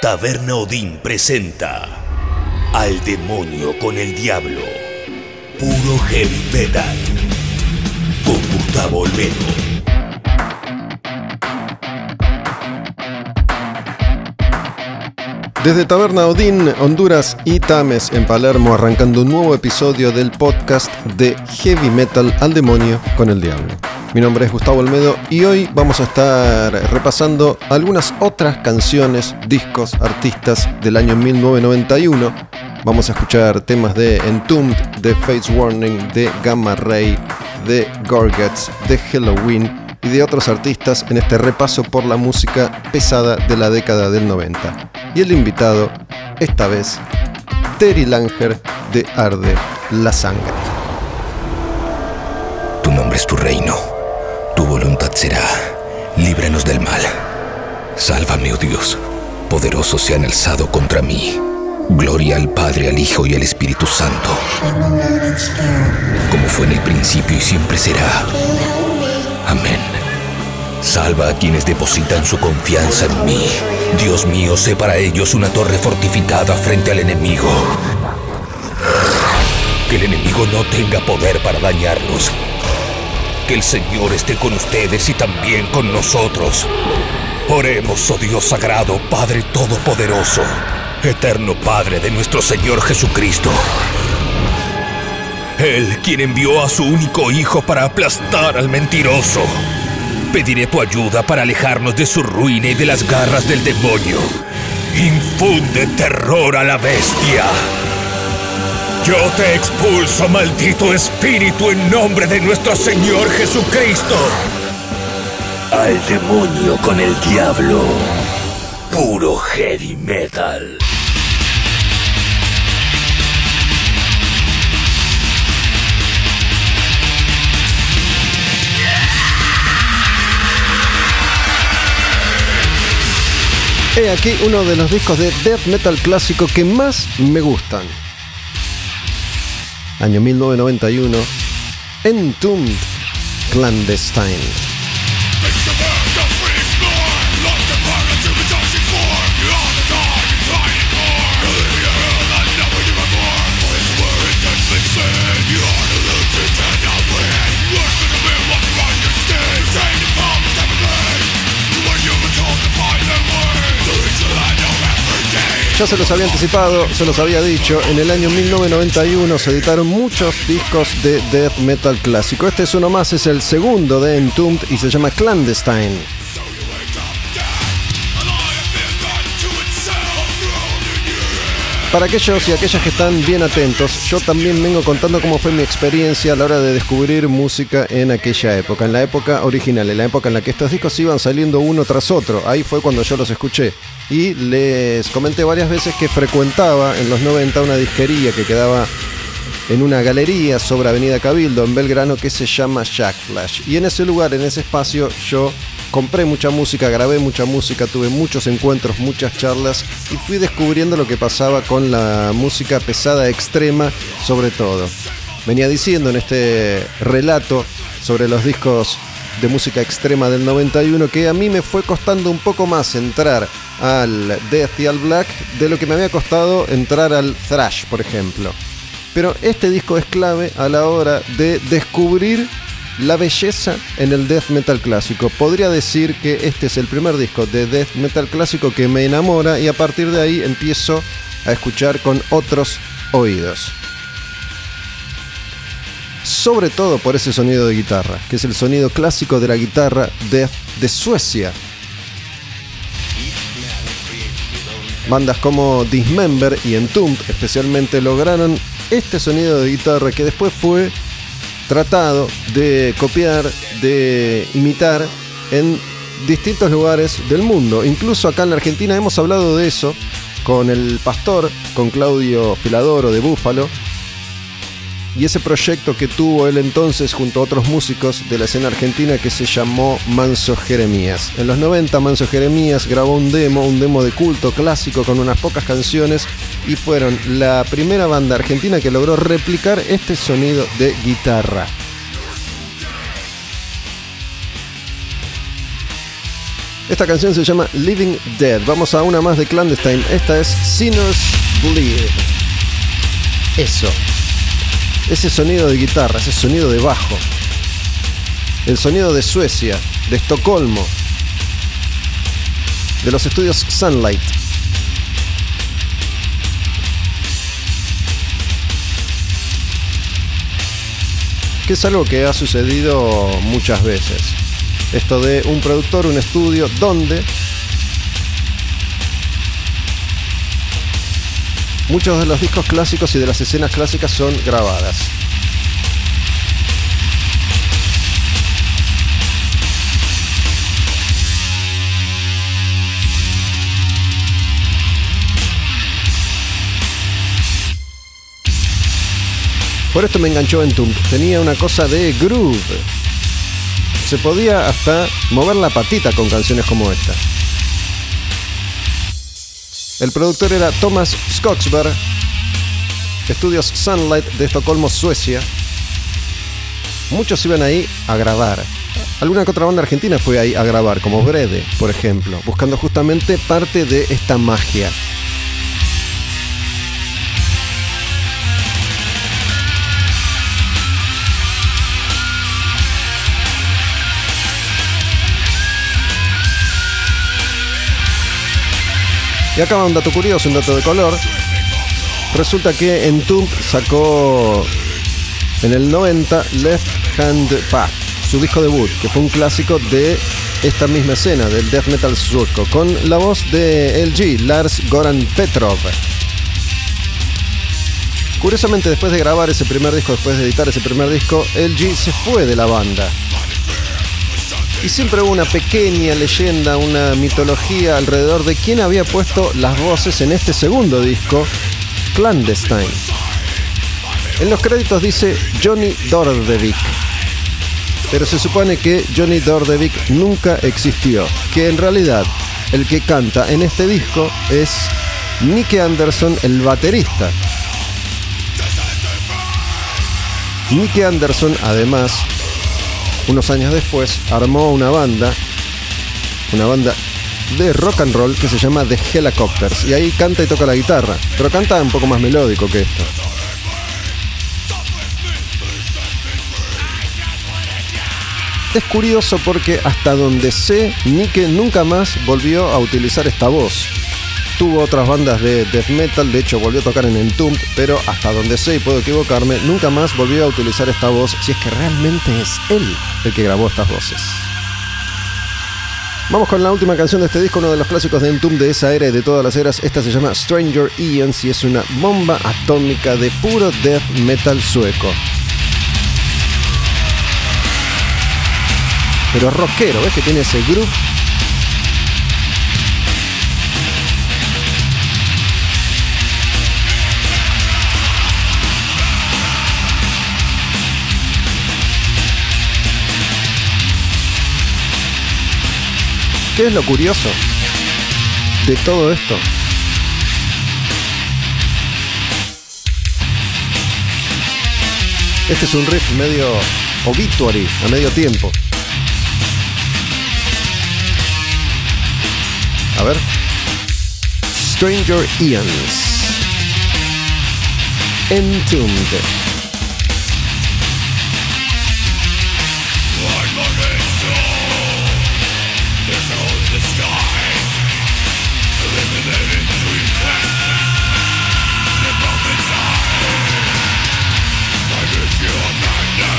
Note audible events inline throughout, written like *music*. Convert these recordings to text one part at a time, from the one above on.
Taberna Odín presenta Al demonio con el diablo. Puro heavy metal. Con Gustavo Olmedo. Desde Taberna Odín, Honduras y Tames en Palermo, arrancando un nuevo episodio del podcast de Heavy Metal al Demonio con el Diablo. Mi nombre es Gustavo Olmedo y hoy vamos a estar repasando algunas otras canciones, discos, artistas del año 1991. Vamos a escuchar temas de Entombed, de Face Warning, de Gamma Ray, de Gorguts, de Halloween y de otros artistas en este repaso por la música pesada de la década del 90 y el invitado, esta vez, Terry Langer de Arde la Sangre. Tu nombre es tu reino, tu voluntad será, líbranos del mal. Sálvame, oh Dios, poderosos se han alzado contra mí. Gloria al Padre, al Hijo y al Espíritu Santo, como fue en el principio y siempre será. Amén. Salva a quienes depositan su confianza en mí. Dios mío, sé para ellos una torre fortificada frente al enemigo. Que el enemigo no tenga poder para dañarnos. Que el Señor esté con ustedes y también con nosotros. Oremos, oh Dios sagrado, Padre Todopoderoso, eterno Padre de nuestro Señor Jesucristo. Él quien envió a su único Hijo para aplastar al mentiroso. Pediré tu ayuda para alejarnos de su ruina y de las garras del demonio. Infunde terror a la bestia. Yo te expulso, maldito espíritu, en nombre de nuestro Señor Jesucristo. Al demonio con el diablo. Puro heavy metal. He aquí uno de los discos de death metal clásico que más me gustan. Año 1991. Entombed Clandestine. Ya se los había anticipado, se los había dicho, en el año 1991 se editaron muchos discos de death metal clásico. Este es uno más, es el segundo de Entombed y se llama Clandestine. Para aquellos y aquellas que están bien atentos, yo también vengo contando cómo fue mi experiencia a la hora de descubrir música en aquella época, en la época original, en la época en la que estos discos iban saliendo uno tras otro. Ahí fue cuando yo los escuché y les comenté varias veces que frecuentaba en los 90 una disquería que quedaba en una galería sobre Avenida Cabildo en Belgrano que se llama Jack Flash. Y en ese lugar, en ese espacio, yo compré mucha música, grabé mucha música, tuve muchos encuentros, muchas charlas y fui descubriendo lo que pasaba con la música pesada extrema sobre todo. Venía diciendo en este relato sobre los discos de música extrema del 91 que a mí me fue costando un poco más entrar al death y al black de lo que me había costado entrar al thrash, por ejemplo. Pero este disco es clave a la hora de descubrir la belleza en el death metal clásico. Podría decir que este es el primer disco de death metal clásico que me enamora y a partir de ahí empiezo a escuchar con otros oídos sobre todo por ese sonido de guitarra, que es el sonido clásico de la guitarra de, de Suecia. Bandas como Dismember y Entombed especialmente lograron este sonido de guitarra que después fue tratado de copiar, de imitar en distintos lugares del mundo. Incluso acá en la Argentina hemos hablado de eso con el pastor, con Claudio Filadoro de Búfalo, y ese proyecto que tuvo él entonces junto a otros músicos de la escena argentina que se llamó Manso Jeremías. En los 90 Manso Jeremías grabó un demo, un demo de culto clásico con unas pocas canciones y fueron la primera banda argentina que logró replicar este sonido de guitarra. Esta canción se llama Living Dead. Vamos a una más de Clandestine. Esta es Sinners Bleed. Eso. Ese sonido de guitarra, ese sonido de bajo. El sonido de Suecia, de Estocolmo, de los estudios Sunlight. Que es algo que ha sucedido muchas veces. Esto de un productor, un estudio, donde muchos de los discos clásicos y de las escenas clásicas son grabadas. Por esto me enganchó en Tomb. Tenía una cosa de groove. Se podía hasta mover la patita con canciones como esta. El productor era Thomas Skogsberg, estudios Sunlight de Estocolmo, Suecia. Muchos iban ahí a grabar. Alguna que otra banda argentina fue ahí a grabar, como Brede, por ejemplo, buscando justamente parte de esta magia. Y acá va un dato curioso, un dato de color. Resulta que Entomb sacó en el 90 Left Hand Path, su disco debut, que fue un clásico de esta misma escena, del death metal sueco, con la voz de LG, Lars Goran Petrov. Curiosamente, después de grabar ese primer disco, después de editar ese primer disco, LG se fue de la banda. Y siempre hubo una pequeña leyenda, una mitología alrededor de quién había puesto las voces en este segundo disco, Clandestine. En los créditos dice Johnny Dordevik, pero se supone que Johnny Dordevik nunca existió, que en realidad el que canta en este disco es Nicky Anderson, el baterista. Nicky Anderson, además, unos años después, armó una banda, una banda de rock and roll que se llama The Helicopters. Y ahí canta y toca la guitarra, pero canta un poco más melódico que esto. Es curioso porque hasta donde sé, Nike nunca más volvió a utilizar esta voz. Tuvo otras bandas de death metal, de hecho volvió a tocar en Entombed, pero hasta donde sé y puedo equivocarme, nunca más volvió a utilizar esta voz, si es que realmente es él el que grabó estas voces. Vamos con la última canción de este disco, uno de los clásicos de Entombed de esa era y de todas las eras. Esta se llama Stranger Ians y es una bomba atómica de puro death metal sueco. Pero rockero, ¿ves que tiene ese groove? ¿Qué es lo curioso de todo esto? Este es un riff medio obituary, a medio tiempo. A ver. Stranger Ians. Entombed.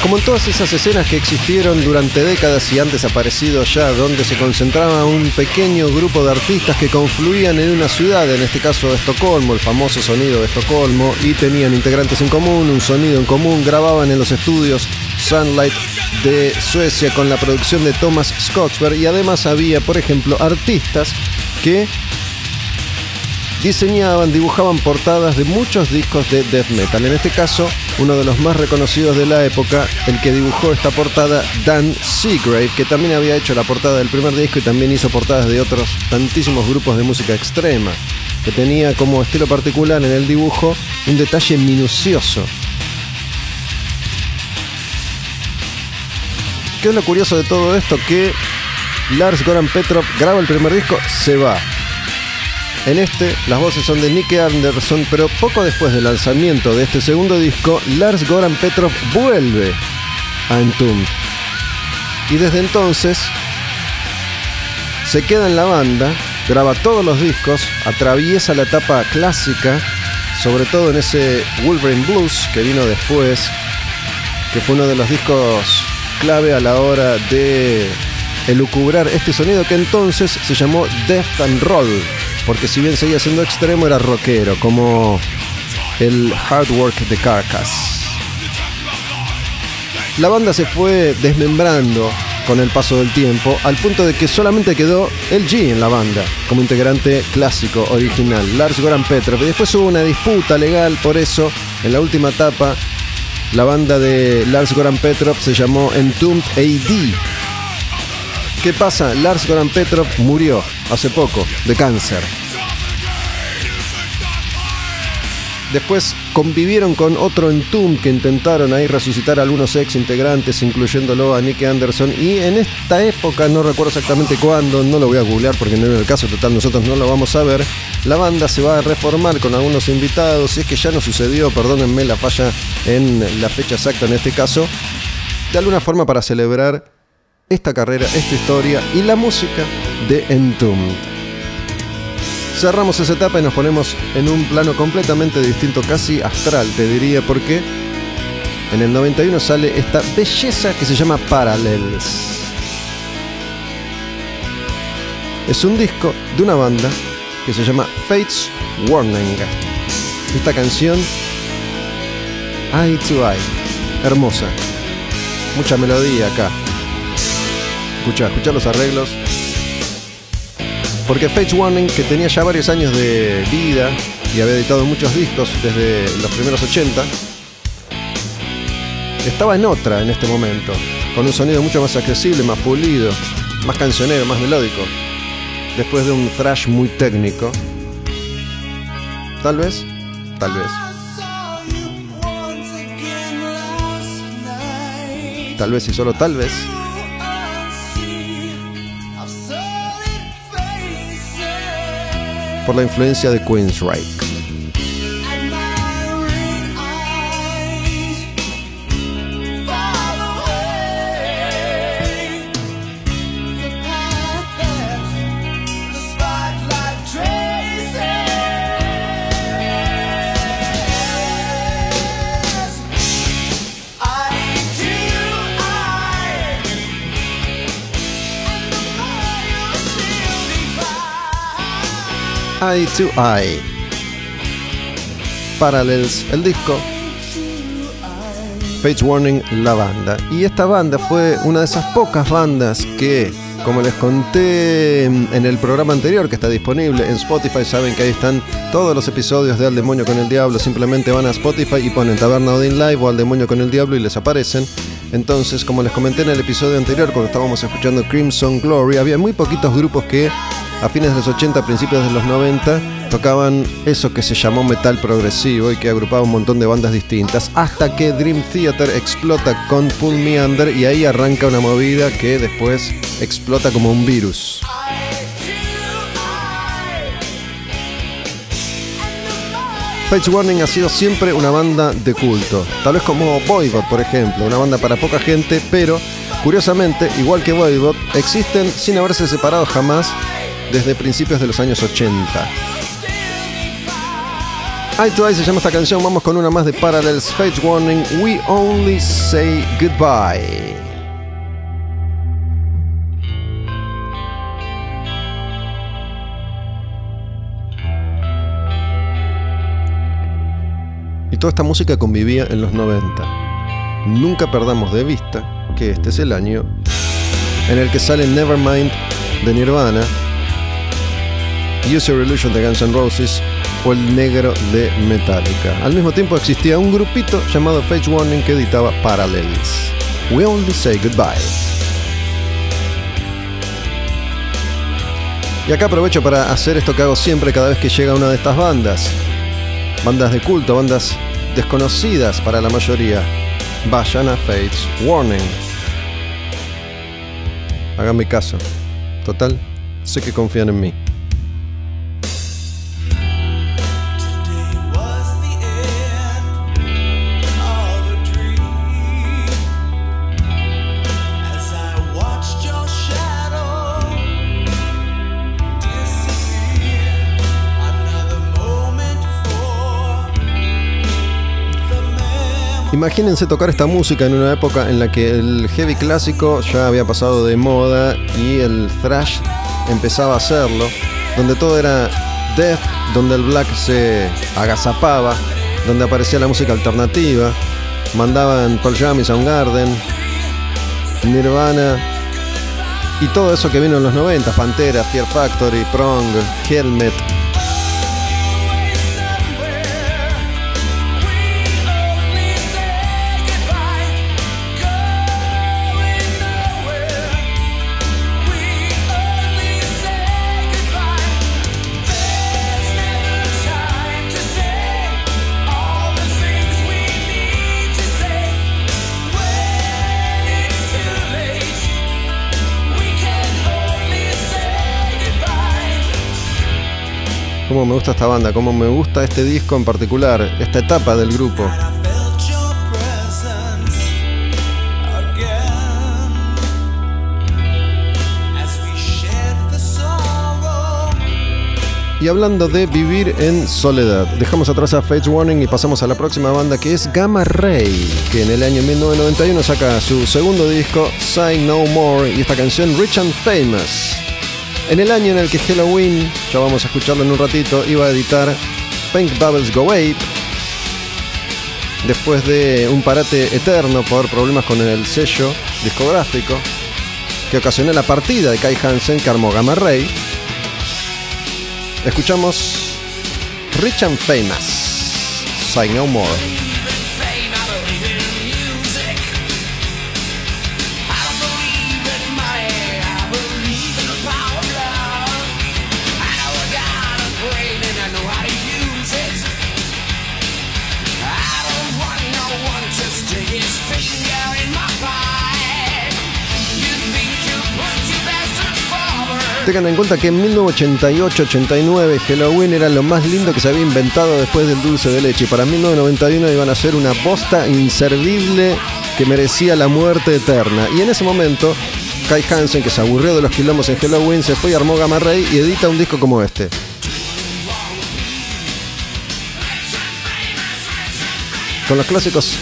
Como en todas esas escenas que existieron durante décadas y han desaparecido ya, donde se concentraba un pequeño grupo de artistas que confluían en una ciudad, en este caso Estocolmo, el famoso sonido de Estocolmo, y tenían integrantes en común, un sonido en común, grababan en los estudios Sunlight de Suecia con la producción de Thomas Skogsberg y además había, por ejemplo, artistas que diseñaban, dibujaban portadas de muchos discos de death metal. En este caso, uno de los más reconocidos de la época, el que dibujó esta portada, Dan Seagrave, que también había hecho la portada del primer disco y también hizo portadas de otros tantísimos grupos de música extrema, que tenía como estilo particular en el dibujo un detalle minucioso. ¿Qué es lo curioso de todo esto? Que Lars Goran Petrov graba el primer disco, se va. En este, las voces son de Nick Anderson, pero poco después del lanzamiento de este segundo disco, Lars Goran Petrov vuelve a Entombed. Y desde entonces se queda en la banda, graba todos los discos, atraviesa la etapa clásica, sobre todo en ese Wolverine Blues que vino después, que fue uno de los discos clave a la hora de elucubrar este sonido que entonces se llamó Death and Roll, porque si bien seguía siendo extremo era rockero, como el hard work de Carcass. La banda se fue desmembrando con el paso del tiempo, al punto de que solamente quedó el G en la banda, como integrante clásico original, Lars Goran Petrov. Y después hubo una disputa legal por eso, en la última etapa, la banda de Lars Goran Petrov se llamó Entombed AD. ¿Qué pasa? Lars Goran Petrov murió hace poco de cáncer. Después convivieron con otro Entombed que intentaron ahí resucitar a algunos ex integrantes, incluyéndolo a Nick Anderson. Y en esta época, no recuerdo exactamente cuándo, no lo voy a googlear porque no es el caso, total, nosotros no lo vamos a ver. La banda se va a reformar con algunos invitados. Si es que ya no sucedió, perdónenme la falla en la fecha exacta en este caso. De alguna forma para celebrar esta carrera, esta historia y la música de Entombed. Cerramos esa etapa y nos ponemos en un plano completamente distinto, casi astral, te diría, porque en el 91 sale esta belleza que se llama Parallels. Es un disco de una banda que se llama Fates Warning. Esta canción, Eye to Eye, hermosa. Mucha melodía acá. Escucha, escucha los arreglos. Porque Fates Warning, que tenía ya varios años de vida y había editado muchos discos desde los primeros 80, estaba en otra en este momento, con un sonido mucho más accesible, más pulido, más cancionero, más melódico. Después de un thrash muy técnico. Tal vez, tal vez. Tal vez y solo tal vez por la influencia de Queensryche. Eye to Eye. Parallels, el disco. Fates Warning, la banda. Y esta banda fue una de esas pocas bandas que, como les conté en el programa anterior que está disponible en Spotify, saben que ahí están todos los episodios de Al Demonio con el Diablo. Simplemente van a Spotify y ponen Taberna Odin Live o Al Demonio con el Diablo y les aparecen. Entonces, como les comenté en el episodio anterior, cuando estábamos escuchando Crimson Glory, había muy poquitos grupos que a fines de los 80, principios de los 90, tocaban eso que se llamó metal progresivo y que agrupaba un montón de bandas distintas, hasta que Dream Theater explota con Pull Me Under y ahí arranca una movida que después explota como un virus. Fates Warning ha sido siempre una banda de culto, tal vez como Voivod, por ejemplo, una banda para poca gente, pero curiosamente, igual que Voivod, existen sin haberse separado jamás desde principios de los años 80. Eye to Eye se llama esta canción, vamos con una más de Parallels Fates Warning, We Only Say Goodbye. Y toda esta música convivía en los 90. Nunca perdamos de vista que este es el año en el que sale Nevermind de Nirvana User Illusion de Guns N' Roses o El Negro de Metallica. Al mismo tiempo existía un grupito llamado Page Warning que editaba Parallels. We Only Say Goodbye. Y acá aprovecho para hacer esto que hago siempre cada vez que llega una de estas bandas. Bandas de culto, bandas desconocidas para la mayoría. Vayan a Fates Warning. Háganme caso. Total, sé que confían en mí. Imagínense tocar esta música en una época en la que el heavy clásico ya había pasado de moda y el thrash empezaba a hacerlo, donde todo era death, donde el black se agazapaba, donde aparecía la música alternativa, mandaban Pearl Jam y Soundgarden, Nirvana y todo eso que vino en los 90, Pantera, Fear Factory, Prong, Helmet, cómo me gusta esta banda, cómo me gusta este disco en particular, esta etapa del grupo. Y hablando de vivir en soledad, dejamos atrás a Fates Warning y pasamos a la próxima banda que es Gamma Ray, que en el año 1991 saca su segundo disco, Say No More, y esta canción Rich and Famous. En el año en el que Halloween, ya vamos a escucharlo en un ratito, iba a editar Pink Bubbles Go Ape, después de un parate eterno por problemas con el sello discográfico, que ocasionó la partida de Kai Hansen, que armó Gamma escuchamos Rich and Famous, Say No More. Tengan en cuenta que en 1988-89 Halloween era lo más lindo que se había inventado después del dulce de leche. Y para 1991 iban a ser una posta inservible que merecía la muerte eterna. Y en ese momento, Kai Hansen, que se aburrió de los quilombos en Halloween, se fue y armó Gamma y edita un disco como este. Con los clásicos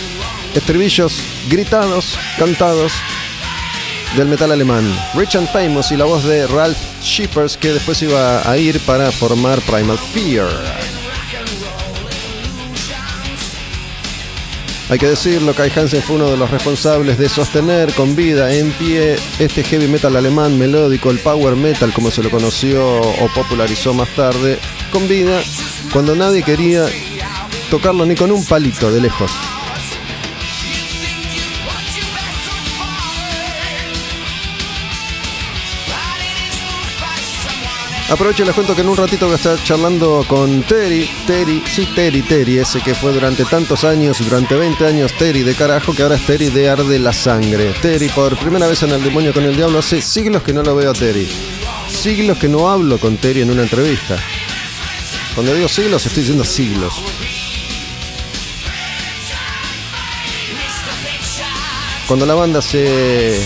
estribillos gritados, cantados del metal alemán. Rich and Famous y la voz de Ralph Shippers que después iba a ir para formar Primal Fear. Hay que decirlo, Kai Hansen fue uno de los responsables de sostener con vida en pie este heavy metal alemán melódico, el power metal como se lo conoció o popularizó más tarde, con vida cuando nadie quería tocarlo ni con un palito de lejos. Aprovecho y les cuento que en un ratito voy a estar charlando con Terry, Terry, sí, Terry, Terry, ese que fue durante tantos años, durante 20 años Terry de carajo, que ahora es Terry de Arde la Sangre. Terry, por primera vez en El Demonio con el Diablo, hace siglos que no lo veo a Terry. Siglos que no hablo con Terry en una entrevista. Cuando digo siglos, estoy diciendo siglos. Cuando la banda se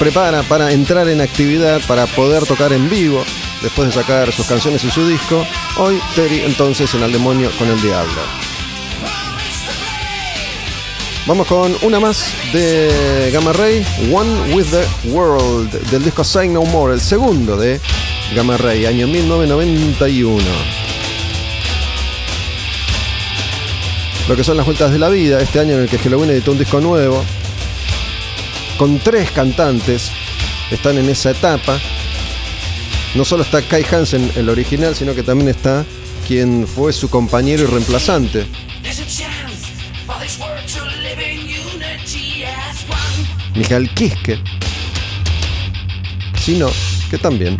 prepara para entrar en actividad, para poder tocar en vivo, después de sacar sus canciones y su disco. Hoy Terry entonces en Al Demonio con el Diablo. Vamos con una más de Gamma Ray, One with the World, del disco Say No More, el segundo de Gamma Ray, año 1991. Lo que son las vueltas de la vida, este año en el que Halloween editó un disco nuevo, con tres cantantes, están en esa etapa, no solo está Kai Hansen, el original, sino que también está quien fue su compañero y reemplazante. Michael Kiske. Si no, que también.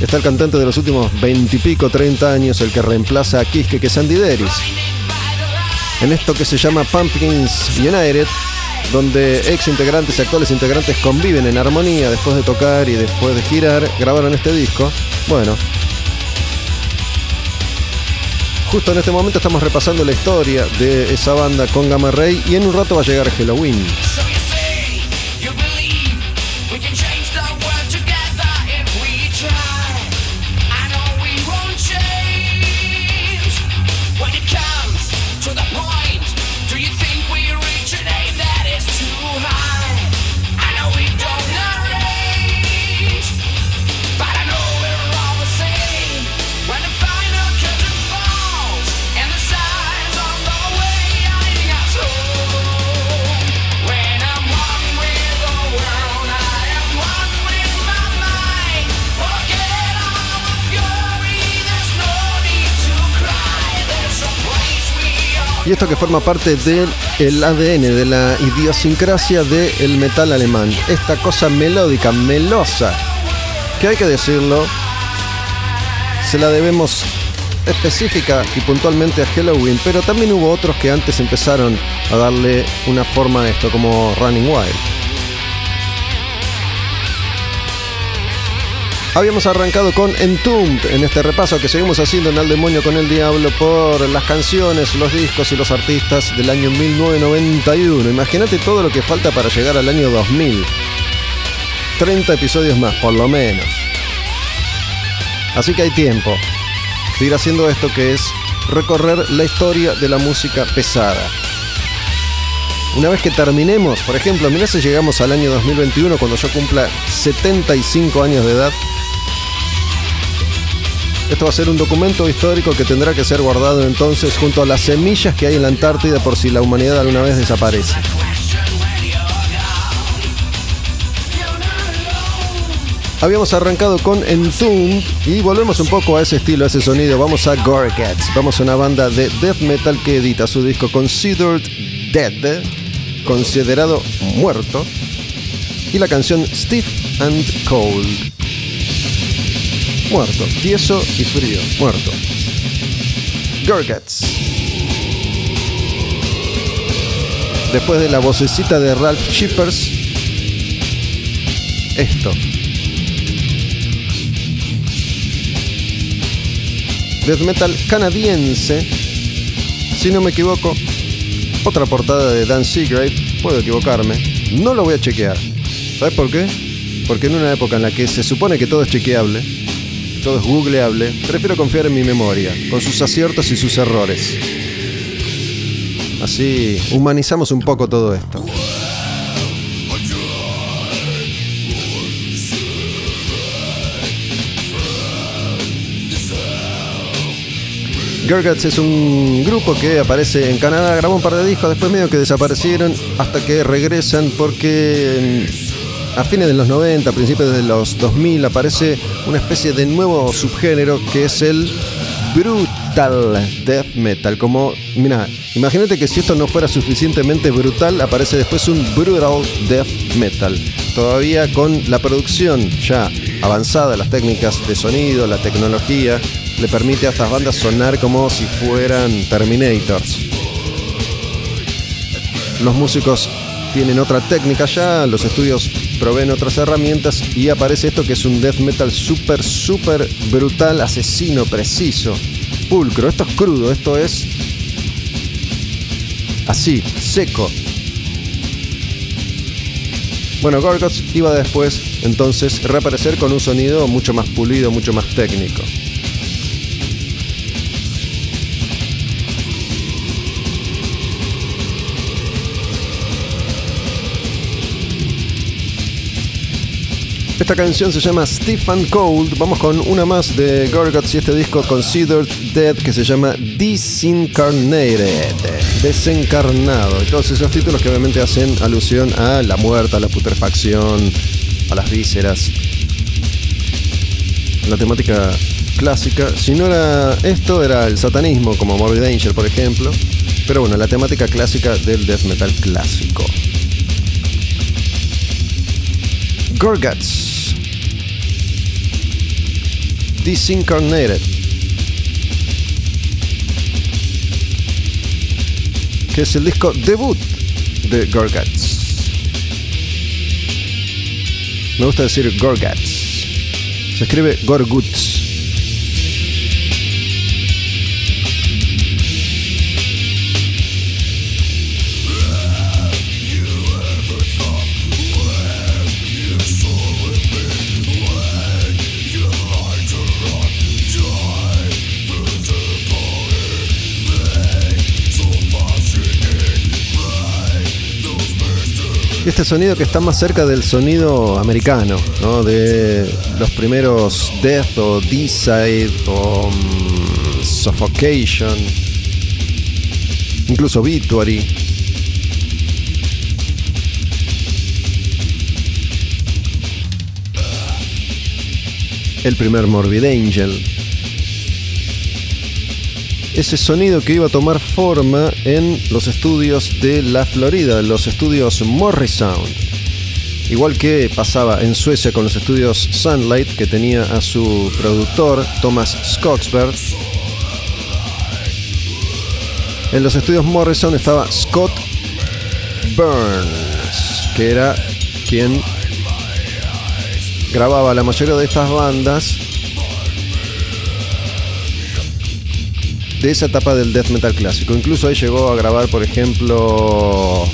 Está el cantante de los últimos veintipico, treinta años, el que reemplaza a Kiske, que es Andy Deris. En esto que se llama Pumpkins United, donde ex integrantes y actuales integrantes conviven en armonía después de tocar y después de girar, grabaron este disco. Bueno, justo en este momento estamos repasando la historia de esa banda con Gamma Ray y en un rato va a llegar Halloween. Y esto que forma parte del ADN, de la idiosincrasia del metal alemán. Esta cosa melódica, melosa, que hay que decirlo, se la debemos específica y puntualmente a Halloween, pero también hubo otros que antes empezaron a darle una forma a esto, como Running Wild. Habíamos arrancado con Entombed en este repaso que seguimos haciendo en Al Demonio con el Diablo por las canciones, los discos y los artistas del año 1991. Imagínate todo lo que falta para llegar al año 2000. 30 episodios más, por lo menos. Así que hay tiempo de ir haciendo esto que es recorrer la historia de la música pesada. Una vez que terminemos, por ejemplo, mirá si llegamos al año 2021 cuando yo cumpla 75 años de edad, esto va a ser un documento histórico que tendrá que ser guardado entonces junto a las semillas que hay en la Antártida por si la humanidad alguna vez desaparece. Habíamos arrancado con Entombed y volvemos un poco a ese estilo, a ese sonido. Vamos a Gorgats, vamos a una banda de death metal que edita su disco Considered Dead, considerado muerto, y la canción Stiff and Cold. Muerto. Tieso y frío. Muerto. Gorgats. Después de la vocecita de Ralph Shippers, esto. Death metal canadiense, si no me equivoco, otra portada de Dan Seagrave, puedo equivocarme, no lo voy a chequear. ¿Sabes por qué? Porque en una época en la que se supone que todo es chequeable, todo es googleable, prefiero confiar en mi memoria, con sus aciertos y sus errores. Así humanizamos un poco todo esto. Gurguts es un grupo que aparece en Canadá, grabó un par de discos, después medio que desaparecieron hasta que regresan porque a fines de los 90, a principios de los 2000, aparece una especie de nuevo subgénero que es el brutal death metal. Como, mira, imagínate que si esto no fuera suficientemente brutal, aparece después un brutal death metal. Todavía con la producción ya avanzada, las técnicas de sonido, la tecnología, le permite a estas bandas sonar como si fueran Terminators. Los músicos tienen otra técnica ya, los estudios proveen otras herramientas y aparece esto que es un death metal súper, súper brutal, asesino, preciso, pulcro. Esto es crudo, esto es así, seco. Bueno, Gorgots iba después entonces reaparecer con un sonido mucho más pulido, mucho más técnico. Esta canción se llama Stephen Cold. Vamos con una más de Gorguts y este disco Considered Dead que se llama Disincarnated, desencarnado. Y todos esos títulos que obviamente hacen alusión a la muerte, a la putrefacción, a las vísceras. La temática clásica, si no era esto, era el satanismo, como Morbid Angel, por ejemplo. Pero bueno, la temática clásica del death metal clásico. Gorguts. Disincarnated. Que es el disco debut de Gorgats. Me gusta decir Gorgats. Se escribe Gorguts. Este sonido que está más cerca del sonido americano, ¿no? De los primeros Death o D-Side o mm, Suffocation, incluso Victory. El primer Morbid Angel ese sonido que iba a tomar forma en los estudios de la Florida, los estudios Morrisound. Igual que pasaba en Suecia con los estudios Sunlight, que tenía a su productor Thomas Scottsberg. En los estudios Morrison estaba Scott Burns, que era quien grababa la mayoría de estas bandas de esa etapa del death metal clásico. Incluso ahí llegó a grabar, por ejemplo,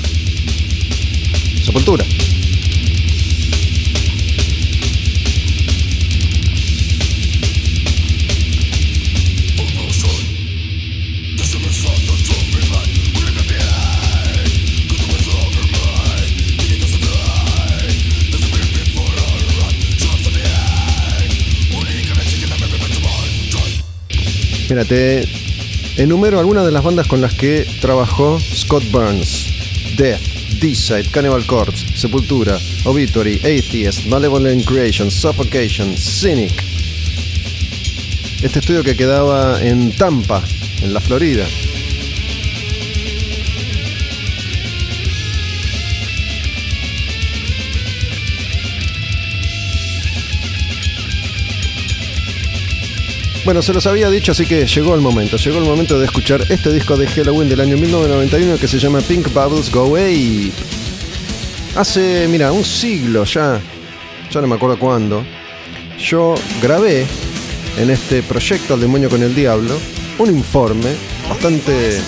Sepultura. Enumero algunas de las bandas con las que trabajó Scott Burns: Death, D-Side, Cannibal Corpse, Sepultura, Obituary, Atheist, Malevolent Creation, Suffocation, Cynic. Este estudio que quedaba en Tampa, en la Florida. Bueno, se los había dicho, así que llegó el momento. Llegó el momento de escuchar este disco de Halloween del año 1991 que se llama Pink Bubbles Go Away. Hace, mira, un siglo ya, ya no me acuerdo cuándo, yo grabé en este proyecto Al Demonio con el Diablo un informe bastante,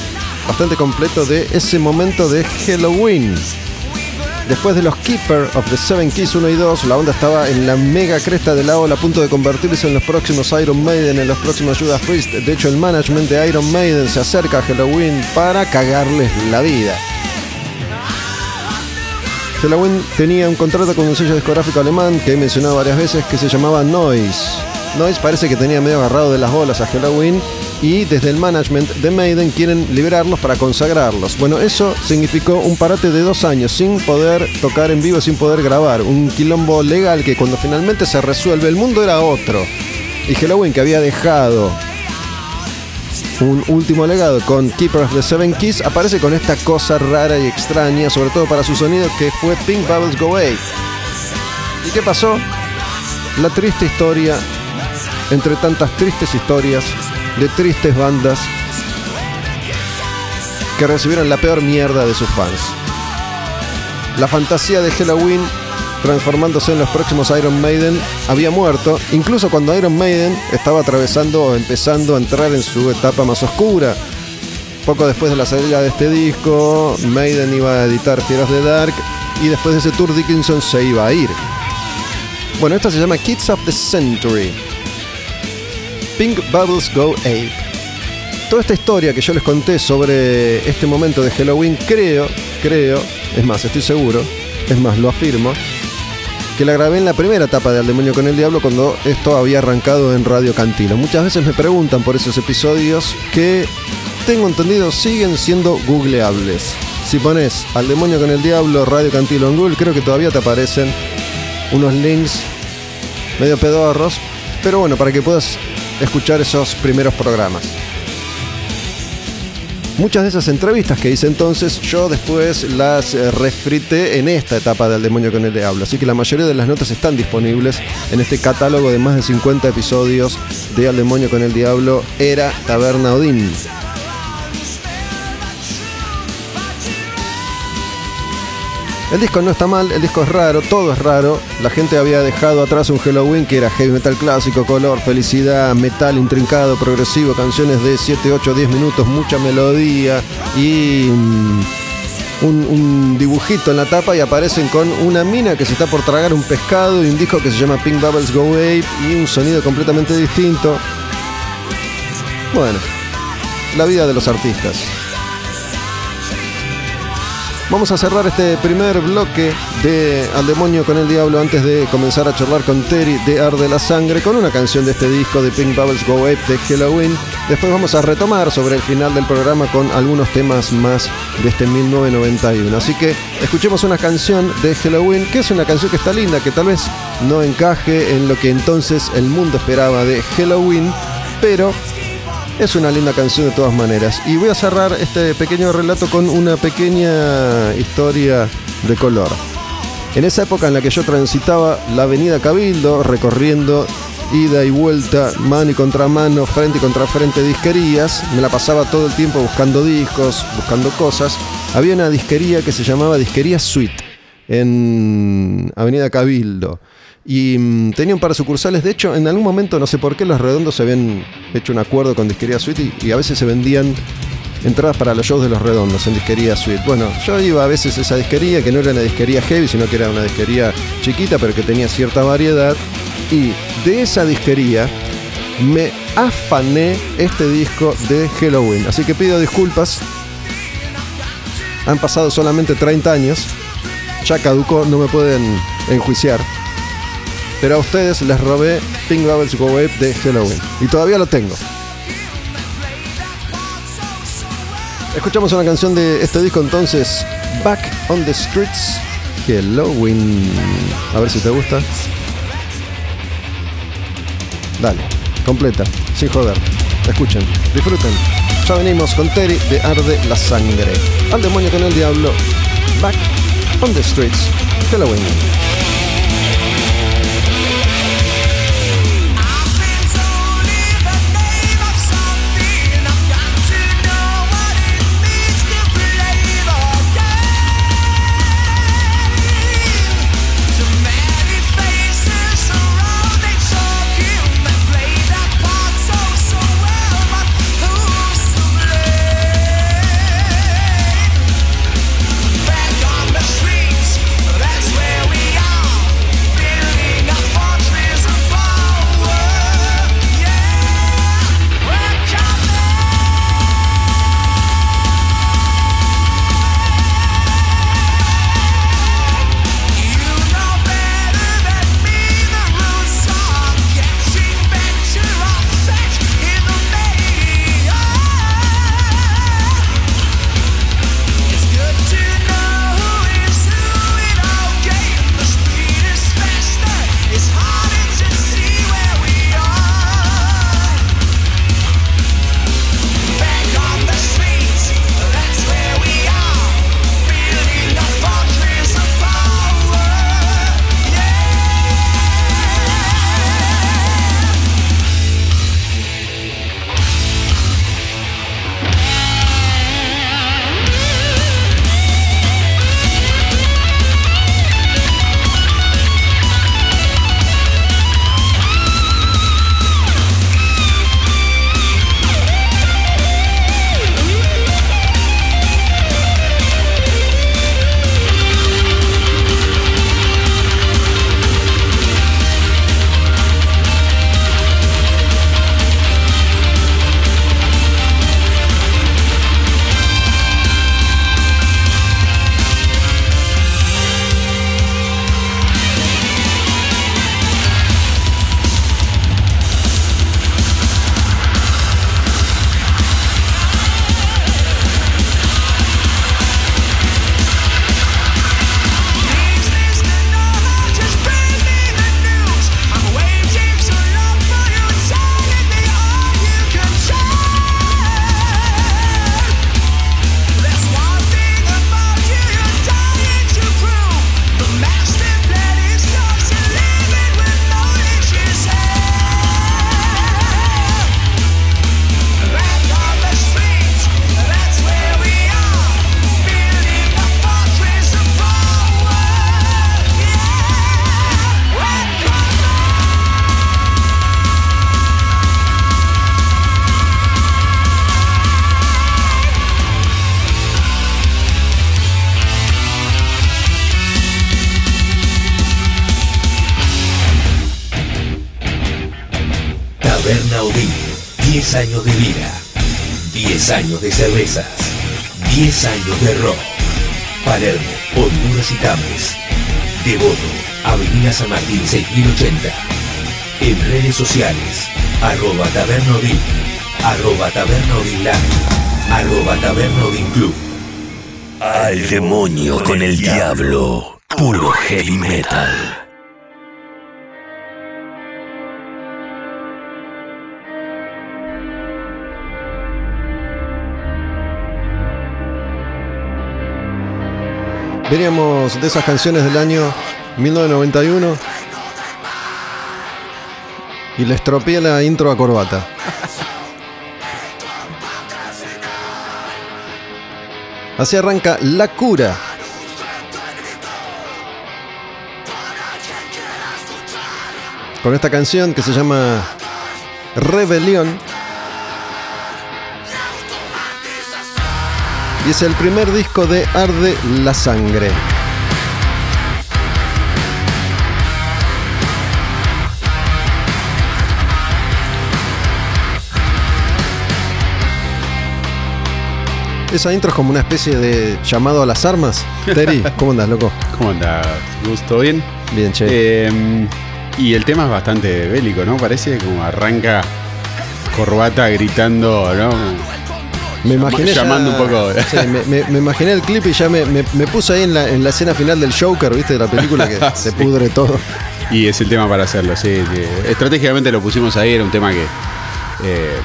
bastante completo de ese momento de Halloween. Después de los Keeper of the Seven Keys 1 y 2, la banda estaba en la mega cresta de la ola a punto de convertirse en los próximos Iron Maiden, en los próximos Judas Priest. De hecho, el management de Iron Maiden se acerca a Halloween para cagarles la vida. Halloween tenía un contrato con un sello discográfico alemán que he mencionado varias veces que se llamaba Noise. Noise parece que tenía medio agarrado de las bolas a Halloween y desde el management de Maiden quieren liberarlos para consagrarlos. Bueno, eso significó un parate de dos años sin poder tocar en vivo, sin poder grabar. Un quilombo legal que cuando finalmente se resuelve el mundo era otro. Y Halloween que había dejado un último legado con Keeper of the Seven Keys aparece con esta cosa rara y extraña, sobre todo para su sonido, que fue Pink Bubbles Go Away. ¿Y qué pasó? La triste historia, entre tantas tristes historias, de tristes bandas que recibieron la peor mierda de sus fans. La fantasía de Halloween transformándose en los próximos Iron Maiden había muerto, incluso cuando Iron Maiden estaba atravesando o empezando a entrar en su etapa más oscura. Poco después de la salida de este disco, Maiden iba a editar Fear de Dark y después de ese tour Dickinson se iba a ir. Bueno, esta se llama Kids of the Century. Pink Bubbles Go Ape. Toda esta historia que yo les conté sobre este momento de Halloween, creo, creo, es más, estoy seguro, es más, lo afirmo, que la grabé en la primera etapa de Al Demonio con el Diablo cuando esto había arrancado en Radio Cantilo. Muchas veces me preguntan por esos episodios que, tengo entendido, siguen siendo googleables. Si pones Al Demonio con el Diablo, Radio Cantilo en Google, creo que todavía te aparecen unos links medio pedorros, pero bueno, para que puedas escuchar esos primeros programas. Muchas de esas entrevistas que hice entonces, yo después las eh, refrité en esta etapa del demonio con el diablo. Así que la mayoría de las notas están disponibles en este catálogo de más de 50 episodios de Al demonio con el diablo, Era Taberna Odín. El disco no está mal, el disco es raro, todo es raro. La gente había dejado atrás un Halloween que era heavy metal clásico, color, felicidad, metal intrincado, progresivo, canciones de 7, 8, 10 minutos, mucha melodía y mm, un, un, dibujito en la tapa y aparecen con una mina que se está por tragar un pescado y un disco que se llama Pink Bubbles Go Wave y un sonido completamente distinto. Bueno, la vida de los artistas. Vamos a cerrar este primer bloque de Al demonio con el diablo antes de comenzar a charlar con Terry de Arde la Sangre con una canción de este disco de Pink Bubbles Go Wave de Halloween. Después vamos a retomar sobre el final del programa con algunos temas más de este 1991. Así que escuchemos una canción de Halloween, que es una canción que está linda, que tal vez no encaje en lo que entonces el mundo esperaba de Halloween, pero es una linda canción de todas maneras. Y voy a cerrar este pequeño relato con una pequeña historia de color. En esa época en la que yo transitaba la avenida Cabildo, recorriendo ida y vuelta, mano y contramano, frente y contra frente disquerías, me la pasaba todo el tiempo buscando discos, buscando cosas. Había una disquería que se llamaba Disquería Suite en Avenida Cabildo. Y mm, tenía un par de sucursales. De hecho, en algún momento, no sé por qué, los redondos se habían hecho un acuerdo con Disquería Suite y, a veces se vendían entradas para los shows de los redondos en Disquería Suite. Bueno, yo iba a veces a esa disquería, que no era una disquería heavy, sino que era una disquería chiquita, pero que tenía cierta variedad. Y de esa disquería me afané este disco de Halloween. Así que pido disculpas. Han pasado solamente 30 años. Ya caducó, no me pueden enjuiciar. Pero a ustedes les robé Pink Bubbles Go Wave de Halloween. Y todavía lo tengo. Escuchamos una canción de este disco entonces, Back on the Streets, Halloween. A ver si te gusta. Dale, completa, sin joder. Escuchen, disfruten. Ya venimos con Terry de Arde la Sangre. Al demonio con el diablo. Back on the Streets, Halloween. 10 años de vida. 10 años de cervezas. 10 años de rock. Palermo, Honduras y Tames. Devoto, Avenida San Martín 6080. En redes sociales, arroba tabernodin, arroba tabernodinland, arroba tabernodin club. Al demonio con el diablo. Puro heavy metal. Veníamos de esas canciones del año 1991 y le estropeé la intro a Corbata. Así arranca La Cura. Con esta canción que se llama Rebelión. Y es el primer disco de Arde la Sangre. Esa intro es como una especie de llamado a las armas. Terry, *laughs* ¿cómo andas, loco? ¿Cómo andas? ¿Gusto bien? Bien, che. Eh, y el tema es bastante bélico, ¿no? Parece como arranca corbata gritando, ¿no? Me imaginé. ya- llamando un poco. *laughs* Sí, me, me- me imaginé el clip y ya me, me- puse ahí en la, en la escena final del Joker, ¿viste? De la película que *laughs* se pudre todo. Y es el tema para hacerlo, sí. sí. Estratégicamente lo pusimos ahí, era un tema que, eh,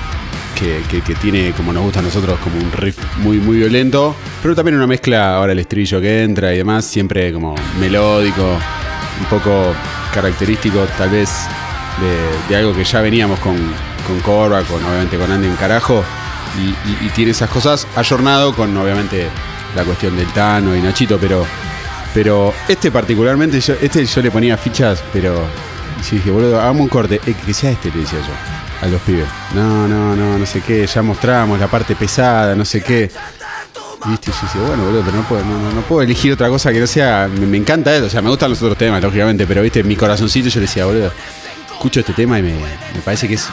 que, que- que tiene, como nos gusta a nosotros, como un riff muy, muy violento, pero también una mezcla, ahora el estribillo que entra y demás, siempre como melódico, un poco característico tal vez de, de algo que ya veníamos con, con Corva, con obviamente con Andy en carajo, y, y- y tiene esas cosas ayornado con obviamente la cuestión del Tano y Nachito, pero pero este particularmente, yo, este yo le ponía fichas, pero sí dije, boludo, hagamos un corte. Eh, que sea este, le decía yo a los pibes. No, no, no, no sé qué, ya mostramos la parte pesada, no sé qué. Y viste, yo decía, bueno, boludo, pero no puedo, elegir otra cosa que no sea. Me, me encanta eso, o sea, me gustan los otros temas, lógicamente, pero viste, mi corazoncito yo le decía, boludo, escucho este tema y me, me parece que es,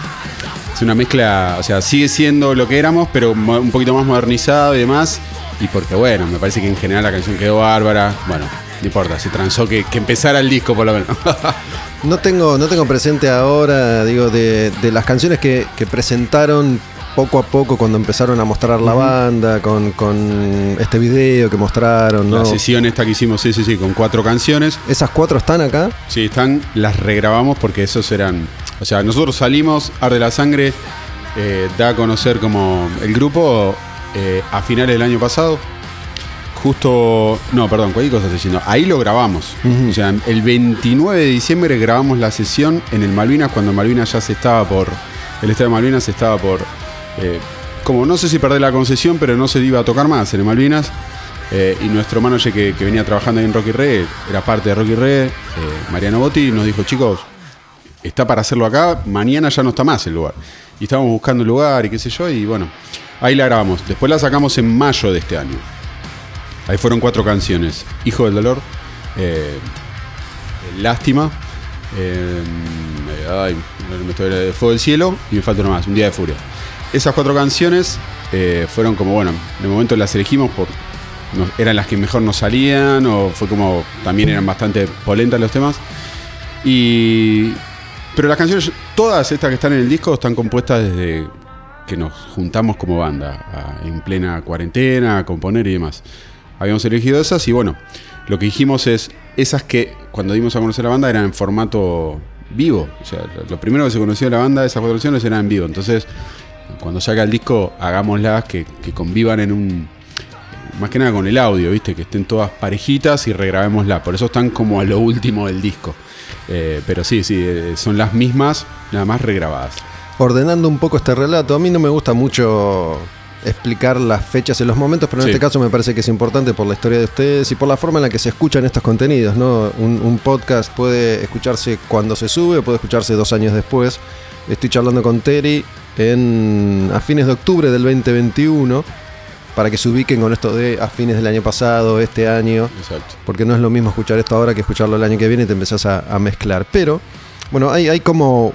es una mezcla, o sea, sigue siendo lo que éramos, pero un poquito más modernizado y demás. Y porque, bueno, me parece que en general la canción quedó bárbara. Bueno, no importa, se transó que, que empezara el disco por lo menos. *laughs* No tengo, no tengo presente ahora, digo, de, de las canciones que, que presentaron poco a poco cuando empezaron a mostrar la banda, con, con este video que mostraron, ¿no? La sesión esta que hicimos, sí, sí, sí, con cuatro canciones. ¿Esas cuatro están acá? Sí, están, las regrabamos porque esos eran. O sea, nosotros salimos, Arde la Sangre, eh, da a conocer como el grupo eh, a finales del año pasado. Justo. No, perdón, cualquier cosa estoy diciendo. Ahí lo grabamos. O sea, el 29 de diciembre grabamos la sesión en el Malvinas, cuando Malvinas ya se estaba por. El Estado de Malvinas se estaba por. eh, como no sé si perder la concesión, pero no se iba a tocar más en el Malvinas. Eh, y nuestro manager que, que venía trabajando ahí en Rocky Re, era parte de Rocky Re, eh, Mariano Botti, nos dijo, chicos, está para hacerlo acá, mañana ya no está más el lugar. Y estábamos buscando el lugar y qué sé yo, y bueno, ahí la grabamos. Después la sacamos en mayo de este año. Ahí fueron cuatro canciones. Hijo del Dolor, eh, Lástima, eh, ay, me estoy- Fuego del Cielo y me falta una más, Un Día de Furia. Esas cuatro canciones eh, fueron como, bueno, de momento las elegimos por... nos- eran las que mejor nos salían o fue como también eran bastante polentas los temas y pero las canciones todas estas que están en el disco están compuestas desde que nos juntamos como banda en plena cuarentena a componer y demás habíamos elegido esas y bueno lo que dijimos es esas que cuando dimos a conocer la banda eran en formato vivo o sea lo- lo primero que se conoció de la banda esas cuatro canciones eran en vivo entonces cuando salga el disco hagámoslas que, que convivan en un más que nada con el audio, ¿viste? Que estén todas parejitas y regrabémosla. Por eso están como a lo último del disco. Eh, pero sí, sí, eh, son las mismas, nada más regrabadas. Ordenando un poco este relato, a mí no me gusta mucho explicar las fechas en los momentos, pero en Sí. este caso me parece que es importante por la historia de ustedes y por la forma en la que se escuchan estos contenidos, ¿no? Un, un podcast puede escucharse cuando se sube, puede escucharse dos años después. Estoy charlando con Terry en, a fines de octubre del 2021 para que se ubiquen con esto de a fines del año pasado, este año. Exacto. Porque no es lo mismo escuchar esto ahora que escucharlo el año que viene y te empezás a, a mezclar. Pero, bueno, hay, hay como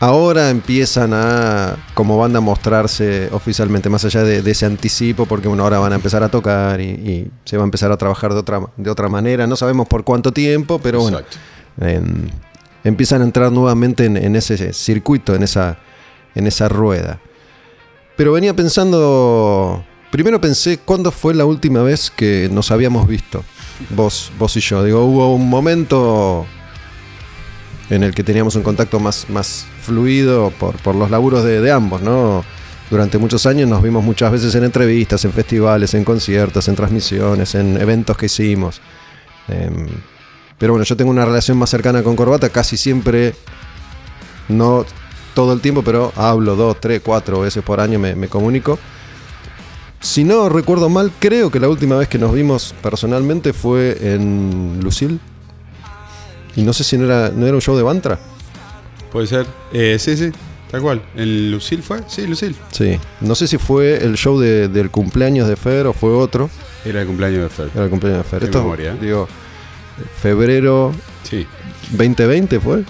ahora empiezan a, como banda, a mostrarse oficialmente, más allá de, de ese anticipo, porque bueno, ahora van a empezar a tocar y, y se va a empezar a trabajar de otra, de otra manera. No sabemos por cuánto tiempo, pero bueno, Exacto. en- empiezan a entrar nuevamente en, en ese circuito, en esa, en esa rueda. Pero venía pensando, primero pensé, ¿cuándo fue la última vez que nos habíamos visto? Vos, vos y yo. Digo, hubo un momento en el que teníamos un contacto más, más fluido por, por los laburos de, ambos, ¿no? Durante muchos años nos vimos muchas veces en entrevistas, en festivales, en conciertos, en transmisiones, en eventos que hicimos. Em, pero bueno, yo tengo una relación más cercana con Corbata, casi siempre, no todo el tiempo, pero hablo dos, tres, cuatro veces por año, me, me comunico. Si no recuerdo mal, creo que la última vez que nos vimos personalmente fue en Lucille. Y no sé si no era, no era un show de Bantra. Puede ser. Eh, sí, sí, tal cual. ¿El Lucil fue? Sí, Lucil. Sí. No sé si fue el show de- del cumpleaños de Fer o fue otro. Era el cumpleaños de Fer. Era el cumpleaños de Fer. Qué Esto, memoria, digo, febrero Sí, 2020 fue.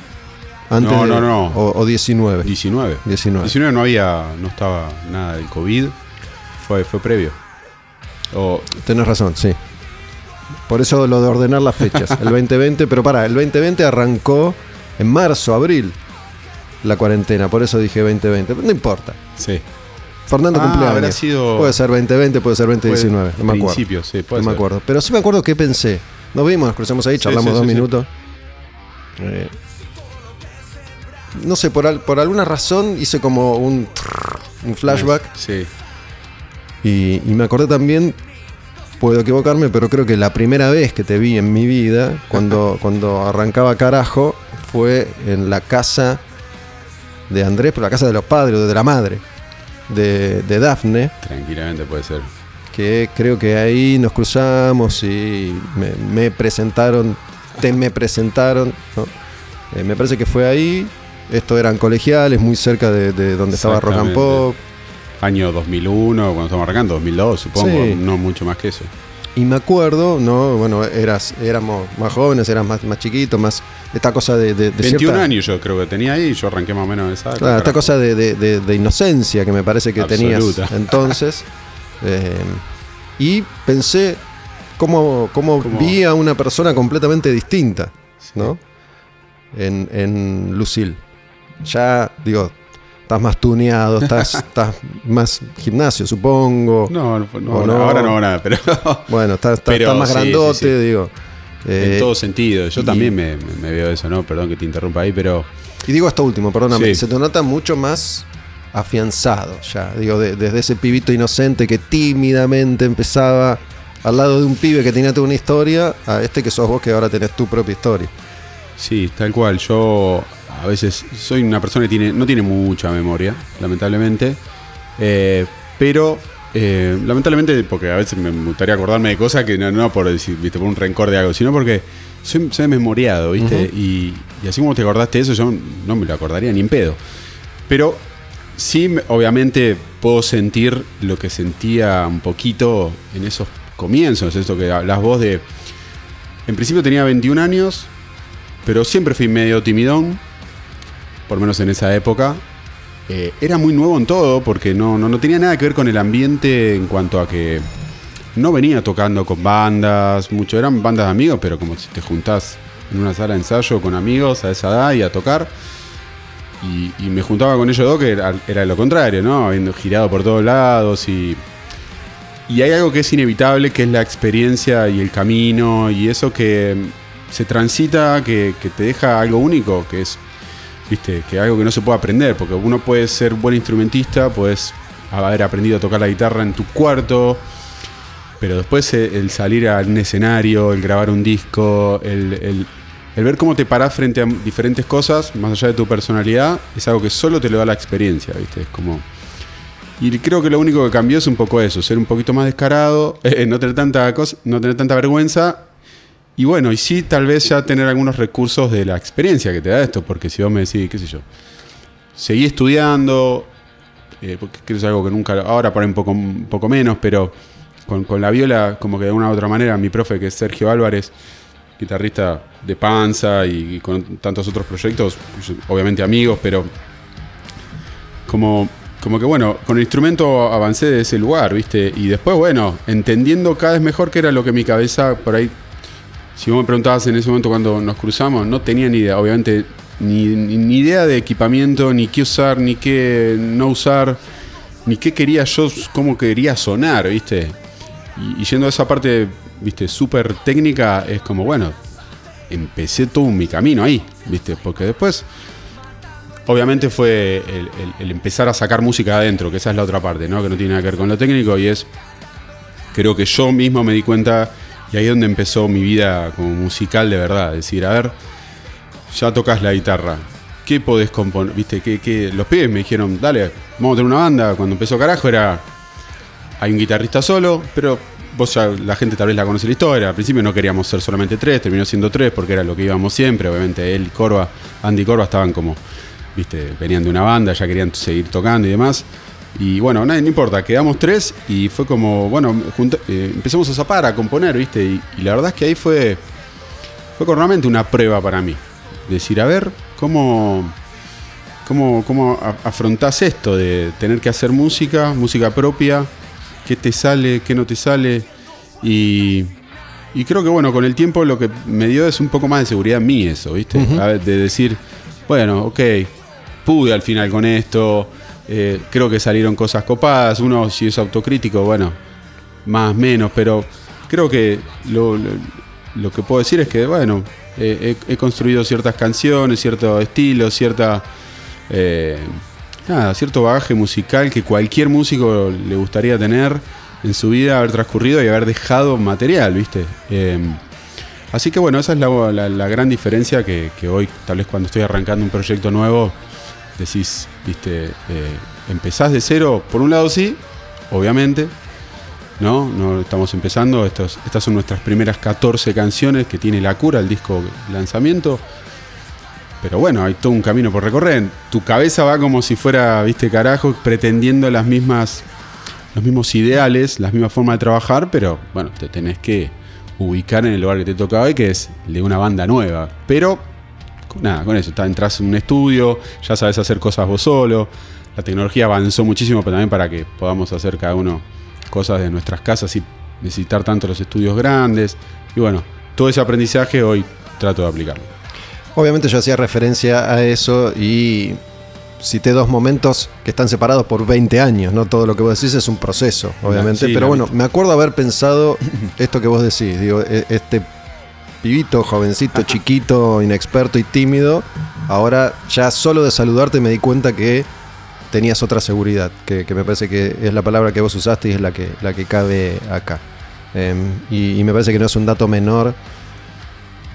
Antes No, de- no, no. O, o 19. 19. 19. 19 no había, no estaba nada del COVID. Fue, fue previo. O, Tenés razón, sí. Por eso lo de ordenar las fechas. El 2020, pero para, el 2020 arrancó en marzo, abril, la cuarentena. Por eso dije 2020. Pero no importa. sí. Fernando Ah, cumpleaños. sido- Puede ser 2020, puede ser 2019. no me acuerdo. Principio, sí, puede no me ser. acuerdo. Pero sí me acuerdo que pensé. Nos vimos, nos cruzamos ahí, Sí, charlamos sí, dos minutos. Eh, no sé, por, al- por alguna razón hice como un, un flashback. Sí. Y, y me acordé también, puedo equivocarme, pero creo que la primera vez que te vi en mi vida, cuando, *laughs* cuando arrancaba carajo, fue en la casa de Andrés, pero la casa de los padres, o de la madre, de, de Dafne, Tranquilamente puede ser. que creo que ahí nos cruzamos y me, me presentaron, te me presentaron, ¿no? Eh, me parece que fue ahí. Estos eran colegiales, muy cerca de, de donde estaba Rock and. Pop. Año 2001, cuando estamos arrancando, 2002, supongo. Sí. No mucho más que eso. Y me acuerdo, ¿no? Bueno, eras, éramos más jóvenes, eras más, más chiquitos, más esta cosa de, de, de 21 cierta- años yo creo que tenía ahí y yo arranqué más o menos esa. Claro, esta cosa de, inocencia que me parece que tenías Absoluta. *laughs* entonces. Eh, y pensé cómo, cómo Cómo- vi a una persona completamente distinta, ¿no? En, en Lucille. Ya, digo, estás más tuneado, estás, *laughs* estás más gimnasio, supongo. No, no, no, ahora no hago nada, pero *laughs* Bueno, estás, estás- Pero estás más sí, grandote, sí. digo. Eh, en todo sentido. Yo y- también me, veo eso, ¿no? Perdón que te interrumpa ahí, pero Y digo esto último, perdóname, se te nota mucho más afianzado ya. Digo, de- desde ese pibito inocente que tímidamente empezaba al lado de un pibe que tenía toda una historia, a este que sos vos que ahora tenés tu propia historia. sí, tal cual. Yo a veces soy una persona que tiene, no tiene mucha memoria, lamentablemente. Eh, pero, eh, lamentablemente, porque a veces me gustaría acordarme de cosas que no, no por decir, viste, por un rencor de algo, sino porque soy, soy memoriado, ¿viste? y, y así como te acordaste de eso, yo no me lo acordaría ni en pedo. Pero sí, me- obviamente puedo sentir lo que sentía un poquito en esos comienzos, esto que hablas vos de... En principio tenía 21 años, pero siempre fui medio timidón, por lo menos en esa época. Eh, era muy nuevo en todo, porque no, no, no tenía nada que ver con el ambiente en cuanto a que no venía tocando con bandas, mucho eran bandas de amigos, pero como si te juntás en una sala de ensayo con amigos a esa edad y a tocar. Y, me juntaba con ellos dos, que era, era lo contrario, ¿no? Habiendo girado por todos lados y. Y hay algo que es inevitable, que es la experiencia y el camino y eso que se transita, que te deja algo único, que es, viste, que algo que no se puede aprender, porque uno puede ser buen instrumentista, puedes haber aprendido a tocar la guitarra en tu cuarto, pero después el salir a un escenario, el grabar un disco, el, el- el ver cómo te parás frente a diferentes cosas, más allá de tu personalidad, es algo que solo te lo da la experiencia, ¿viste? Es como... Y creo que lo único que cambió es un poco eso, ser un poquito más descarado, *laughs* eh, no, tener tanta cosa, no tener tanta vergüenza. Y bueno, y sí, tal vez ya tener algunos recursos de la experiencia que te da esto, porque si vos me decís, qué sé yo, seguí estudiando, eh, porque es algo que nunca, ahora por ahí un poco, un poco menos, pero con, con la viola, como que de una u otra manera, mi profe, que es Sergio Álvarez, guitarrista de Panza y, con tantos otros proyectos, obviamente amigos, pero como, como que bueno, con el instrumento avancé de ese lugar, ¿viste? Y después, bueno, entendiendo cada vez mejor qué era lo que mi cabeza por ahí. Si vos me preguntabas en ese momento cuando nos cruzamos, no tenía ni idea, obviamente, ni, ni- idea de equipamiento, ni qué usar, ni qué no usar, ni qué quería yo, cómo quería sonar, ¿viste? Y, yendo a esa parte, ¿viste? Súper técnica, es como, bueno, empecé todo mi camino ahí, ¿viste? Porque después, obviamente fue el- el empezar a sacar música adentro, que esa es la otra parte, ¿no? Que no tiene nada que ver con lo técnico y es, creo que yo mismo me di cuenta, y ahí es donde empezó mi vida como musical de verdad, decir, a ver, ya tocas la guitarra. ¿Qué podés componer? ¿Viste? ¿Qué, qué? Los pibes me dijeron, dale, vamos a tener una banda. Cuando empezó Carajo era. Hay un guitarrista solo, pero vos ya, la gente tal vez la conoce la historia. Al principio no queríamos ser solamente tres, terminó siendo tres porque era lo que íbamos siempre. Obviamente él y Corva, Andy y Corva estaban como, viste, venían de una banda, ya querían seguir tocando y demás. Y bueno, nada, no importa, quedamos tres y fue como, bueno, junta- eh, empezamos a zapar, a componer, viste. Y, y la verdad es que ahí fue, fue realmente una prueba para mí. Decir, a ver, ¿cómo, cómo, cómo afrontás esto de tener que hacer música, música propia? ¿Qué te sale, qué no te sale? Y, y creo que, bueno, con el tiempo lo que me dio es un poco más de seguridad en mí eso, ¿viste? A ver, de decir, bueno, ok, pude al final con esto, eh, creo que salieron cosas copadas, uno si es autocrítico, bueno, más menos, pero creo que lo, lo- que puedo decir es que, bueno, he, construido ciertas canciones, cierto estilo, cierta... eh, nada, cierto bagaje musical que cualquier músico le gustaría tener en su vida, haber transcurrido y haber dejado material, ¿viste? Eh, así que bueno, esa es la, la- gran diferencia que hoy, tal vez cuando estoy arrancando un proyecto nuevo, decís, ¿viste? Eh, empezás de cero, por un lado sí, obviamente, ¿no? No estamos empezando, estas son nuestras primeras 14 canciones que tiene La Cura, el disco lanzamiento. Pero bueno, hay todo un camino por recorrer. Tu cabeza va como si fuera, viste, carajo, pretendiendo las mismas, los mismos ideales, las mismas formas de trabajar, pero bueno, te tenés que ubicar en el lugar que te toca hoy, que es de una banda nueva. Pero nada, con eso, entras en un estudio, ya sabes hacer cosas vos solo. La tecnología avanzó muchísimo, pero también para que podamos hacer cada uno cosas de nuestras casas y necesitar tanto los estudios grandes. Y bueno, todo ese aprendizaje hoy trato de aplicarlo. Obviamente yo hacía referencia a eso y cité dos momentos que están separados por 20 años, ¿no? Todo lo que vos decís es un proceso, obviamente. sí, pero bueno, me acuerdo haber pensado esto que vos decís, digo, e- este pibito, jovencito, chiquito, inexperto y tímido, ahora ya solo de saludarte me di cuenta que tenías otra seguridad, que, me parece que es la palabra que vos usaste y es la que, la que cabe acá. Em, y, me parece que no es un dato menor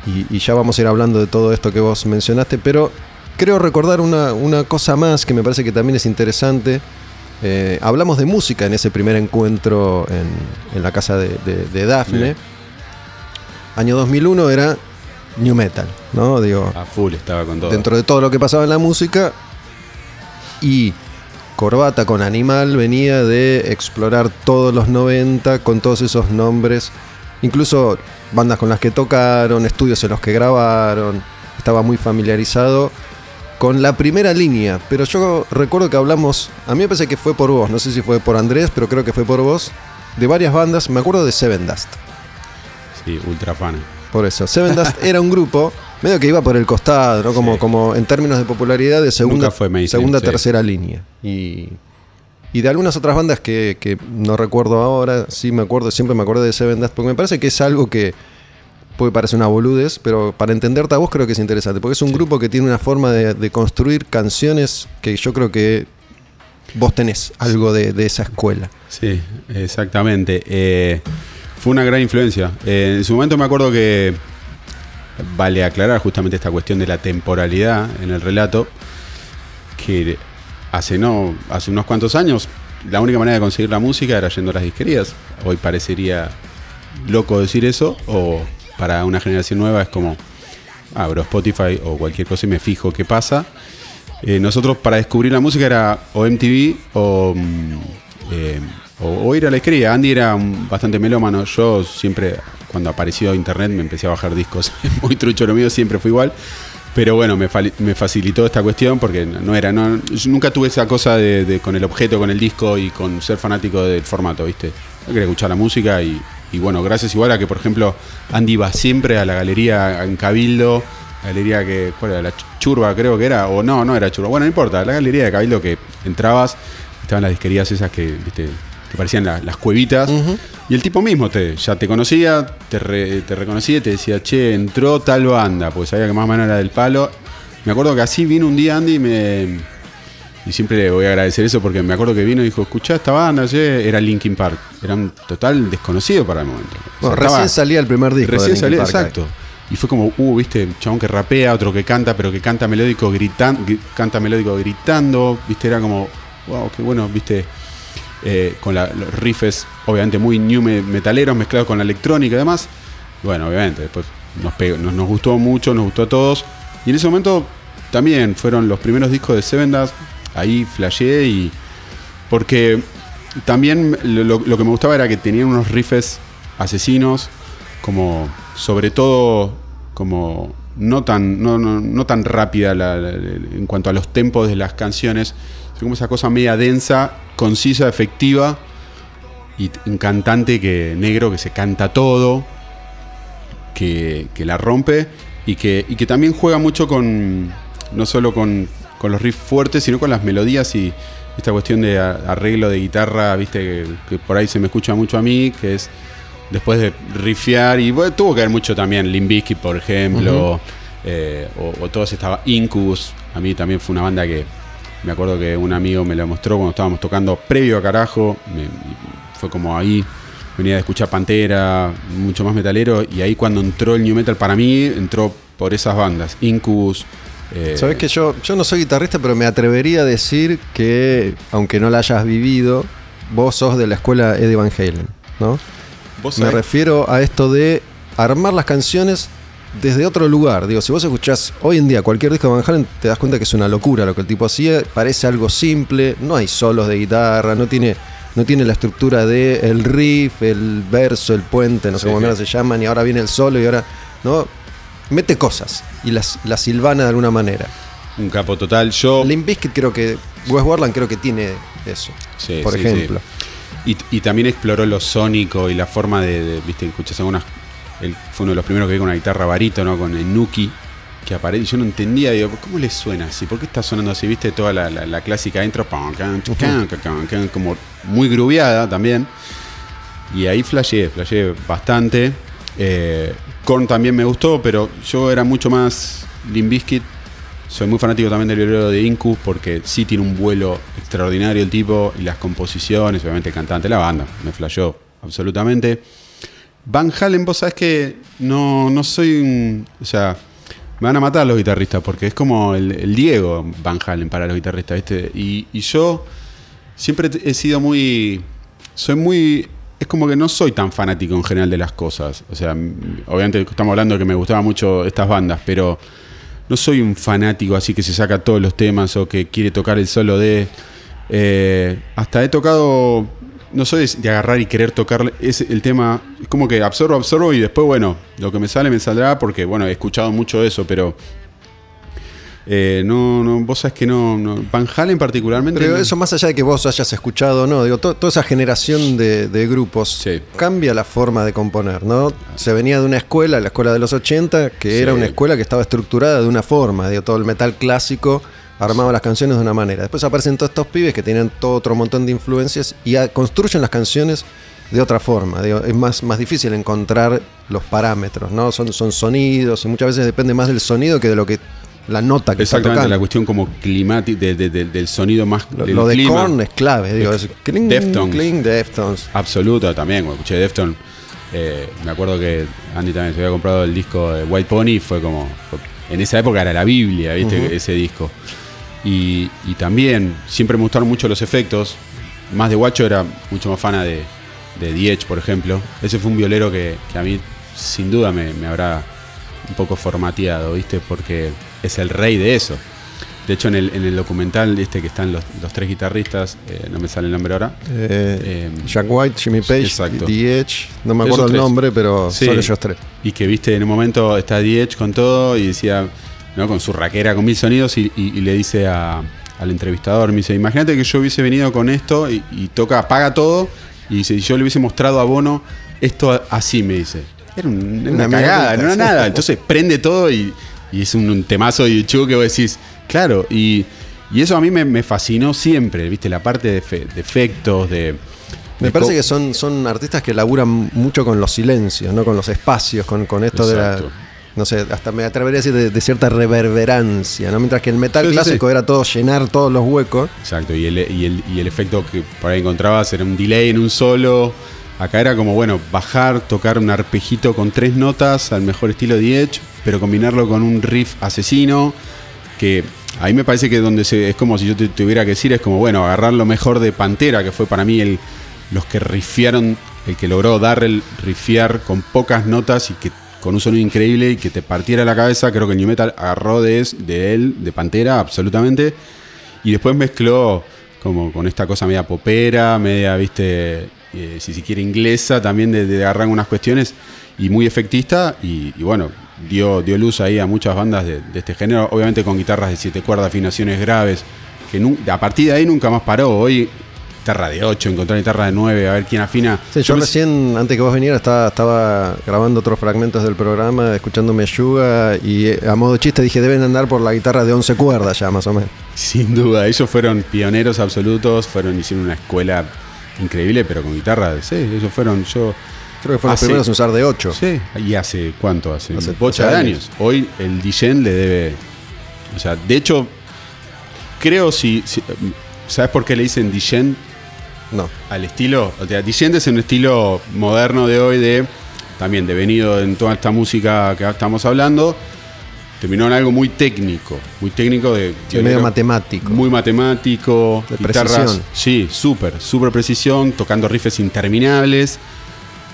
y, ya vamos a ir hablando de todo esto que vos mencionaste, pero creo recordar una, una cosa más que me parece que también es interesante. Eh, hablamos de música en ese primer encuentro en, en la casa de, de-. Bien. Año 2001 era New Metal, ¿no? Digo, A full estaba con todo. dentro de todo lo que pasaba en la música. Y Corbata con Animal venía de explorar todos los 90 con todos esos nombres, incluso bandas con las que tocaron, estudios en los que grabaron. Estaba muy familiarizado con la primera línea, pero yo recuerdo que hablamos, a mí me parece que fue por vos, no sé si fue por Andrés, pero creo que fue por vos, de varias bandas, me acuerdo de Seven Dust. Sí, ultra fan. Por eso, Seven Dust era un grupo medio que iba por el costado, ¿no? Como, Sí. como en términos de popularidad de segunda, fue mainstream, segunda sí. tercera línea. Y, y de algunas otras bandas que, que no recuerdo ahora, sí me acuerdo, siempre me acuerdo de Seven Dust, porque me parece que es algo que puede parecer una boludez, pero para entenderte a vos creo que es interesante, porque es un grupo que tiene una forma de, de construir canciones que yo creo que vos tenés algo de, de esa escuela. Sí, exactamente. Eh, fue una gran influencia. Eh, en su momento me acuerdo que vale aclarar justamente esta cuestión de la temporalidad en el relato, que hace, no, hace unos cuantos años la única manera de conseguir la música era yendo a las disquerías. Hoy parecería loco decir eso, o para una generación nueva es como abro Spotify o cualquier cosa y me fijo qué pasa. Eh, nosotros para descubrir la música era o MTV o, mm, eh, o, ir a la disquería. Andy era bastante melómano. Yo siempre, cuando apareció internet, me empecé a bajar discos. *laughs* Muy trucho lo mío, siempre fue igual. Pero bueno, me, facilitó esta cuestión porque no era, yo nunca tuve esa cosa de, con el objeto, con el disco y con ser fanático del formato, ¿viste? Yo quería escuchar la música y, bueno, gracias igual a que, por ejemplo, Andy va siempre a la galería en Cabildo, galería que, ¿cuál era? La Ch- Churba creo que era, o no, no era Churba, bueno, no importa, la galería de Cabildo que entrabas, estaban las disquerías esas que, ¿viste? Que parecían la- las cuevitas. Y el tipo mismo te, ya te conocía, te, re- te reconocía y te decía, che, entró tal banda, pues sabía que más o menos era del palo. Me acuerdo que así vino un día Andy y me. Y siempre le voy a agradecer eso porque me acuerdo que vino y dijo, escuchá esta banda, che, era Linkin Park. Era un total desconocido para el momento. O sea, Bueno, estaba- recién salía el primer disco. Recién ahí. exacto. Y fue como, uh, viste, chabón que rapea, otro que canta, pero que canta melódico gritando, canta melódico gritando, viste, era como, wow, qué bueno, viste, eh, con los riffs, obviamente muy new me- metaleros mezclados con la electrónica y demás. Bueno, obviamente, después nos, gustó mucho, nos gustó a todos. Y en ese momento también fueron los primeros discos de Seven Dust, ahí flasheé. Porque también lo, que me gustaba era que tenían unos riffs asesinos, como sobre todo como no tan, no, no- no tan rápida en cuanto a los tempos de las canciones, como esa cosa media densa, concisa, efectiva, y un cantante que negro que se canta todo, que, que la rompe y que, y que también juega mucho con, no solo con, con los riffs fuertes, sino con las melodías y esta cuestión de arreglo de guitarra, viste, que, que por ahí se me escucha mucho a mí, que es después de riffear, y bueno, tuvo que ver mucho también Limbisky, por ejemplo, eh, o, o todos estaba Incubus, a mí también fue una banda que me acuerdo que un amigo me la mostró cuando estábamos tocando previo a carajo, me- fue como ahí, venía de escuchar Pantera, mucho más metalero, y ahí cuando entró el New Metal para mí, entró por esas bandas, Incubus. eh, Sabes que yo, yo no soy guitarrista, pero me atrevería a decir que, aunque no la hayas vivido, vos sos de la escuela Eddie Van Halen, ¿no? vos Me refiero a esto de armar las canciones desde otro lugar. Digo, si vos escuchás hoy en día cualquier disco de Van Halen, te das cuenta que es una locura lo que el tipo hacía. Parece algo simple, no hay solos de guitarra, no tiene, no tiene la estructura de el riff, el verso, el puente, no sé Sí, cómo sí. se llaman, y ahora viene el solo y ahora. ¿no? Mete cosas y las, las silvana de alguna manera. un capo total. Yo. Limp Bizkit creo que. Wes Borland creo que tiene eso. Sí, por ejemplo. Y, y también exploró lo sónico y la forma de, de- viste, escuchas algunas. Él fue uno de los primeros que vi con una guitarra varito, ¿no? Con el Nuki, que aparece. Yo no entendía, digo, ¿cómo le suena así? ¿Por qué está sonando así? ¿Viste? Toda la, la- la clásica intro, como muy grubeada también. Y ahí flasheé, flasheé bastante. Eh, Korn también me gustó, pero yo era mucho más Limbiskit. Soy muy fanático también del violero de Incus porque sí tiene un vuelo extraordinario el tipo y las composiciones, obviamente el cantante, la banda, me flasheó absolutamente. Van Halen, vos sabés que no, no soy un. O sea, me van a matar los guitarristas porque es como el, Diego Van Halen para los guitarristas, ¿viste? Y, yo siempre he sido muy. Soy muy. Es como que no soy tan fanático en general de las cosas. O sea, obviamente estamos hablando de que me gustaban mucho estas bandas, pero no soy un fanático así que se saca todos los temas o que quiere tocar el solo de. eh, hasta he tocado. No soy de, de agarrar y querer tocar ese, el tema. Es como que absorbo, absorbo y después, bueno, lo que me sale, me saldrá porque, bueno, he escuchado mucho eso, pero. eh, no, no, vos sabés que no, no. Van Halen particularmente. Pero eso más allá de que vos hayas escuchado no, digo, to- toda esa generación de, de grupos Sí. cambia la forma de componer, ¿no? Se venía de una escuela, la escuela de los 80, que Sí. era una escuela que estaba estructurada de una forma, digo, todo el metal clásico armaba las canciones de una manera. Después aparecen todos estos pibes que tienen todo otro montón de influencias y a- construyen las canciones de otra forma. Digo, es más, más difícil encontrar los parámetros, ¿no? Son, son sonidos y muchas veces depende más del sonido que de lo que la nota que está Exactamente, tocando. la cuestión como climática, de- de- de- del sonido más. Lo, del lo de clima. Korn es clave, digo, es cling, Deftones. cling, Deftones. Absoluto también, cuando escuché Defton. eh, me acuerdo que Andy también se había comprado el disco de White Pony, fue como. En esa época era la Biblia, ¿viste? Ese disco. Y, y también, siempre me gustaron mucho los efectos. Más de Guacho era mucho más fana de, de Edge, por ejemplo. Ese fue un violero que, que a mí, sin duda, me, me habrá un poco formateado, ¿viste? Porque es el rey de eso. De hecho, en el, en el documental este que están los, los tres guitarristas, eh, no me sale el nombre ahora. Eh, Eh, Jack White, Jimmy Page, exacto. Edge, no me acuerdo el nombre, pero Sí. son ellos tres. Y que viste en un momento está Edge con todo y decía, ¿no? Con su raquera, con mil sonidos, y, y- y le dice a- al entrevistador, me dice, imagínate que yo hubiese venido con esto y, y toca, apaga todo, y dice, y yo le hubiese mostrado a Bono esto así, me dice. Era un- era una, Una cagada, no era nada. Entonces prende todo y, y es un, un temazo de YouTube que vos decís, claro, y, y eso a mí me, me fascinó siempre, ¿viste? La parte de, efe- de efectos, de... Me de parece que son, son artistas que laburan mucho con los silencios, ¿no? Con los espacios, con, con esto de la. No sé, hasta me atrevería a decir de, de cierta reverberancia, ¿no? Mientras que el metal Sí, clásico sí. era todo llenar todos los huecos. Exacto, y el, y, el, y el efecto que por ahí encontrabas era un delay en un solo. Acá era como, bueno, bajar, tocar un arpejito con tres notas al mejor estilo de Edge, pero combinarlo con un riff asesino. Que ahí me parece que donde se, es como si yo te tuviera que decir, es como, bueno, agarrar lo mejor de Pantera, que fue para mí el, los que riffearon, el que logró dar el riffear con pocas notas y que con un sonido increíble y que te partiera la cabeza. Creo que New Metal agarró de, de él, de Pantera, absolutamente. Y después mezcló como con esta cosa media popera, media, viste, eh, si se quiere inglesa, también de, de agarrar unas cuestiones y muy efectista. Y, bueno, dio, dio luz ahí a muchas bandas de, de este género, obviamente con guitarras de siete cuerdas, afinaciones graves, que a partir de ahí nunca más paró. Hoy guitarra de 8, encontrar guitarra de 9, a ver quién afina. Sí, yo recién, antes que vos vinieras, estaba, estaba grabando otros fragmentos del programa, escuchándome Yuga, y eh, a modo de chiste dije, deben andar por la guitarra de 11 cuerdas ya, más o menos. Sin duda, ellos fueron pioneros absolutos, fueron, hicieron una escuela increíble, pero con guitarra, sí, ellos fueron, yo... Creo que fueron los primeros en usar de 8. Sí, y hace cuánto, hace, Hace bocha de años. años. Hoy el Dijen le debe, o sea, de hecho, creo si, si- ¿sabes por qué le dicen Dijen No. al estilo? O sea, Dijen es un estilo moderno de hoy de, también devenido en toda esta música que estamos hablando, terminó en algo muy técnico, muy técnico de... Sí, medio matemático. Muy matemático, De guitarras, precisión. sí, súper, súper precisión, tocando riffs interminables,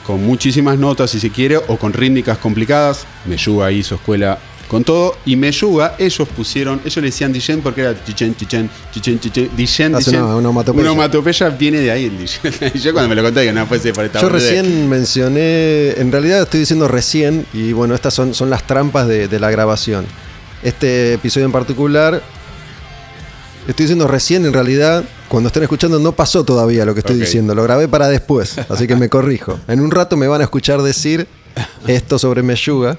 con muchísimas notas si se quiere, o con rítmicas complicadas. Meyuga hizo escuela con todo, y Meyuga, ellos pusieron, ellos le decían Dijen porque era Dijen, Dijen, Dijen, Dijen, Dijen, Dijen. una- una onomatopeya. Una onomatopeya viene de ahí el Dijen. *laughs* Yo cuando me lo conté, que no fuese por esta Yo recién mencioné, en realidad estoy diciendo recién, y bueno, estas son, son las trampas de, de la grabación. Este episodio en particular, estoy diciendo recién, en realidad, cuando estén escuchando no pasó todavía lo que estoy diciendo, lo grabé para después, así que me corrijo. En un rato me van a escuchar decir esto sobre Meyuga,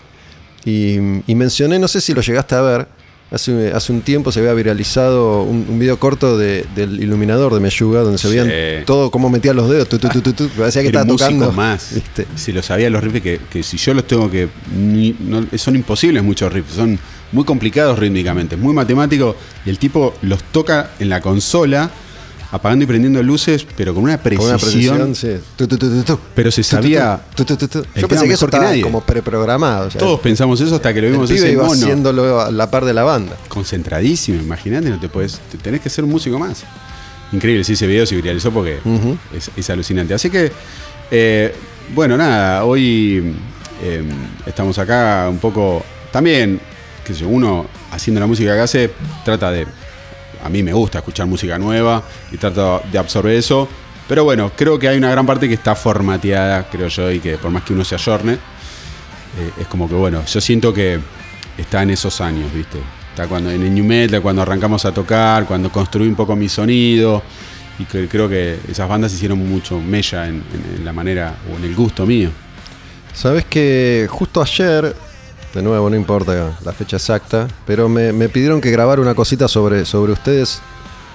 y, y mencioné, no sé si lo llegaste a ver, hace, hace un tiempo se había viralizado un, un video corto de- del iluminador de Meyuga, donde se Sí. veían todo cómo metía los dedos, tu, tu, tu, parecía que Era estaba tocando. más. ¿viste? Si lo sabía los riffs que, que si yo los tengo que. ni- no- son imposibles muchos riffs. Son muy complicados rítmicamente. Es muy matemático. Y el tipo los toca en la consola, apagando y prendiendo luces, pero con una Con precisión. una precisión, sí. Tu, tu, tu, tu, tu. Pero se sabía. el Yo pensé que eso que estaba nadie. como preprogramado. Todos pensamos eso hasta que lo el vimos pibe ese iba mono. haciéndolo a la par de la banda. Concentradísimo, imagínate, no te puedes. te- tenés que ser un músico más. Increíble, sí, ese video se viralizó porque es, es alucinante. Así que, eh, bueno, nada, hoy eh, estamos acá un poco. También, que yo, uno haciendo la música que hace, trata de. A mí me gusta escuchar música nueva y trato de absorber eso. Pero bueno, creo que hay una gran parte que está formateada, creo yo, y que por más que uno se ayorne, eh, es como que bueno, yo siento que está en esos años, ¿viste? Está cuando en el New Metal, cuando arrancamos a tocar, cuando construí un poco mi sonido. Y que creo que esas bandas hicieron mucho mella en, la manera o en el gusto mío. Sabes que justo ayer, de nuevo, no importa la fecha exacta, pero me, me pidieron que grabara una cosita sobre, sobre ustedes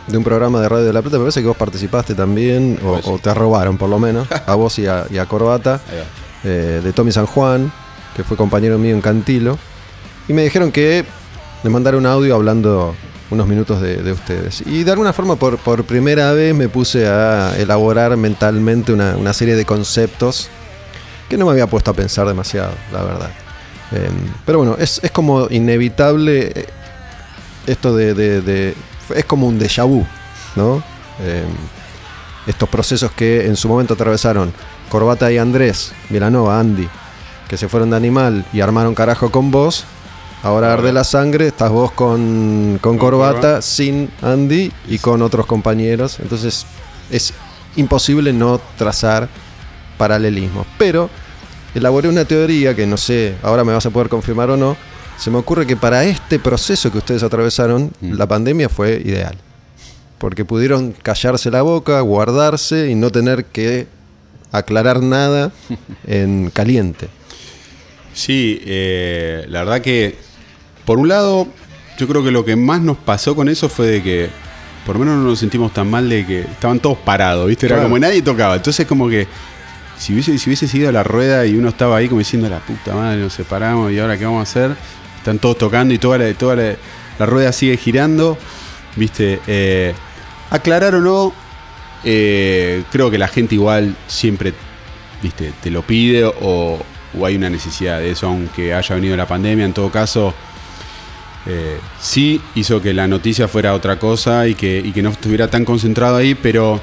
de un programa de Radio de la Plata. Me parece que vos participaste también, o, o te robaron por lo menos, a vos y a, y a Corbata. Eh, de Tommy San Juan, que fue compañero mío en Cantilo, y me dijeron que le mandara un audio hablando unos minutos de, de ustedes. Y de alguna forma, por, por primera vez, me puse a elaborar mentalmente una, una serie de conceptos que no me había puesto a pensar demasiado, la verdad. Eh, pero bueno, es, es como inevitable eh, esto de, de- de- Es como un déjà vu, ¿no? Eh, estos procesos que en su momento atravesaron Corbata y Andrés, Milanova, Andy, que se fueron de animal y armaron carajo con vos. Ahora arde la sangre, estás vos con, con Con Corbata, Corbata. sin Andy y con otros compañeros. Entonces es imposible no trazar paralelismos. Pero elaboré una teoría que no sé, ahora me vas a poder confirmar o no, se me ocurre que para este proceso que ustedes atravesaron, Mm. la pandemia fue ideal. Porque pudieron callarse la boca, guardarse y no tener que aclarar nada *laughs* en caliente. Sí, eh, la verdad que, por un lado, yo creo que lo que más nos pasó con eso fue de que, por lo menos no nos sentimos tan mal de que estaban todos parados, ¿viste? Era Claro. como nadie tocaba. Entonces, como que, si hubiese, si hubiese seguido la rueda y uno estaba ahí como diciendo, la puta madre, nos separamos y ahora qué vamos a hacer, están todos tocando y toda la, toda la, rueda sigue girando, ¿viste? Eh, aclarar o no, eh, creo que la gente igual siempre viste, te lo pide o, o hay una necesidad de eso, aunque haya venido la pandemia, en todo caso, eh, sí hizo que la noticia fuera otra cosa y que, y que no estuviera tan concentrado ahí, pero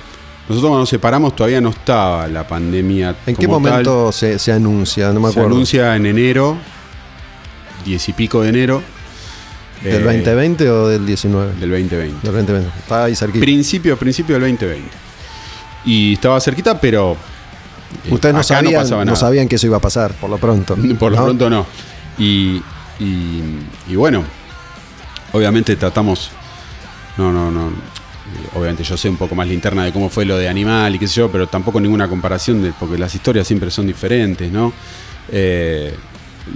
nosotros cuando nos separamos todavía no estaba la pandemia. ¿En qué tal. momento se, se anuncia? No me Se acuerdo. anuncia en enero, diez y pico de enero. ¿Del eh, 2020 o del 19? Del 2020. Del 2020. Está ahí cerquita. Principio, principio del 2020. Y estaba cerquita, pero. eh, Ustedes no sabían, no sabían que eso iba a pasar, por lo pronto. *laughs* Por lo ¿no? pronto no. Y, y, y bueno, obviamente tratamos. No, no, no. Obviamente yo sé un poco más la interna de cómo fue lo de Animal y qué sé yo, pero tampoco ninguna comparación, porque las historias siempre son diferentes, ¿no? Eh,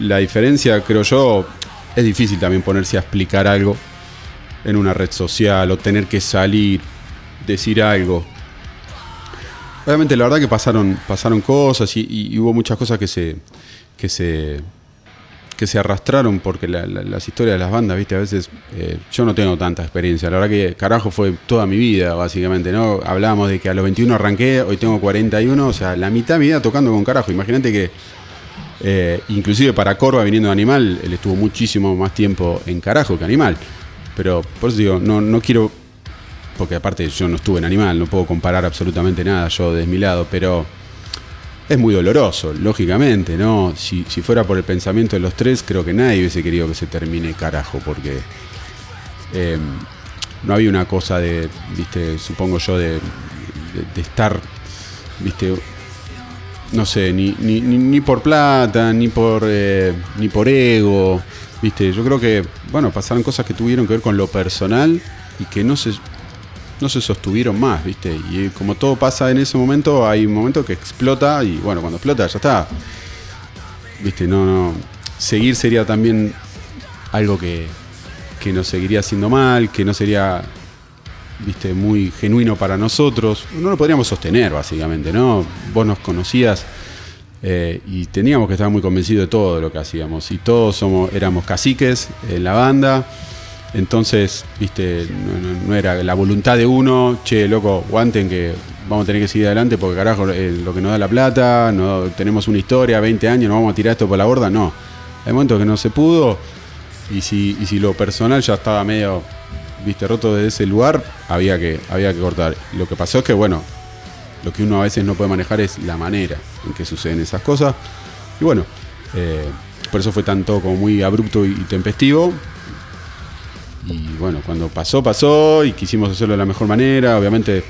la diferencia, creo yo, es difícil también ponerse a explicar algo en una red social o tener que salir, decir algo. Obviamente, la verdad que pasaron, pasaron cosas y- y hubo muchas cosas que se, que se, que se arrastraron porque la- la- las historias de las bandas, viste, a veces eh, yo no tengo tanta experiencia. La verdad que carajo fue toda mi vida, básicamente, ¿no? Hablábamos de que a los 21 arranqué, hoy tengo 41, o sea, la mitad de mi vida tocando con carajo. Imagínate que, eh, inclusive para Corva, viniendo de Animal, él estuvo muchísimo más tiempo en carajo que Animal. Pero por eso digo, no, no quiero porque aparte yo no estuve en animal, no puedo comparar absolutamente nada yo desde mi lado, pero es muy doloroso, lógicamente, ¿no? Si, si fuera por el pensamiento de los tres, creo que nadie hubiese querido que se termine carajo, porque eh, no había una cosa de, viste, supongo yo, de, de- estar, viste, no sé, ni, ni, ni- ni por plata, ni por, eh, ni por ego, viste, yo creo que, bueno, pasaron cosas que tuvieron que ver con lo personal y que no se, no se sostuvieron más, ¿viste? Y como todo pasa en ese momento, hay un momento que explota y bueno, cuando explota ya está. ¿Viste? No, no. Seguir sería también algo que, que nos seguiría haciendo mal, que no sería, ¿viste? Muy genuino para nosotros. No lo podríamos sostener, básicamente, ¿no? Vos nos conocías. eh, y teníamos que estar muy convencidos de todo lo que hacíamos. Y todos somos, éramos caciques en la banda. Entonces, viste, no, era la voluntad de uno, che, loco, guanten que vamos a tener que seguir adelante porque carajo, eh, lo que nos da la plata, no tenemos una historia, 20 años, no vamos a tirar esto por la borda, no. Hay momentos que no se pudo y si, y si lo personal ya estaba medio, viste, roto de ese lugar, había que, había que cortar. Lo que pasó es que, bueno, lo que uno a veces no puede manejar es la manera en que suceden esas cosas. Y bueno, eh, por eso fue tanto como muy abrupto y tempestivo, y bueno, cuando pasó, pasó y quisimos hacerlo de la mejor manera. Obviamente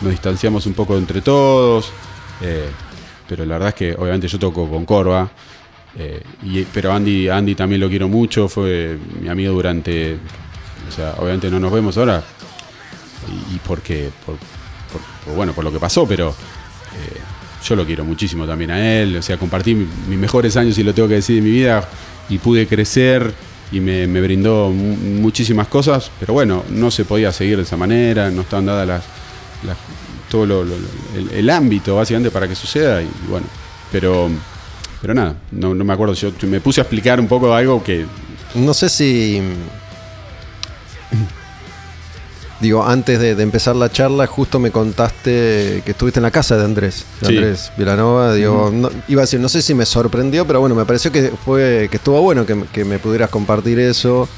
nos distanciamos un poco entre todos. eh, pero la verdad es que obviamente yo toco con Corva. eh, pero Andy, Andy también lo quiero mucho. Fue mi amigo durante. O sea, obviamente no nos vemos ahora. Y, porque. Por, bueno, por lo que pasó, pero. eh, yo lo quiero muchísimo también a él. O sea, compartí mi- mis mejores años, y lo tengo que decir, de mi vida. Y pude crecer y me, me brindó mu- muchísimas cosas, pero bueno, no se podía seguir de esa manera, no estaban dadas las, todo lo- el ámbito básicamente para que suceda y, bueno, pero pero nada, no, no me acuerdo, yo me puse a explicar un poco algo que No sé si. Digo, antes de, de empezar la charla, justo me contaste que estuviste en la casa de Andrés, de Sí. Andrés Vilanova. Digo, no- iba a decir, no sé si me sorprendió, pero bueno, me pareció que fue que estuvo bueno que, que me pudieras compartir eso,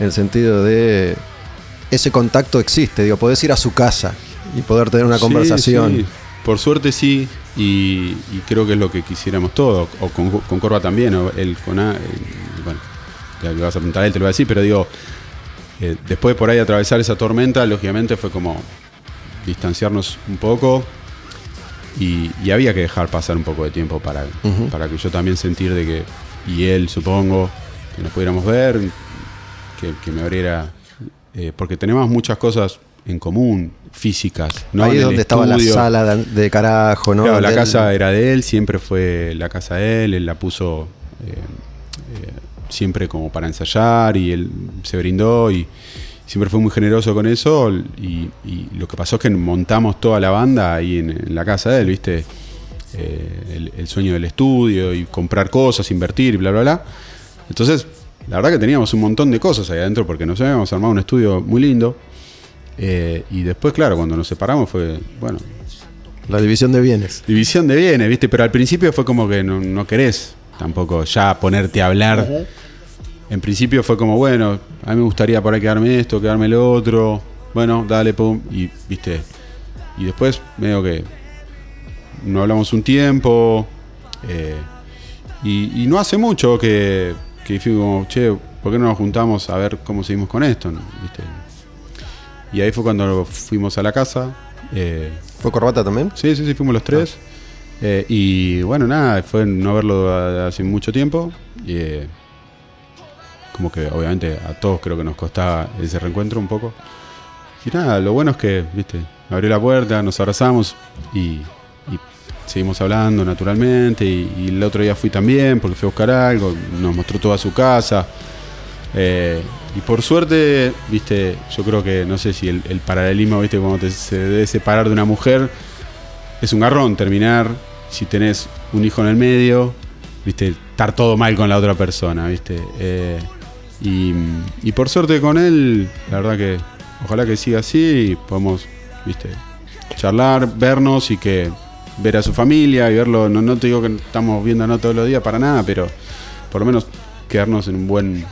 en el sentido de ese contacto existe. Digo, podés ir a su casa y poder tener una Sí, conversación. sí. Por suerte sí, y, y creo que es lo que quisiéramos todos, o con, con Corva también, o él con A, eh, bueno, le vas a preguntar a él, te lo voy a decir, pero digo, eh, después de por ahí atravesar esa tormenta, lógicamente fue como distanciarnos un poco y, y había que dejar pasar un poco de tiempo para, para que yo también sentir de que, y él supongo, que nos pudiéramos ver, que, que me abriera. eh, porque tenemos muchas cosas en común, físicas. ¿no? Ahí En es donde estaba la sala de, carajo, ¿no? Claro, la Del- casa era de él, siempre fue la casa de él, él la puso eh, siempre como para ensayar y él se brindó y siempre fue muy generoso con eso y, y lo que pasó es que montamos toda la banda ahí en, en la casa de él, ¿viste? Eh, el, el sueño del estudio y comprar cosas, invertir y bla, bla, bla. Entonces, la verdad que teníamos un montón de cosas ahí adentro porque nos habíamos armado un estudio muy lindo. Eh, y después, claro, cuando nos separamos fue, bueno, La división de bienes. división de bienes, ¿viste? Pero al principio fue como que no, no querés tampoco ya ponerte a hablar. En principio fue como, bueno, a mí me gustaría por ahí quedarme esto, quedarme lo otro. Bueno, dale, pum. Y, ¿viste? Y después, medio que no hablamos un tiempo. eh, y, y no hace mucho que, que dijimos, como, che, ¿por qué no nos juntamos a ver cómo seguimos con esto? no? ¿Viste? Y ahí fue cuando fuimos a la casa. eh, ¿Fue corbata también? Sí, sí, sí, fuimos los tres. Eh, y bueno, nada, fue no verlo hace mucho tiempo. Y, eh, como que obviamente a todos creo que nos costaba ese reencuentro un poco. Y nada, lo bueno es que, viste, abrió la puerta, nos abrazamos y, seguimos hablando naturalmente. Y, el otro día fui también porque fui a buscar algo, nos mostró toda su casa. Eh, y por suerte, viste, yo creo que, no sé si el, el paralelismo, viste, cuando te, se debe separar de una mujer, es un garrón terminar si tenés un hijo en el medio, viste, estar todo mal con la otra persona, viste. Eh, y, y por suerte con él, la verdad que ojalá que siga así y podamos, viste, charlar, vernos y que ver a su familia y verlo, no, no te digo que estamos viéndonos todos los días para nada, pero por lo menos quedarnos en un buen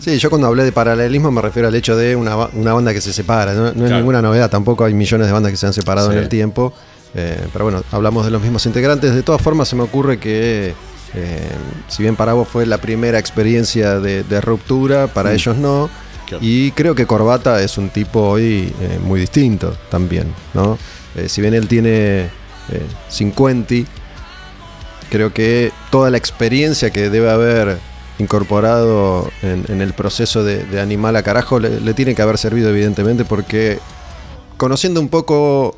Sí, yo cuando hablé de paralelismo me refiero al hecho de una, una banda que se separa. No, no es ninguna novedad, tampoco hay millones de bandas que se han separado Sí. en el tiempo. Eh, pero bueno, hablamos de los mismos integrantes. De todas formas, se me ocurre que, eh, si bien para vos fue la primera experiencia de, de ruptura, para Mm. ellos no. Claro. Y creo que Corbata es un tipo hoy eh, muy distinto también, ¿no? Si bien él tiene eh, 50, creo que toda la experiencia que debe haber incorporado en, en el proceso de, de Animal a Carajo le, le tiene que haber servido evidentemente porque conociendo un poco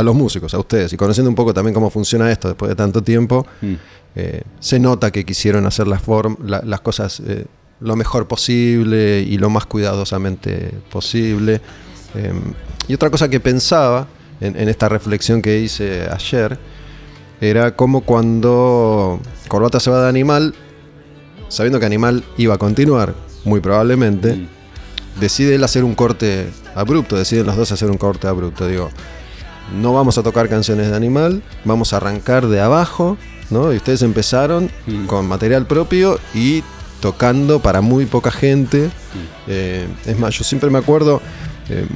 a los músicos, a ustedes, y conociendo un poco también cómo funciona esto después de tanto tiempo, Mm. eh, se nota que quisieron hacer las, form- la- las cosas eh, lo mejor posible y lo más cuidadosamente posible. Eh, y otra cosa que pensaba en, en esta reflexión que hice ayer era como cuando Corbata se va de Animal, sabiendo que Animal iba a continuar, muy probablemente, Mm. decide él hacer un corte abrupto, deciden los dos hacer un corte abrupto. Digo, no vamos a tocar canciones de Animal, vamos a arrancar de abajo, ¿no? Y ustedes empezaron Mm. con material propio y tocando para muy poca gente. Mm. Eh, es más, yo siempre me acuerdo, eh,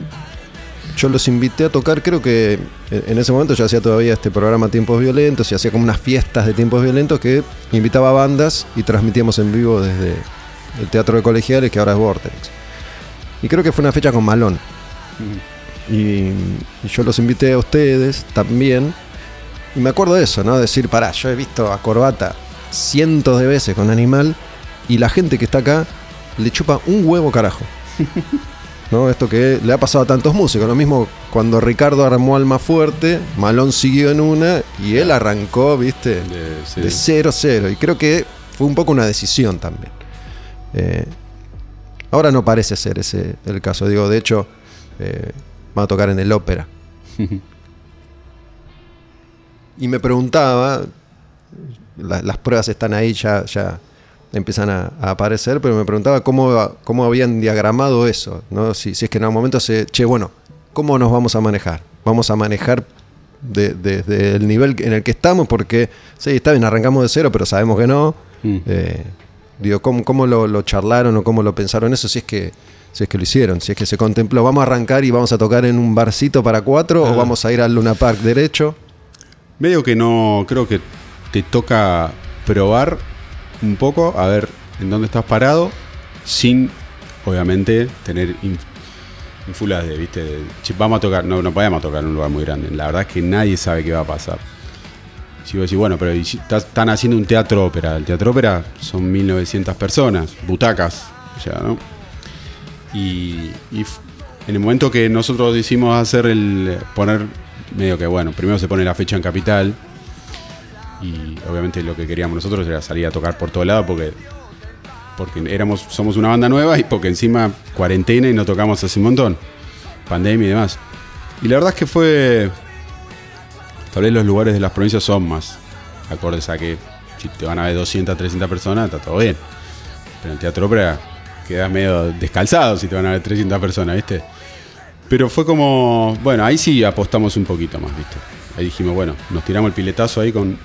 yo los invité a tocar, creo que en ese momento yo hacía todavía este programa Tiempos Violentos y hacía como unas fiestas de Tiempos Violentos que invitaba a bandas y transmitíamos en vivo desde el Teatro de Colegiales, que ahora es Vortex. Y creo que fue una fecha con Malón. Y, y yo los invité a ustedes también. Y me acuerdo de eso, ¿no? Decir, pará, yo he visto a Corbata cientos de veces con Animal y la gente que está acá le chupa un huevo carajo. *laughs* ¿No? Esto que le ha pasado a tantos músicos. Lo mismo cuando Ricardo armó Alma Fuerte, Malón siguió en una y él arrancó, ¿viste? De- sí. de 0-0. Y creo que fue un poco una decisión también. Eh, ahora no parece ser ese el caso. Digo, de hecho, eh, va a tocar en el ópera. *laughs* Y me preguntaba, la- las pruebas están ahí, ya, ya empiezan a, a aparecer, pero me preguntaba cómo, cómo habían diagramado eso, ¿no? Si, si es que en algún momento se, che, bueno, ¿cómo nos vamos a manejar? Vamos a manejar de- desde el nivel en el que estamos, porque, sí, está bien, arrancamos de cero, pero sabemos que no. Mm. Eh, digo, ¿cómo, cómo lo, lo charlaron o cómo lo pensaron eso? Si es que si es que lo hicieron, si es que se contempló, vamos a arrancar y vamos a tocar en un barcito para cuatro Ah. o vamos a ir al Luna Park derecho. Medio que no, creo que te toca probar un poco a ver en dónde estás parado, sin obviamente tener in- ínfulas de, viste, de, "Che, vamos a tocar, no, no podemos tocar en un lugar muy grande. La verdad es que nadie sabe qué va a pasar. si vos decís, bueno, pero están haciendo un teatro ópera. El teatro ópera son 1900 personas, butacas, ya, ¿no? Y, y en el momento que nosotros decidimos hacer el. poner. medio que, bueno, primero se pone la fecha en capital. Y obviamente lo que queríamos nosotros era salir a tocar por todo lado porque. Porque éramos, somos una banda nueva y porque encima cuarentena y no tocamos hace un montón. Pandemia y demás. Y la verdad es que fue. Tal vez los lugares de las provincias son más acordes a que si te van a ver 200, 300 personas, está todo bien. Pero en teatro ópera quedas medio descalzado si te van a ver 300 personas, ¿viste? Pero fue como, bueno, ahí sí apostamos un poquito más, ¿viste? Ahí dijimos, bueno, nos tiramos el piletazo ahí con,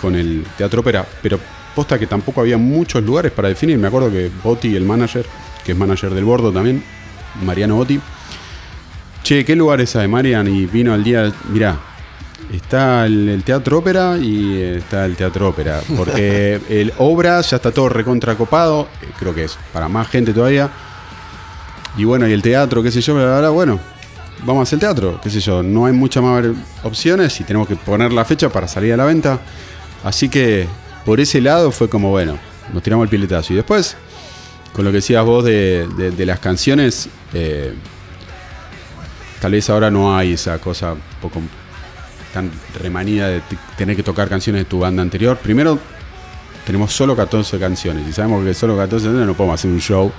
con el teatro ópera, pero posta que tampoco había muchos lugares para definir. Me acuerdo que Botti, el manager, que es manager del Bordo también, Mariano Botti, che, ¿qué lugares hay, Marian? Y vino al día, mirá, está el, el teatro ópera y eh, está el teatro ópera, porque *laughs* el obra ya está todo recontracopado, eh, creo que es para más gente todavía. Y bueno, y el teatro, qué sé yo, ahora bueno, vamos a hacer teatro, qué sé yo, no hay muchas más opciones y tenemos que poner la fecha para salir a la venta. Así que por ese lado fue como, bueno, nos tiramos el piletazo. Y después, con lo que decías vos de, de- de las canciones, eh, tal vez ahora no hay esa cosa un poco tan remanida de tener que tocar canciones de tu banda anterior. Primero, tenemos solo 14 canciones y sabemos que solo 14 canciones no podemos hacer un show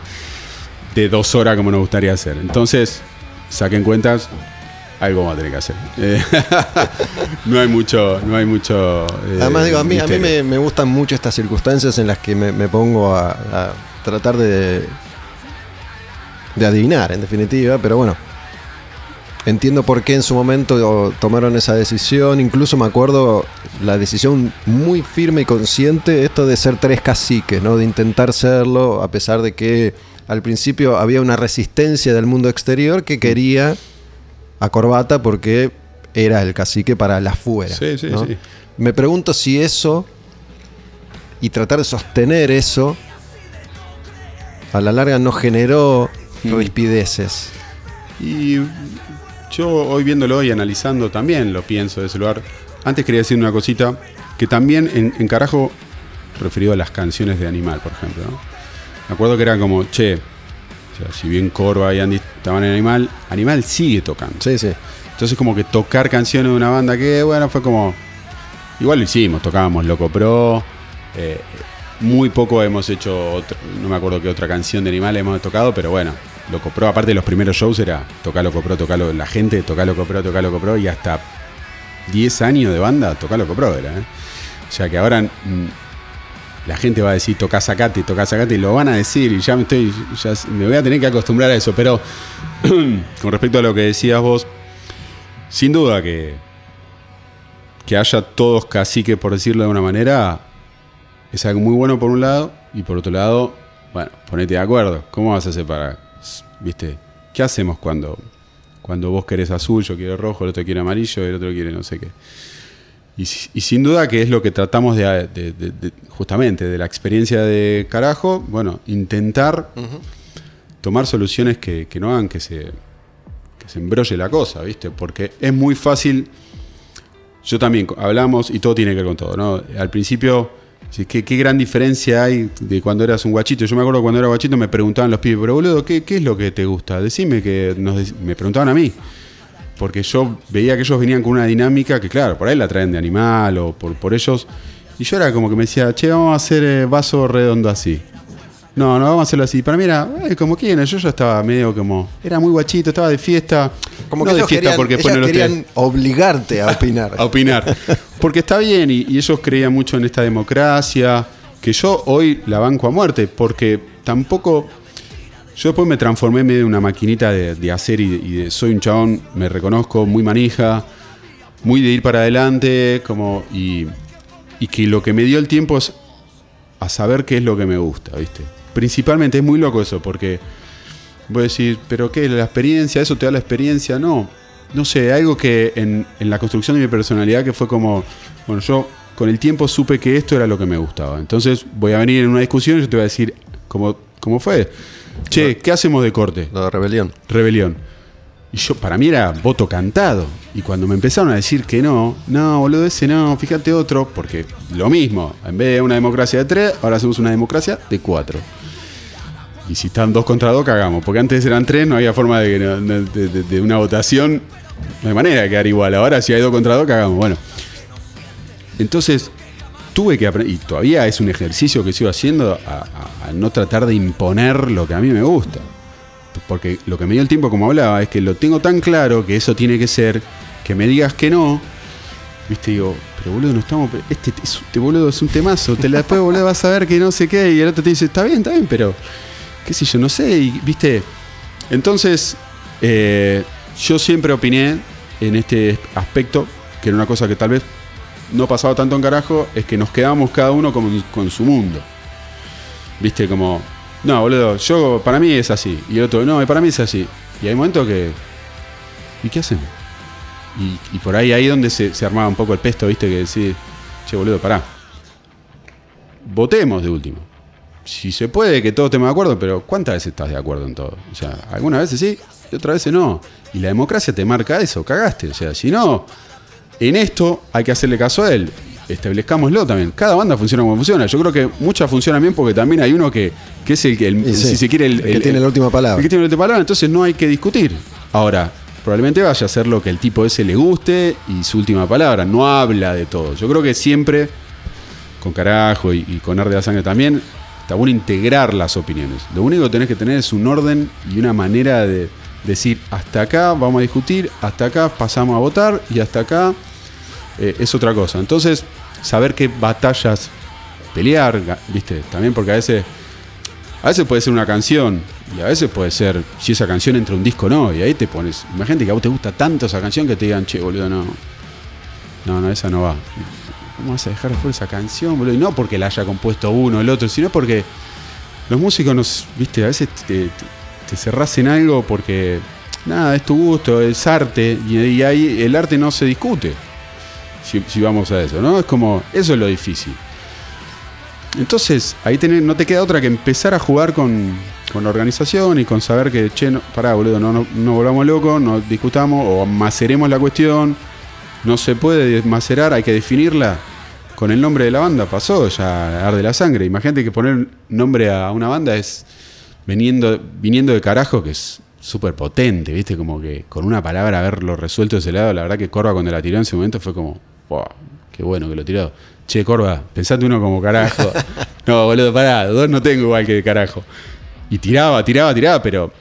de dos horas como nos gustaría hacer. Entonces, saquen cuentas, algo vamos a tener que hacer. Eh, *laughs* no hay mucho, no hay mucho. eh, Además, digo, a mí, a mí me, me gustan mucho estas circunstancias en las que me, me pongo a, a tratar de, de adivinar, en definitiva, pero bueno. Entiendo por qué en su momento tomaron esa decisión. Incluso me acuerdo la decisión muy firme y consciente, esto de ser tres caciques, ¿no? De intentar serlo, a pesar de que al principio había una resistencia del mundo exterior que quería a Corbata porque era el cacique para la fuera. Sí, sí, ¿no? sí. Me pregunto si eso y tratar de sostener eso a la larga no generó rispideces. Y yo hoy viéndolo y analizando también lo pienso de ese lugar. Antes quería decir una cosita que también en, en carajo referido a las canciones de Animal, por ejemplo. ¿no? Me acuerdo que era como, che, o sea, si bien Corva y Andy estaban en Animal, Animal sigue tocando. Sí, sí. Entonces como que tocar canciones de una banda que, bueno, fue como... Igual lo hicimos, tocábamos Loco Pro. eh, muy poco hemos hecho, otro- no me acuerdo qué otra canción de Animal hemos tocado, pero bueno, Loco Pro, aparte de los primeros shows era tocar Loco Pro, tocar la gente, tocar Loco Pro, tocar Loco y hasta 10 años de banda, tocar Loco era. ¿eh? O sea que ahora mm, la gente va a decir toca sacate, toca sacate y lo van a decir y ya me estoy, ya me voy a tener que acostumbrar a eso, pero *clears throat* con respecto a lo que decías vos, sin duda que, que haya todos caciques, por decirlo de una manera, es algo muy bueno por un lado, y por otro lado, bueno, ponete de acuerdo. ¿Cómo vas a para, viste, qué hacemos cuando, cuando vos querés azul, yo quiero rojo, el otro quiere amarillo, el otro quiere no sé qué? Y, y sin duda que es lo que tratamos de, de- de- de- justamente, de la experiencia de carajo, bueno, intentar tomar soluciones que, que no hagan que se, que se embrolle la cosa, ¿viste? Porque es muy fácil. Yo también hablamos y todo tiene que ver con todo, ¿no? Al principio, ¿qué, qué gran diferencia hay de cuando eras un guachito. Yo me acuerdo cuando era guachito me preguntaban los pibes, pero boludo, ¿qué, qué es lo que te gusta? Decime que nos me preguntaban a mí. Porque yo veía que ellos venían con una dinámica que, claro, por ahí la traen de animal o por, por ellos. Y yo era como que me decía, che, vamos a hacer eh, vaso redondo así. No, no, vamos a hacerlo así. Para mí era, eh, como quienes, yo ya estaba medio como. Era muy guachito, estaba de fiesta. Como no que de ellos querían, porque ellos no lo querían obligarte a *laughs* opinar. a opinar. Porque está bien y, y ellos creían mucho en esta democracia, que yo hoy la banco a muerte, porque tampoco... Yo después me transformé medio en una maquinita de, de hacer y, de- y de- soy un chabón, me reconozco, muy manija, muy de ir para adelante, como y, y que lo que me dio el tiempo es a saber qué es lo que me gusta, ¿viste? Principalmente es muy loco eso, porque voy a decir, ¿pero qué? ¿La experiencia? ¿Eso te da la experiencia? No. No sé, algo que en, en la construcción de mi personalidad que fue como, bueno, yo con el tiempo supe que esto era lo que me gustaba. Entonces voy a venir en una discusión y yo te voy a decir, ¿cómo, cómo fue? Che, ¿qué hacemos de corte? De rebelión. Rebelión. Y yo, para mí era voto cantado. Y cuando me empezaron a decir que no, no, boludo, ese no, fíjate otro, porque lo mismo, en vez de una democracia de tres, ahora hacemos una democracia de cuatro. Y si están dos contra dos, cagamos. Porque antes eran tres, no había forma de, de- de- de una votación. No hay manera de quedar igual. Ahora, si hay dos contra dos, cagamos. Bueno. Entonces, tuve que aprender. Y todavía es un ejercicio que sigo haciendo a, no tratar de imponer lo que a mí me gusta. Porque lo que me dio el tiempo, como hablaba, es que lo tengo tan claro que eso tiene que ser. Que me digas que no. Viste, digo, pero boludo, no estamos. Este, es- este boludo es un temazo. Te la después, boludo, vas a ver que no sé qué. Y el otro te dice, está bien, está bien, pero. Qué sé yo, no sé. Y, viste. Entonces, eh, yo siempre opiné en este aspecto, que era una cosa que tal vez no pasaba tanto en carajo, es que nos quedamos cada uno con, su mundo. Viste, como. No, boludo, yo para mí es así. Y el otro, no, para mí es así. Y hay momentos que. ¿Y qué hacemos? Y, por ahí, ahí donde se, se armaba un poco el pesto, viste, que decís, che, boludo, pará. Votemos de último. Si se puede, que todos estemos de acuerdo, pero ¿cuántas veces estás de acuerdo en todo? O sea, algunas veces sí y otras veces no. Y la democracia te marca eso, cagaste. O sea, si no, en esto hay que hacerle caso a él. Establezcámoslo también. Cada banda funciona como funciona. Yo creo que muchas funcionan bien porque también hay uno que, que es el que, el- Y sí, si se quiere, el, el que tiene la última palabra. El que tiene la última palabra, entonces no hay que discutir. Ahora, probablemente vaya a ser lo que el tipo ese le guste y su última palabra. No habla de todo. Yo creo que siempre, con carajo y, y con ar de la sangre también, está bueno integrar las opiniones. Lo único que tenés que tener es un orden y una manera de decir, hasta acá vamos a discutir, hasta acá pasamos a votar y hasta acá eh, es otra cosa. Entonces, saber qué batallas pelear, ¿viste? También porque a veces, a veces puede ser una canción y a veces puede ser si esa canción entra un disco o no. Y ahí te pones, imagínate que a vos te gusta tanto esa canción que te digan, che, boludo, no. No, no, esa no va. ¿Cómo vas a dejar fuera esa canción, boludo? Y no porque la haya compuesto uno o el otro, sino porque los músicos nos, viste, a veces te, te- en algo porque, nada, es tu gusto, es arte, y, ahí el arte no se discute. Si, si vamos a eso, ¿no? Es como, eso es lo difícil. Entonces, ahí tenés- no te queda otra que empezar a jugar con, con la organización y con saber que, che, no, pará, boludo, no, no, no volvamos locos, no discutamos o maceremos la cuestión. No se puede macerar, hay que definirla con el nombre de la banda. Pasó ya arde la sangre. Imagínate que poner nombre a una banda es viniendo, viniendo de carajo, que es súper potente, ¿viste? Como que con una palabra haberlo resuelto de ese lado. La verdad que Corva cuando la tiró en ese momento fue como, wow, qué bueno que lo tiró. Che, Corva, pensate uno como carajo. *laughs* no, boludo, pará, dos no tengo igual que de carajo. Y tiraba, tiraba, tiraba, pero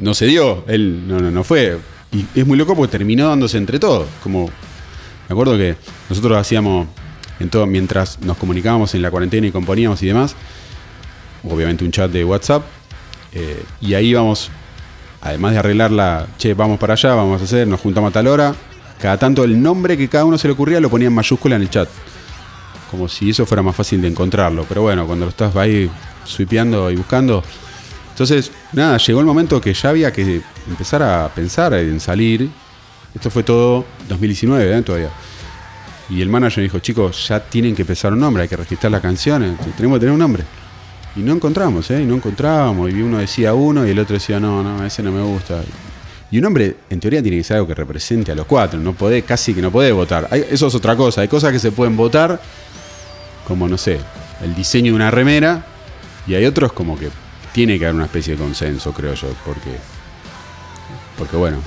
no se dio. Él no, no, no fue. Y es muy loco porque terminó dándose entre todos. Como, me acuerdo que nosotros hacíamos, en todo, mientras nos comunicábamos en la cuarentena y componíamos y demás, obviamente un chat de WhatsApp, eh, y ahí íbamos, además de arreglarla, che, vamos para allá, vamos a hacer, nos juntamos a tal hora, cada tanto el nombre que cada uno se le ocurría lo ponía en mayúscula en el chat. Como si eso fuera más fácil de encontrarlo. Pero bueno, cuando lo estás ahí swipeando y buscando. Entonces, nada, llegó el momento que ya había que empezar a pensar en salir. Esto fue todo 2019, ¿eh? todavía. Y el manager dijo, chicos, ya tienen que empezar un nombre, hay que registrar las canciones, tenemos que tener un nombre. Y no encontramos, ¿eh? Y no encontrábamos. Y uno decía uno y el otro decía, no, no, ese no me gusta. Y un hombre, en teoría, tiene que ser algo que represente a los cuatro. No podés, casi que no podés votar. Eso es otra cosa. Hay cosas que se pueden votar, como, no sé, el diseño de una remera. Y hay otros como que tiene que haber una especie de consenso, creo yo. Porque, porque bueno,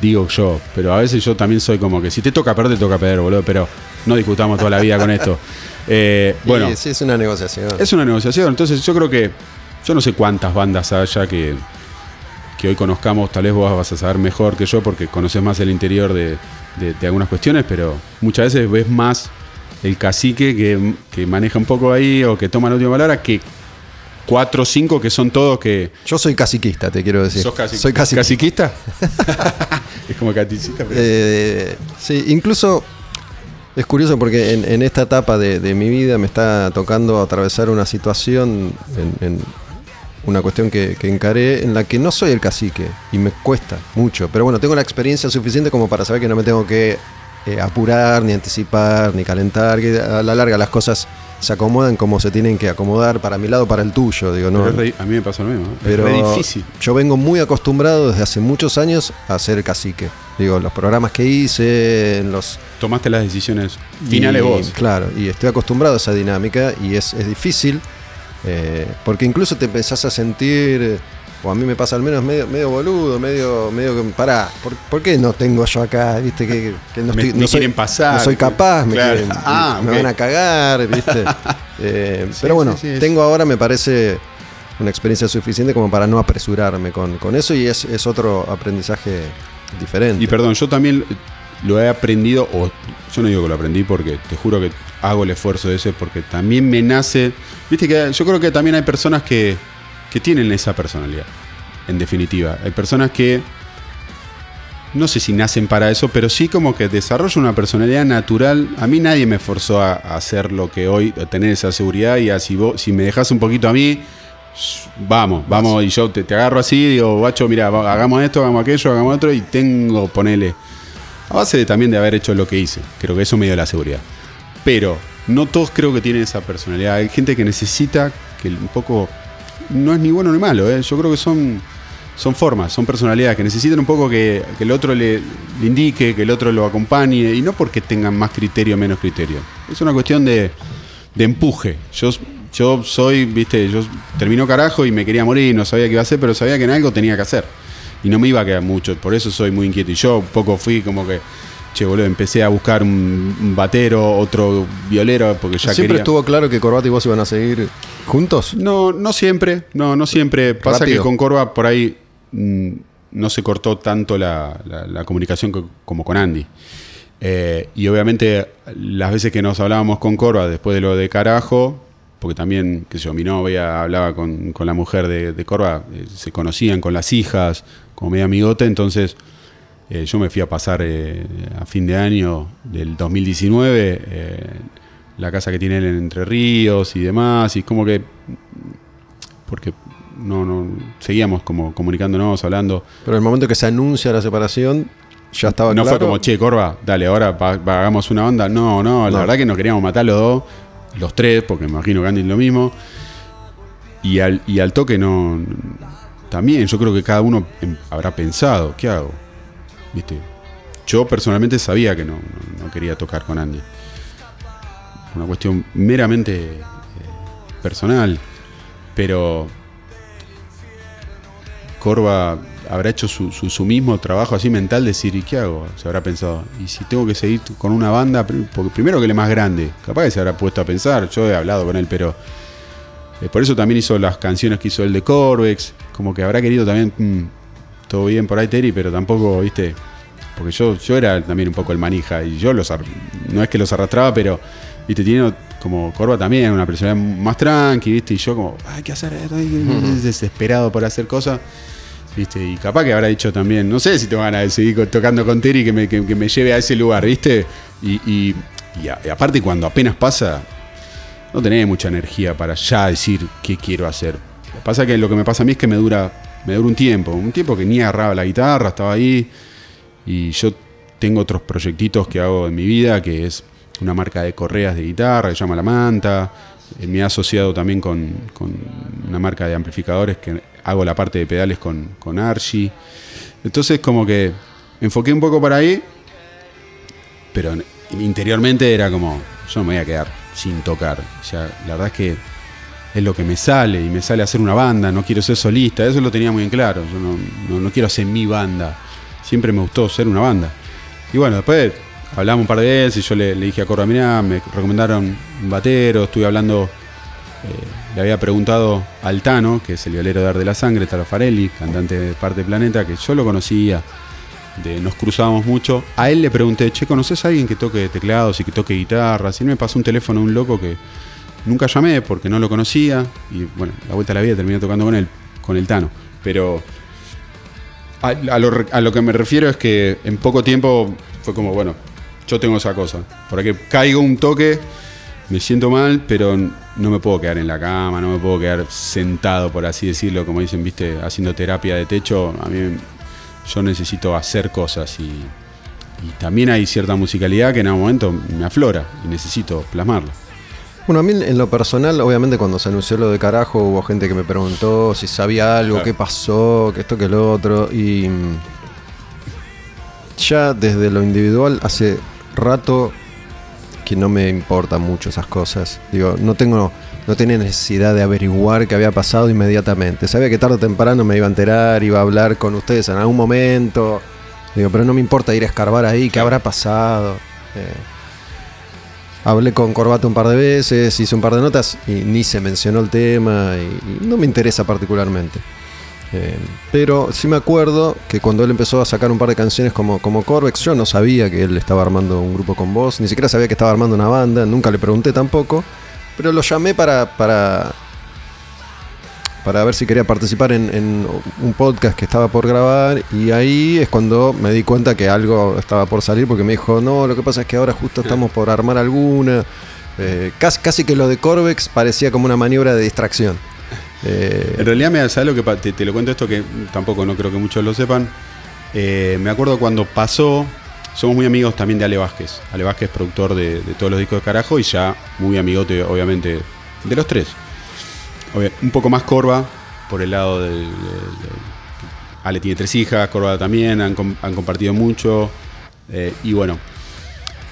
digo yo. Pero a veces yo también soy como que si te toca perder, te toca perder, boludo. Pero no discutamos toda la vida con esto. *laughs* Eh, bueno. Sí, sí, es una negociación. Es una negociación, entonces yo creo que yo no sé cuántas bandas haya que, que hoy conozcamos, tal vez vos vas a saber mejor que yo porque conoces más el interior de, de- de algunas cuestiones, pero muchas veces ves más el cacique que, que maneja un poco ahí o que toma la última palabra que cuatro o cinco que son todos que... Yo soy caciquista, te quiero decir. ¿Sos casi, soy casi caciquista? *laughs* *laughs* es como caticista, pero... Eh, sí, incluso es curioso porque en, en esta etapa de, de mi vida me está tocando atravesar una situación, en, en una cuestión que, que encaré, en la que no soy el cacique y me cuesta mucho. Pero bueno, tengo la experiencia suficiente como para saber que no me tengo que eh, apurar, ni anticipar, ni calentar, que a la larga las cosas se acomodan como se tienen que acomodar para mi lado, para el tuyo, digo, ¿no? Pero es re- a mí me pasa lo mismo. ¿eh? Pero es re difícil. yo vengo muy acostumbrado desde hace muchos años a ser cacique. Digo, los programas que hice, los Tomaste las decisiones finales y, vos. Claro, y estoy acostumbrado a esa dinámica y es, es difícil eh, porque incluso te empezás a sentir, o a mí me pasa al menos medio, medio boludo, medio, medio que, pará, ¿por, por qué no tengo yo acá? ¿Viste? Que, que no, Me- estoy- me no soy, quieren pasar. No soy capaz, me, Claro. quieren- Ah, me van a cagar, ¿viste? *laughs* Eh, Sí, pero bueno, sí, sí, es- tengo ahora, me parece, una experiencia suficiente como para no apresurarme con, con eso y es, es otro aprendizaje diferente. Y perdón, yo también lo he aprendido, o yo no digo que lo aprendí porque te juro que hago el esfuerzo de ese, porque también me nace. Viste que yo creo que también hay personas que, que tienen esa personalidad, en definitiva. Hay personas que no sé si nacen para eso, pero sí como que desarrollan una personalidad natural. A mí nadie me forzó a, hacer lo que hoy, a tener esa seguridad y así vos, si me dejas un poquito a mí, vamos, vamos, y yo te, te agarro así, digo, guacho, mira, hagamos esto, hagamos aquello, hagamos otro, y tengo, ponele, a base de, también de haber hecho lo que hice. Creo que eso me dio la seguridad. Pero no todos creo que tienen esa personalidad. Hay gente que necesita que un poco, no es ni bueno ni malo, ¿eh? yo creo que son son formas, son personalidades que necesitan un poco que, que el otro le, indique, que el otro lo acompañe, y no porque tengan más criterio o menos criterio. Es una cuestión de, de empuje. Yo, yo soy, viste, yo terminó carajo y me quería morir, no sabía qué iba a hacer, pero sabía que en algo tenía que hacer. Y no me iba a quedar mucho, por eso soy muy inquieto. Y yo un poco fui como que, che, boludo, empecé a buscar un, un batero, otro violero, porque ya ¿Siempre quería... estuvo claro que Corbata y vos iban a seguir juntos? No, no siempre, no, no siempre. Pasa Rápido. que con Corva por ahí mm, no se cortó tanto la, la- la comunicación co- como con Andy. Eh, y obviamente las veces que nos hablábamos con Corva después de lo de carajo, porque también, que yo, mi novia hablaba con, con la mujer de, de Corva, eh, se conocían con las hijas, como medio amigote, entonces eh, yo me fui a pasar eh, a fin de año del 2019 eh, la casa que tiene él en Entre Ríos y demás, y como que porque no, no seguíamos como comunicándonos, hablando. Pero el momento que se anuncia la separación, ya estaba No claro. fue como, che, Corva, dale, ahora hagamos una onda. No, no, la No. verdad que nos queríamos matar los dos, los tres, porque me imagino que Andy es lo mismo. Y al, y al toque no. También yo creo que cada uno em- habrá pensado, ¿qué hago? ¿Viste? Yo personalmente sabía que no, quería tocar con Andy. Una cuestión meramente eh, personal. Pero Corva habrá hecho su, mismo trabajo así mental, decir, ¿y qué hago? Se habrá pensado, ¿y si tengo que seguir con una banda? Porque primero que él es más grande, capaz que se habrá puesto a pensar, yo he hablado con él, pero eh, por eso también hizo las canciones que hizo el de Corvex, como que habrá querido también, mm, todo bien por ahí Terry, pero tampoco, viste, porque yo, yo era también un poco el manija y yo los, no es que los arrastraba, pero, viste, tiene como Corva también, una personalidad más tranqui, viste, y yo como, hay que hacer esto, *laughs* que-", desesperado por hacer cosas. ¿Viste? Y capaz que habrá dicho también, no sé si tengo ganas de seguir tocando con Terry que me, que, que me lleve a ese lugar, ¿viste? Y, y- y a- y aparte cuando apenas pasa, no tenés mucha energía para ya decir qué quiero hacer. Pasa que lo que me pasa a mí es que me dura, me dura un tiempo, un tiempo que ni agarraba la guitarra, estaba ahí, y yo tengo otros proyectitos que hago en mi vida, que es una marca de correas de guitarra que se llama La Manta. Eh, me he asociado también con, una marca de amplificadores que hago la parte de pedales con, con Archie. Entonces como que enfoqué un poco para ahí, pero en- interiormente era como, yo me voy a quedar sin tocar. O sea, la verdad es que es lo que me sale y me sale hacer una banda, no quiero ser solista, eso lo tenía muy en claro, yo no, no- no quiero hacer mi banda, siempre me gustó ser una banda. Y bueno, después hablamos un par de veces y yo le, le dije a Corra, mirá, me recomendaron un batero, estuve hablando, eh, le había preguntado al Tano, que es el violero de Ar de la Sangre, Taro Farelli, cantante de Parte Planeta, que yo lo conocía, de, nos cruzábamos mucho. A él le pregunté, che, ¿conoces a alguien que toque teclados y que toque guitarras? Y me pasó un teléfono de un loco que nunca llamé porque no lo conocía. Y bueno, la vuelta a la vida terminé tocando con él, con el Tano. Pero a, lo, que me refiero es que en poco tiempo fue como, bueno, yo tengo esa cosa. Por aquí caigo un toque, me siento mal, pero no me puedo quedar en la cama, no me puedo quedar sentado, por así decirlo, como dicen, viste, haciendo terapia de techo. A mí yo necesito hacer cosas y, y también hay cierta musicalidad que en algún momento me aflora y necesito plasmarla. Bueno, a mí en lo personal, obviamente cuando se anunció lo de carajo, hubo gente que me preguntó si sabía algo, Claro. qué pasó, que esto, que lo otro. Y mm, ya desde lo individual hace rato que no me importan mucho esas cosas. Digo, no tengo, no tenía necesidad de averiguar qué había pasado inmediatamente. Sabía que tarde o temprano me iba a enterar, iba a hablar con ustedes en algún momento. Digo, pero no me importa ir a escarbar ahí, qué habrá pasado. Eh, Hablé con Corbato un par de veces, hice un par de notas y ni se mencionó el tema y, no me interesa particularmente. Eh, pero sí me acuerdo que cuando él empezó a sacar un par de canciones como, como Corvex, yo no sabía que él estaba armando un grupo con vos, ni siquiera sabía que estaba armando una banda, nunca le pregunté tampoco, pero lo llamé para, para, para ver si quería participar en, en un podcast que estaba por grabar y ahí es cuando me di cuenta que algo estaba por salir porque me dijo, no, lo que pasa es que ahora justo estamos por armar alguna. Eh, casi, casi que lo de Corvex parecía como una maniobra de distracción. Eh, En realidad, me ¿sabes lo que te, te lo cuento esto que tampoco no creo que muchos lo sepan? Eh, me acuerdo cuando pasó, somos muy amigos también de Ale Vázquez. Ale Vázquez, productor de, de todos los discos de carajo y ya muy amigote, obviamente, de los tres. Un poco más Corva, por el lado del. Ale tiene tres hijas, Corva también, han, han compartido mucho. eh, y bueno,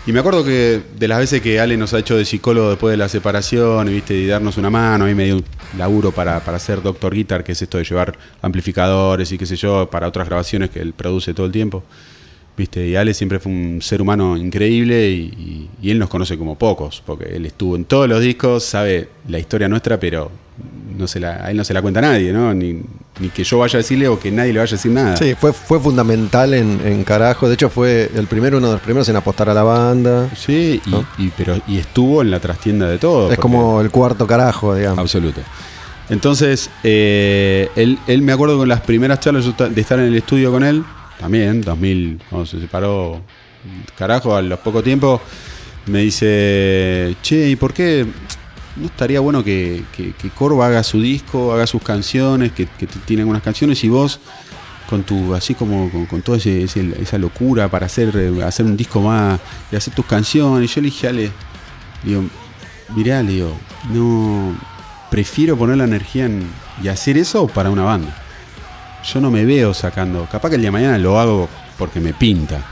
y me acuerdo que de las veces que Ale nos ha hecho de psicólogo después de la separación, ¿viste? y darnos una mano, a mí me dio un laburo para, para hacer Doctor Guitar, que es esto de llevar amplificadores y qué sé yo, para otras grabaciones que él produce todo el tiempo. ¿Viste? Y Ale siempre fue un ser humano increíble y- y él nos conoce como pocos, porque él estuvo en todos los discos, sabe la historia nuestra, pero no se la, a él no se la cuenta nadie, ¿no? Ni, ni que yo vaya a decirle o que nadie le vaya a decir nada. Sí, fue, fue fundamental en, en carajo. De hecho, fue el primero, uno de los primeros en apostar a la banda. Sí, y, ¿No? y- pero, y estuvo en la trastienda de todo. Es como el cuarto carajo, digamos. Absoluto. Entonces, eh, él, él me acuerdo con las primeras charlas de estar en el estudio con él, también, 2000, cuando se separó, carajo, a los poco tiempo, me dice, che, ¿y por qué no estaría bueno que, que, que Corva haga su disco, haga sus canciones, que, que tiene algunas canciones y vos con tu, así como con, toda esa locura para hacer, hacer un disco más y hacer tus canciones? Yo le dije, Ale, digo, mirá, le digo, no, prefiero poner la energía en, y hacer eso para una banda. Yo no me veo sacando, capaz que el día de mañana lo hago porque me pinta.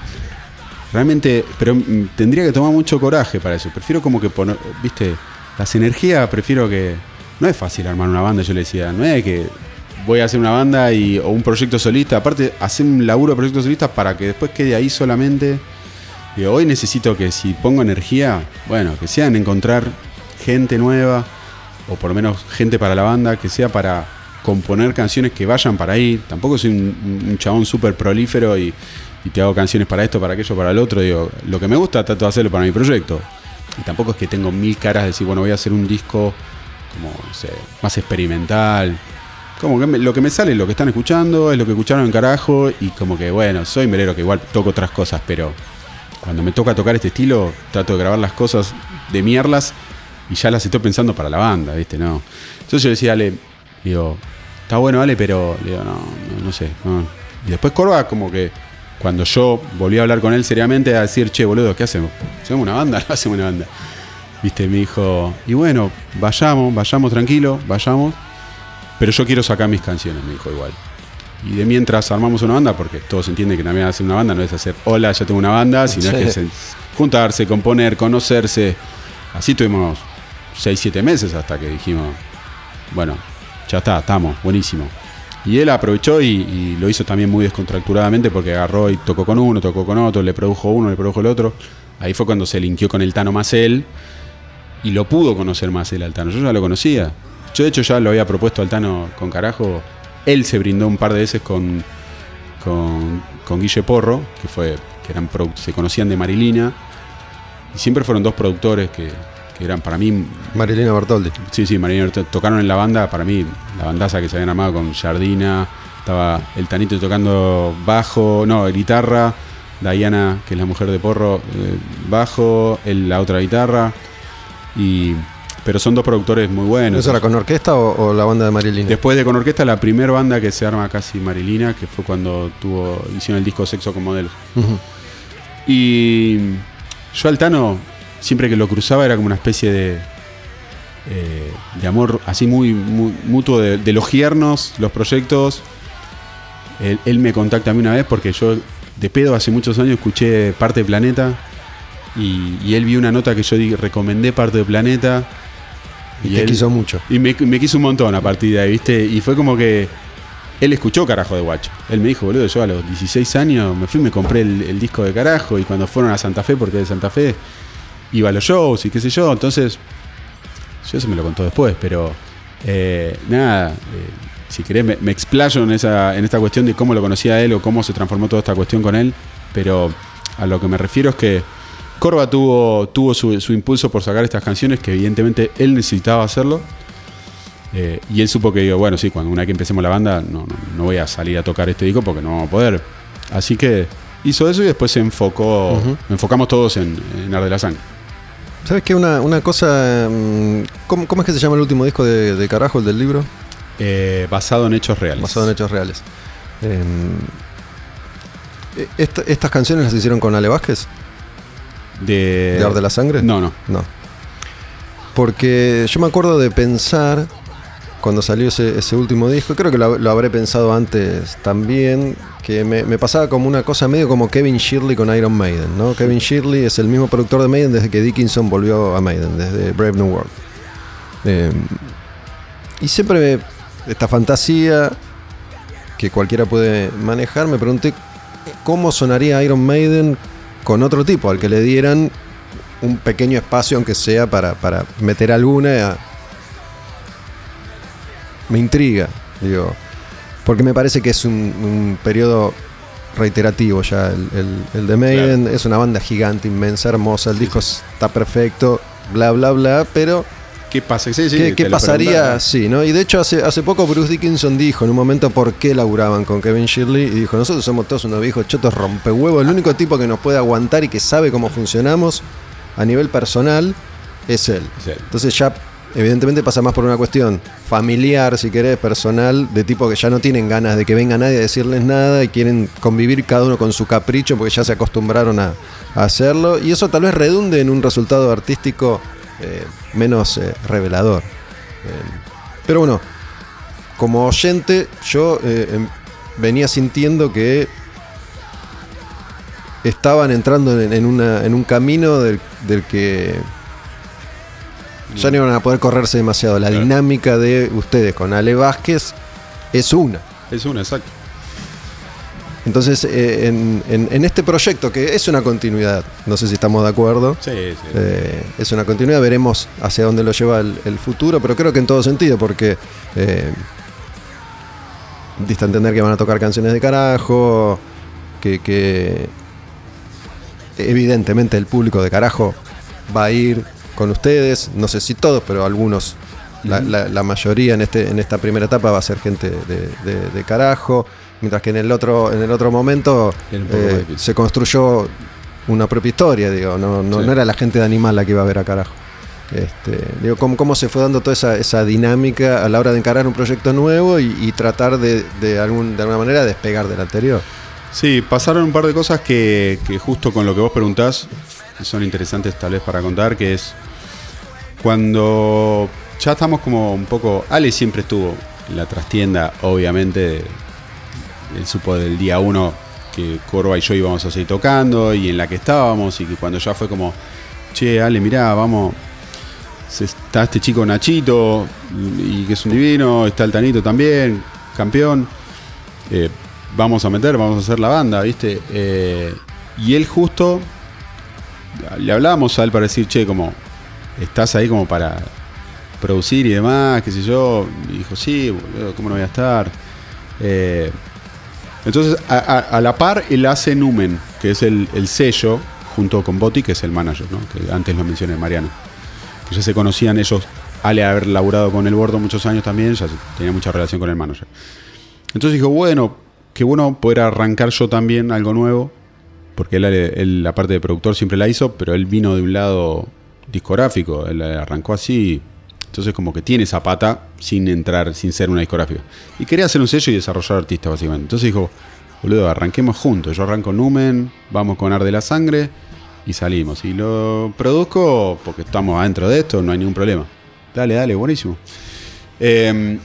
Realmente, pero mm, tendría que tomar mucho coraje para eso. Prefiero como que poner, viste, las energías, prefiero que... No es fácil armar una banda, yo le decía, no es que voy a hacer una banda y, o un proyecto solista. Aparte, hacer un laburo de proyecto solista para que después quede ahí solamente. Y hoy necesito que si pongo energía, bueno, que sea en encontrar gente nueva, o por lo menos gente para la banda, que sea para componer canciones que vayan para ahí. Tampoco soy un, un chabón súper prolífero y, y te hago canciones para esto, para aquello, para el otro. Digo, lo que me gusta trato de hacerlo para mi proyecto. Y tampoco es que tengo mil caras de decir, bueno, voy a hacer un disco como, no sé, más experimental. Como que lo que me sale lo que están escuchando, es lo que escucharon en carajo, y como que, bueno, soy melero que igual toco otras cosas, pero cuando me toca tocar este estilo, trato de grabar las cosas, de mierlas, y ya las estoy pensando para la banda, ¿viste? No. Entonces yo decía, Ale, digo, está bueno, Ale, pero, no, no, sé. Y después Corva, como que cuando yo volví a hablar con él seriamente, a decir, che, boludo, ¿qué hacemos? ¿Hacemos una banda? *laughs* No hacemos una banda. ¿Viste? Me dijo, y bueno, vayamos, vayamos tranquilo, vayamos, pero yo quiero sacar mis canciones, me dijo igual. Y de mientras armamos una banda, porque todos entienden que también hacer una banda no es hacer, hola, ya tengo una banda, sino Sí. es que es juntarse, componer, conocerse. Así tuvimos 6, 7 meses hasta que dijimos, bueno, ya está, estamos, buenísimo. Y él aprovechó y, lo hizo también muy descontracturadamente porque agarró y tocó con uno, tocó con otro, le produjo uno, le produjo el otro. Ahí fue cuando se linkeó con el Tano Macel y lo pudo conocer más él al Tano. Yo ya lo conocía. Yo de hecho ya lo había propuesto al Tano con carajo. Él se brindó un par de veces con, con, con Guille Porro, que fue que eran se conocían de Marilina. Y siempre fueron dos productores que, que eran para mí Marilina Bertoldi. Sí, sí, Marilina to- tocaron en la banda, para mí, la bandaza que se habían armado con Jardina, estaba el Tanito tocando bajo, no, guitarra, Diana, que es la mujer de Porro, eh, bajo, la otra guitarra, y, pero son dos productores muy buenos. ¿Eso era con orquesta o, o la banda de Marilina? Después de Con Orquesta, la primera banda que se arma casi Marilina, que fue cuando tuvo hicieron el disco Sexo con Modelos. Ujú. Y yo al Tano, siempre que lo cruzaba, era como una especie de, eh, de amor así muy, muy mutuo de, de elogiarnos los proyectos. Él, él me contacta a mí una vez porque yo de pedo hace muchos años escuché Parte de Planeta y, y él vio una nota que yo recomendé Parte de Planeta. Y te él- quiso mucho. y me, me quiso un montón a partir de ahí, ¿viste? Y fue como que él escuchó Carajo de Guacho. Él me dijo, boludo, yo a los 16 años me fui y me compré el, el disco de Carajo y cuando fueron a Santa Fe, porque es de Santa Fe, iba a los shows y qué sé yo. Entonces, yo eso me lo contó después, pero eh, nada, eh, si querés me, me explayo en, esa, en esta cuestión de cómo lo conocía él o cómo se transformó toda esta cuestión con él, pero a lo que me refiero es que Corva tuvo, tuvo su, su impulso por sacar estas canciones que evidentemente él necesitaba hacerlo. Eh, y él supo que digo, bueno, sí, cuando una vez que empecemos la banda, no, no, no voy a salir a tocar este disco porque no vamos a poder. Así que hizo eso y después se enfocó, enfocamos todos en, en Ar de la Sangre. ¿Sabes qué? Una, una cosa. mm, ¿cómo, cómo es que se llama el último disco de, de Carajo, el del libro? Eh, basado en hechos reales. Basado en hechos reales. Em, esta- ¿Estas canciones las hicieron con Ale Vázquez? De, ¿De Ar de la Sangre? No, no. No. Porque yo me acuerdo de pensar, cuando salió ese, último disco, creo que lo, habré pensado antes también, que me, me pasaba como una cosa medio como Kevin Shirley con Iron Maiden, ¿no? Kevin Shirley es el mismo productor de Maiden desde que Dickinson volvió a Maiden, desde Brave New World. Eh, y siempre me- esta fantasía que cualquiera puede manejar, me pregunté cómo sonaría Iron Maiden con otro tipo, al que le dieran un pequeño espacio, aunque sea para, para meter alguna. Me intriga, digo, porque me parece que es un, un periodo reiterativo ya el, el- el de Maiden. Es una banda gigante, inmensa, hermosa, el disco está perfecto, bla, bla, bla, pero ¿Qué pasa? Sí, sí, ¿Qué, qué pasaría? Sí, ¿no? Y de hecho hace, hace poco Bruce Dickinson dijo en un momento por qué laburaban con Kevin Shirley y dijo, nosotros somos todos unos viejos chotos rompehuevos, el único tipo que nos puede aguantar y que sabe cómo funcionamos a nivel personal. Es él. Entonces ya evidentemente pasa más por una cuestión familiar, si querés, personal, de tipo que ya no tienen ganas de que venga nadie a decirles nada y quieren convivir cada uno con su capricho porque ya se acostumbraron a, hacerlo y eso tal vez redunde en un resultado artístico eh, menos eh, revelador. Eh, pero bueno, como oyente, yo em- venía sintiendo que estaban entrando en, un camino del que ya no iban a poder correrse demasiado. La Claro. dinámica de ustedes con Ale Vázquez es una. Es una, exacto. Entonces, eh, en, en- en este proyecto, que es una continuidad, no sé si estamos de acuerdo, Sí, sí. eh, es una continuidad, veremos hacia dónde lo lleva el, el futuro, pero creo que en todo sentido, porque eh, diste a entender que van a tocar canciones de carajo, que, que evidentemente el público de carajo va a ir con ustedes, no sé si todos, pero algunos, la, la- la mayoría en, este, en esta primera etapa va a ser gente de, de- de carajo, mientras que en el otro, en el otro momento eh, se construyó una propia historia, digo, no, no, Sí. no era la gente de animal la que iba a ver a carajo. Este, digo, ¿cómo, cómo se fue dando toda esa, esa dinámica a la hora de encarar un proyecto nuevo y, y tratar de, de, algún, de alguna manera despegar del anterior? Sí, pasaron un par de cosas que, que justo con lo que vos preguntás son interesantes tal vez para contar, que es cuando ya estamos como un poco... Ale siempre estuvo en la trastienda, obviamente, él supo del día uno que Corva y yo íbamos a seguir tocando y en la que estábamos y que cuando ya fue como, che, Ale, mirá, vamos, está este chico Nachito y que es un divino, está el Tanito también, campeón. Eh, vamos a meter, vamos a hacer la banda, ¿viste? Eh, y él justo, le hablábamos a él para decir, che, como, estás ahí como para producir y demás, qué sé yo. Y dijo, sí, boludo, ¿cómo no voy a estar? Eh, entonces, a, la par, él hace Numen, que es el, el sello, junto con Boti, que es el manager, ¿no? Que antes lo mencioné, Mariano. Que ya se conocían ellos, Ale haber laburado con el Bordo muchos años también, ya tenía mucha relación con el manager. Entonces dijo, bueno, qué bueno poder arrancar yo también algo nuevo, porque él la parte de productor siempre la hizo, pero él vino de un lado discográfico, él arrancó así, entonces como que tiene esa pata sin entrar, sin ser una discográfica. Y quería hacer un sello y desarrollar artistas básicamente. Entonces dijo, boludo, arranquemos juntos. Yo arranco Numen, vamos con Arde la Sangre y salimos. Y lo produzco porque estamos adentro de esto, no hay ningún problema. Dale, dale, buenísimo. Y,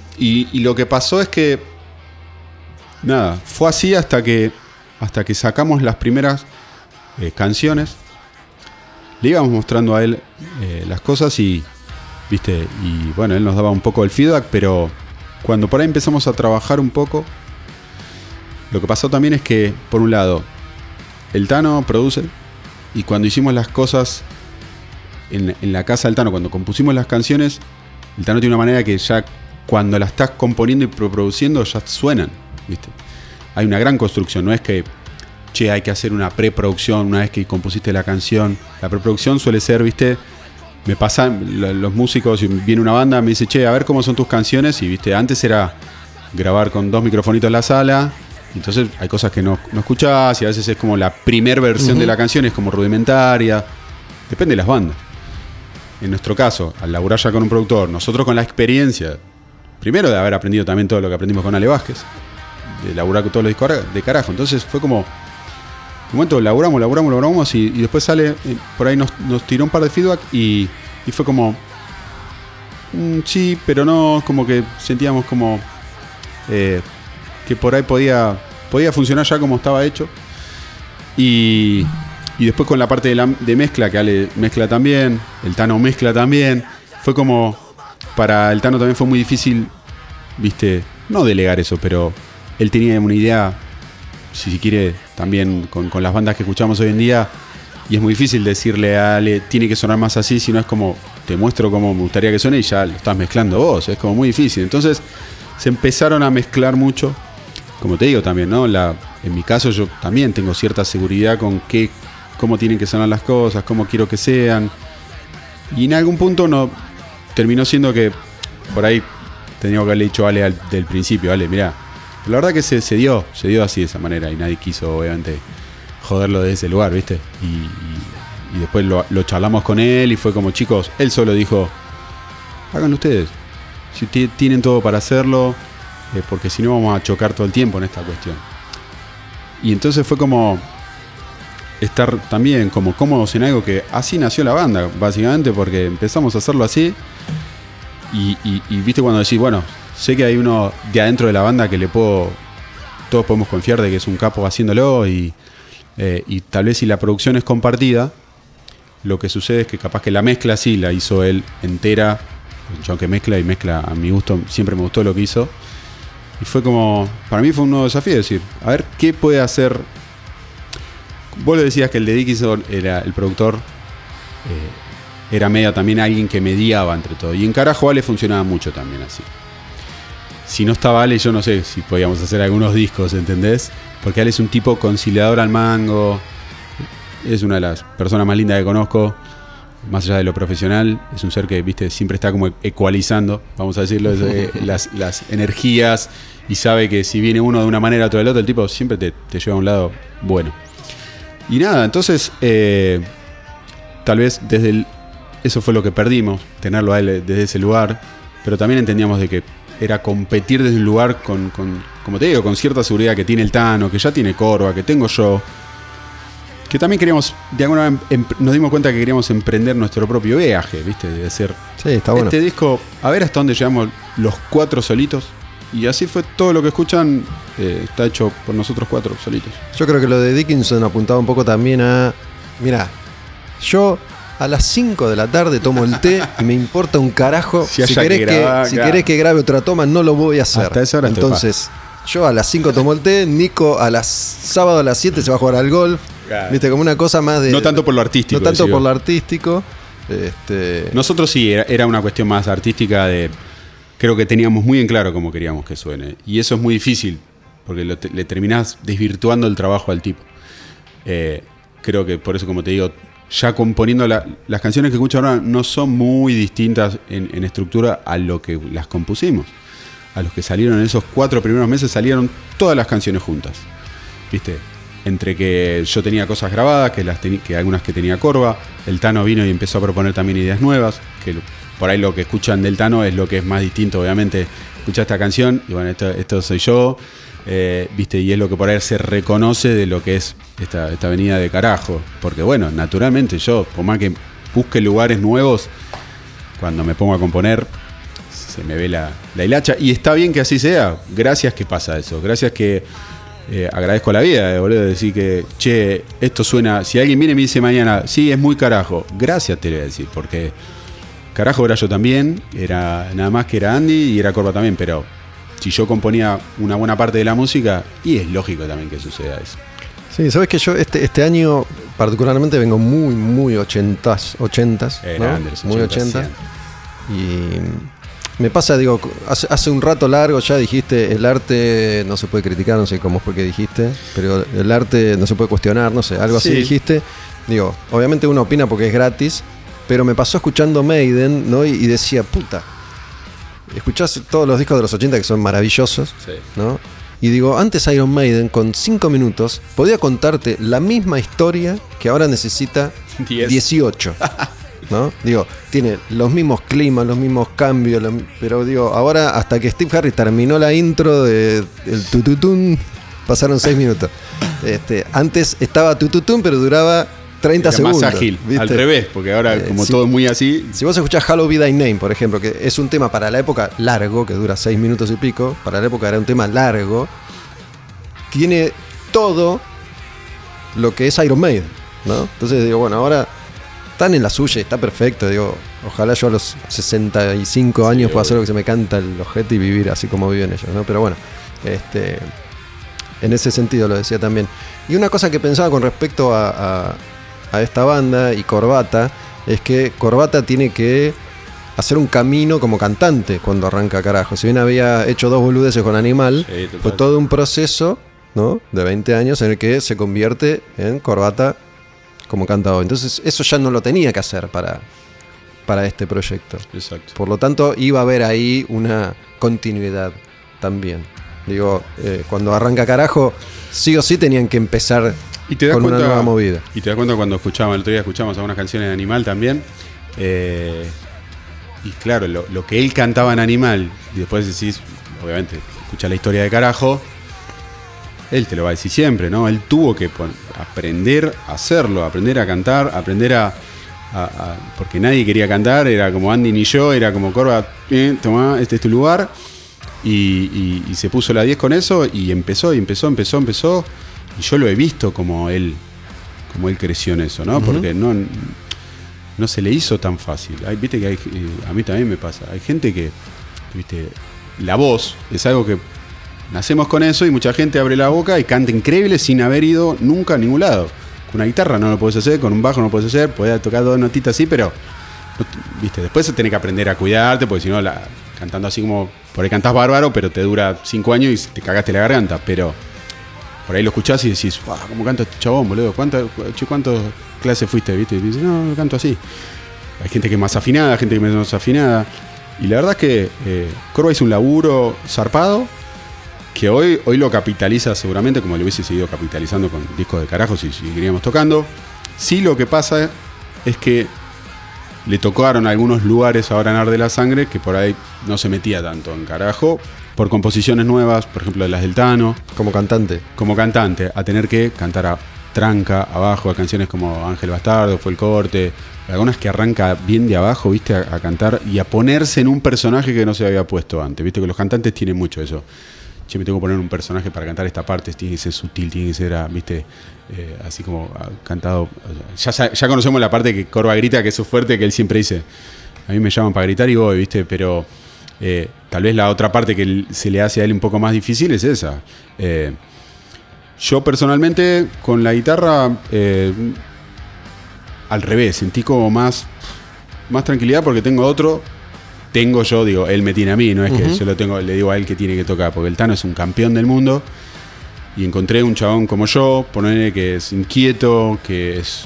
y lo que pasó es que, nada, fue así hasta que, hasta que sacamos las primeras eh, canciones. Íbamos mostrando a él eh, las cosas y, viste, y bueno, él nos daba un poco el feedback, pero cuando por ahí empezamos a trabajar un poco, lo que pasó también es que, por un lado, el Tano produce y cuando hicimos las cosas en, la casa del Tano, cuando compusimos las canciones, el Tano tiene una manera que ya cuando la estás componiendo y produciendo ya suenan, ¿viste? Hay una gran construcción, no es que, che, hay que hacer una preproducción una vez que compusiste la canción. La preproducción suele ser, ¿viste? Me pasan lo- los músicos, y viene una banda, me dice, che, a ver cómo son tus canciones, y, ¿viste? Antes era grabar con dos microfonitos en la sala, entonces hay cosas que no, no escuchás, y a veces es como la primer versión de la canción, es como rudimentaria, depende de las bandas. En nuestro caso, al laburar ya con un productor, nosotros con la experiencia, primero de haber aprendido también todo lo que aprendimos con Ale Vázquez, de laburar con todos los discos de carajo, entonces fue como, un momento laburamos, laburamos, laburamos, y, después sale, eh, por ahí nos, nos tiró un par de feedback y, y fue como, mm, sí, pero no, como que sentíamos como eh, que por ahí podía, podía funcionar ya como estaba hecho. Y, y después con la parte de, la- de mezcla, que Ale mezcla también, el Tano mezcla también, fue como, para el Tano también fue muy difícil, viste, no delegar eso, pero él tenía una idea, si se quiere, también con, con las bandas que escuchamos hoy en día, y es muy difícil decirle a Ale, tiene que sonar más así, si no es como, te muestro cómo me gustaría que suene y ya lo estás mezclando vos, es como muy difícil. Entonces se empezaron a mezclar mucho, como te digo también, ¿no? La, en mi caso yo también tengo cierta seguridad con qué, cómo tienen que sonar las cosas, cómo quiero que sean. Y en algún punto no terminó siendo que por ahí tenía que haberle dicho Ale al- del principio, Ale, mira, la verdad que se, dio, se dio así de esa manera y nadie quiso obviamente joderlo de ese lugar, ¿viste? Y, después lo, charlamos con él y fue como, chicos, él solo dijo, háganlo ustedes, si ti- tienen todo para hacerlo, eh, porque si no vamos a chocar todo el tiempo en esta cuestión. Y entonces fue como estar también como cómodos en algo que así nació la banda, básicamente, porque empezamos a hacerlo así. Y- y viste cuando decís, bueno, sé que hay uno de adentro de la banda que le puedo, todos podemos confiar de que es un capo haciéndolo y, eh, tal vez si la producción es compartida, lo que sucede es que capaz que la mezcla sí la hizo él entera, yo mezcla y mezcla a mi gusto, siempre me gustó lo que hizo. Y fue como, para mí fue un nuevo desafío, decir, a ver qué puede hacer. Vos le decías que el de Dickinson era el productor, eh, era medio también alguien que mediaba entre todo. Y en Carajo Ale funcionaba mucho también así. Si no estaba Ale, yo no sé si podíamos hacer algunos discos, ¿entendés? Porque Ale es un tipo conciliador al mango, es una de las personas más lindas que conozco, más allá de lo profesional, es un ser que, viste, siempre está como ecualizando, vamos a decirlo, eh, *laughs* las, las energías y sabe que si viene uno de una manera, otro del otro, el tipo siempre te, te lleva a un lado bueno. Y nada, entonces, eh, tal vez desde el, eso fue lo que perdimos, tenerlo a él desde ese lugar, pero también entendíamos de que era competir desde un lugar con, con, como te digo, con cierta seguridad que tiene el Tano, que ya tiene Corva, que tengo yo, que también queríamos, de alguna manera, nos dimos cuenta que queríamos emprender nuestro propio viaje, ¿viste? De hacer Sí, está bueno. este disco, a ver hasta dónde llegamos los cuatro solitos. Y así fue todo lo que escuchan, eh, está hecho por nosotros cuatro solitos. Yo creo que lo de Dickinson apuntaba un poco también a. Mira, yo a las 5 de la tarde tomo el té y me importa un carajo. Si Si, querés, que si querés que grabe otra toma, no lo voy a hacer. Hasta esa hora Entonces, yo a las 5 tomo el té, Nico a las sábado a las 7 se va a jugar al golf. Claro. Viste, como una cosa más de. No tanto por lo artístico, No tanto por lo artístico. Este, Nosotros sí, era, era una cuestión más artística de... Creo que teníamos muy en claro cómo queríamos que suene. Y eso es muy difícil, porque lo te- le terminás desvirtuando el trabajo al tipo. Eh, creo que por eso, como te digo, ya componiendo la- las canciones que escucho ahora no son muy distintas en, estructura a lo que las compusimos. A los que salieron en esos cuatro primeros meses salieron todas las canciones juntas. ¿Viste? Entre que yo tenía cosas grabadas, que, las algunas que tenía Corva, el Tano vino y empezó a proponer también ideas nuevas, que por ahí lo que escuchan del Tano es lo que es más distinto, obviamente. Escucha esta canción y bueno, esto soy yo. Eh, ¿Viste? Y es lo que por ahí se reconoce de lo que es esta, esta avenida de carajo. Porque bueno, naturalmente yo, por más que busque lugares nuevos, cuando me pongo a componer, se me ve la, la hilacha. Y está bien que así sea. Gracias que pasa eso. Gracias que eh, agradezco la vida, eh, boludo. Decir que, che, esto suena. Si alguien viene y me dice mañana, sí, es muy carajo. Gracias te voy a decir, porque carajo era yo también. Era nada más que era Andy y era Corva también. Pero si yo componía una buena parte de la música, y es lógico también que suceda eso. Sí, sabes que yo este, este año particularmente vengo muy, muy ochentas, ochentas, Eh, ¿no? grande, los muy 80, ochenta. Y me pasa, digo, hace, hace un rato largo ya dijiste, el arte no se puede criticar, no sé cómo fue que dijiste, pero el arte no se puede cuestionar, no sé, algo así Sí. dijiste. Digo, obviamente uno opina porque es gratis, pero me pasó escuchando Maiden, ¿no? Y, y decía, puta, escuchás todos los discos de los 80 que son maravillosos, Sí. ¿no? Y digo, antes Iron Maiden con 5 minutos podía contarte la misma historia que ahora necesita *laughs* Diez. 18. *laughs* ¿No? Digo, tiene los mismos climas, los mismos cambios, pero digo, ahora hasta que Steve Harris terminó la intro de el tututún, pasaron 6 minutos. Este, antes estaba tututún, pero duraba 30 Era segundos. más ágil, ¿viste? al revés, porque ahora, Eh, como todo es muy así, Si vos escuchás Hello Be Thy Name, por ejemplo, que es un tema para la época largo, que dura 6 minutos y pico, para la época era un tema largo, tiene todo lo que es Iron Maiden, ¿no? Entonces digo, bueno, ahora están en la suya, y está perfecto, digo, ojalá yo a los 65 años pueda hacer lo que se me canta el ojete y vivir así como viven ellos, ¿no? Pero bueno, este, en ese sentido lo decía también. Y una cosa que pensaba con respecto a, a- a esta banda y Corbata es que Corbata tiene que hacer un camino como cantante cuando arranca carajo. Si bien había hecho dos boludeces con Animal, Sí, fue todo un proceso ¿no? de 20 años en el que se convierte en Corbata como cantador. Entonces eso ya no lo tenía que hacer para, para este proyecto. exacto. Por lo tanto, iba a haber ahí una continuidad también. Digo, eh, cuando arranca carajo, sí o sí tenían que empezar Y te das con cuenta, una nueva movida. Y te das cuenta cuando escuchamos, el otro día escuchamos algunas canciones de Animal también. eh, y claro, lo, lo que él cantaba en Animal, y después decís, obviamente, escucha la historia de carajo, él te lo va a decir siempre, ¿no? Él tuvo que aprender a hacerlo, aprender a cantar, aprender a, a- a- Porque nadie quería cantar, era como Andy ni yo, era como Corva, eh, toma, este es tu lugar. Y, y- y se puso la 10 con eso y empezó, y empezó, empezó, empezó. Y yo lo he visto como él, como él creció en eso, ¿no? Porque no, no se le hizo tan fácil. Hay, Viste que hay, eh, a mí también me pasa. Hay gente que, viste, la voz es algo que nacemos con eso y mucha gente abre la boca y canta increíble sin haber ido nunca a ningún lado. Con una guitarra no lo puedes hacer, con un bajo no lo puedes hacer, podés tocar dos notitas así, pero no viste, después tenés que aprender a cuidarte, porque si no, cantando así como, por ahí cantás bárbaro, pero te dura cinco años y te cagaste la garganta, pero por ahí lo escuchás y decís, "Guau, ¿cómo canta este chabón, boludo? ¿Cuántas che, ¿cuántas clases fuiste, viste? Y dices, no, canto así. Hay gente que es más afinada, gente que es menos afinada. Y la verdad es que eh, Corva hizo un laburo zarpado que hoy, hoy lo capitaliza seguramente como lo hubiese seguido capitalizando con discos de carajos y seguiríamos tocando. Sí lo que pasa es que le tocaron algunos lugares ahora en Arde la Sangre que por ahí no se metía tanto en carajo por composiciones nuevas, por ejemplo de las del Tano, Como cantante. como cantante, a tener que cantar a tranca, abajo, a canciones como Ángel Bastardo, fue el corte, algunas que arranca bien de abajo, viste, a, a cantar y a ponerse en un personaje que no se había puesto antes, viste que los cantantes tienen mucho eso. Che, me tengo que poner un personaje para cantar esta parte, tiene que ser sutil, tiene que ser, ah, viste, eh, así como ah, cantado. Ya, conocemos la parte que Corva grita, que es su fuerte, que él siempre dice, a mí me llaman para gritar y voy, viste, pero eh, tal vez la otra parte que se le hace a él un poco más difícil es esa. Eh, yo personalmente con la guitarra al revés, sentí como más, más tranquilidad porque tengo otro. Tengo yo, digo, él me tiene a mí, no es que yo lo tengo, le digo a él que tiene que tocar, porque el Tano es un campeón del mundo. Y encontré un chabón como yo, ponerle que es inquieto, que es.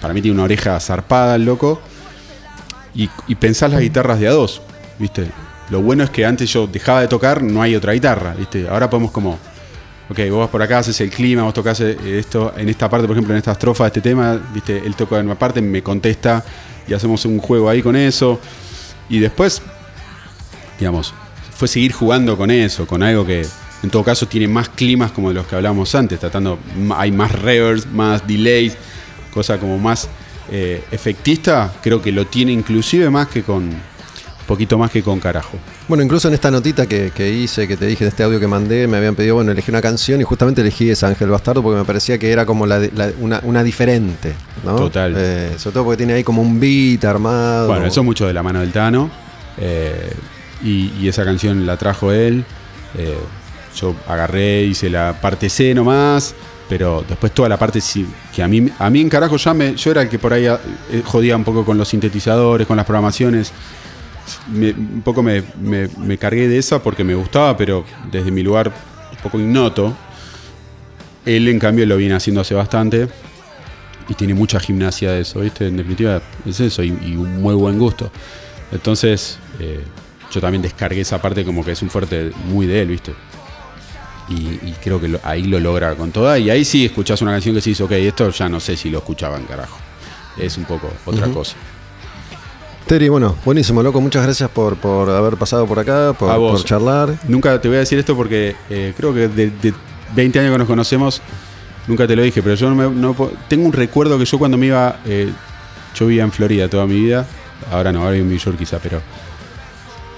Para mí tiene una oreja zarpada el loco. Y, y pensás las guitarras de a dos, ¿viste? Lo bueno es que antes yo dejaba de tocar, no hay otra guitarra, ¿viste? Ahora podemos como ok, vos vas por acá, haces el clima, vos tocas eh, esto, en esta parte, por ejemplo, en esta estrofa de este tema, viste, él toca en una parte, me contesta y hacemos un juego ahí con eso. Y después, digamos, fue seguir jugando con eso, con algo que En todo caso, tiene más climas como de los que hablábamos antes, tratando, hay más reverbs, más delays, cosa como más eh, efectista, creo que lo tiene inclusive más que con, poquito más que con carajo. Bueno, incluso en esta notita que, que hice, que te dije de este audio que mandé, me habían pedido, bueno, elegí una canción y justamente elegí esa Ángel Bastardo porque me parecía que era como la, la- una, una diferente, ¿no? Total. Eh, sobre todo porque tiene ahí como un beat armado. Bueno, eso es mucho de la mano del Tano. eh, y, y esa canción la trajo él. eh, yo agarré, hice la parte C nomás. Pero después toda la parte sí, que a mí, a mí en carajo ya me. Yo era el que por ahí jodía un poco con los sintetizadores, con las programaciones. Me- un poco me, me- me cargué de esa porque me gustaba, pero desde mi lugar un poco ignoto. Él, en cambio, lo viene haciendo hace bastante y tiene mucha gimnasia de eso, ¿viste? En definitiva, es eso y, y un muy buen gusto. Entonces, eh, yo también descargué esa parte como que es un fuerte muy de él, ¿viste? Y, y creo que lo- ahí lo logra con toda. Y ahí sí escuchás una canción que sí dice, ok, esto ya no sé si lo escuchaban, carajo. Es un poco otra cosa. Terry, bueno, buenísimo, loco. Muchas gracias por, por haber pasado por acá, por, A vos. por charlar. Nunca te voy a decir esto porque eh, creo que de, de 20 años que nos conocemos, nunca te lo dije, pero yo no, me- no tengo un recuerdo que yo cuando me iba, eh, yo vivía en Florida toda mi vida, ahora no, ahora vivo en New York quizá, pero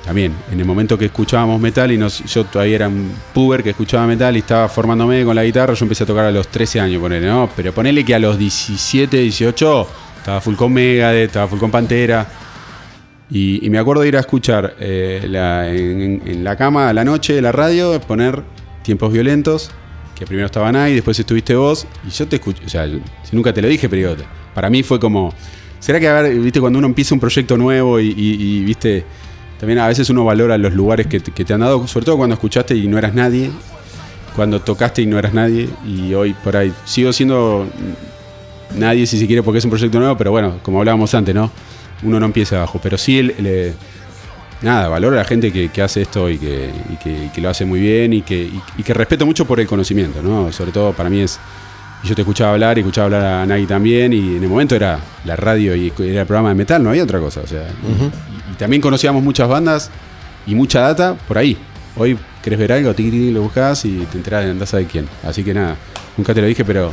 también, en el momento que escuchábamos metal y nos, yo todavía era un puber que escuchaba metal y estaba formándome con la guitarra, yo empecé a tocar a los 13 años, ponele, ¿no? Pero ponele que a los 17, 18 estaba full con Megadeth, estaba full con Pantera. Y, me acuerdo de ir a escuchar eh, en, la cama a la noche la radio, poner Tiempos Violentos, que primero estaban ahí, después estuviste vos, y yo te escuché, o sea, yo- nunca te lo dije, pero para mí fue como, ¿será que, a ver, viste, cuando uno empieza un proyecto nuevo y, viste, también a veces uno valora los lugares que, que te han dado, sobre todo cuando escuchaste y no eras nadie, cuando tocaste y no eras nadie, y hoy por ahí sigo siendo nadie si se quiere porque es un proyecto nuevo, pero bueno, como hablábamos antes, ¿no? Uno no empieza abajo, pero sí el, el- nada, valoro a la gente que, que hace esto y que, y que- y que lo hace muy bien y que, y- y que respeto mucho por el conocimiento, ¿no? Sobre todo para mí es. y Yo te escuchaba hablar y escuchaba hablar a Nagui también, y en el momento era la radio y era el programa de metal, no había otra cosa. O sea, y, y también conocíamos muchas bandas y mucha data por ahí. Hoy querés ver algo, tiqui, lo buscas y te enterás de andás de quién. Así que nada, nunca te lo dije, pero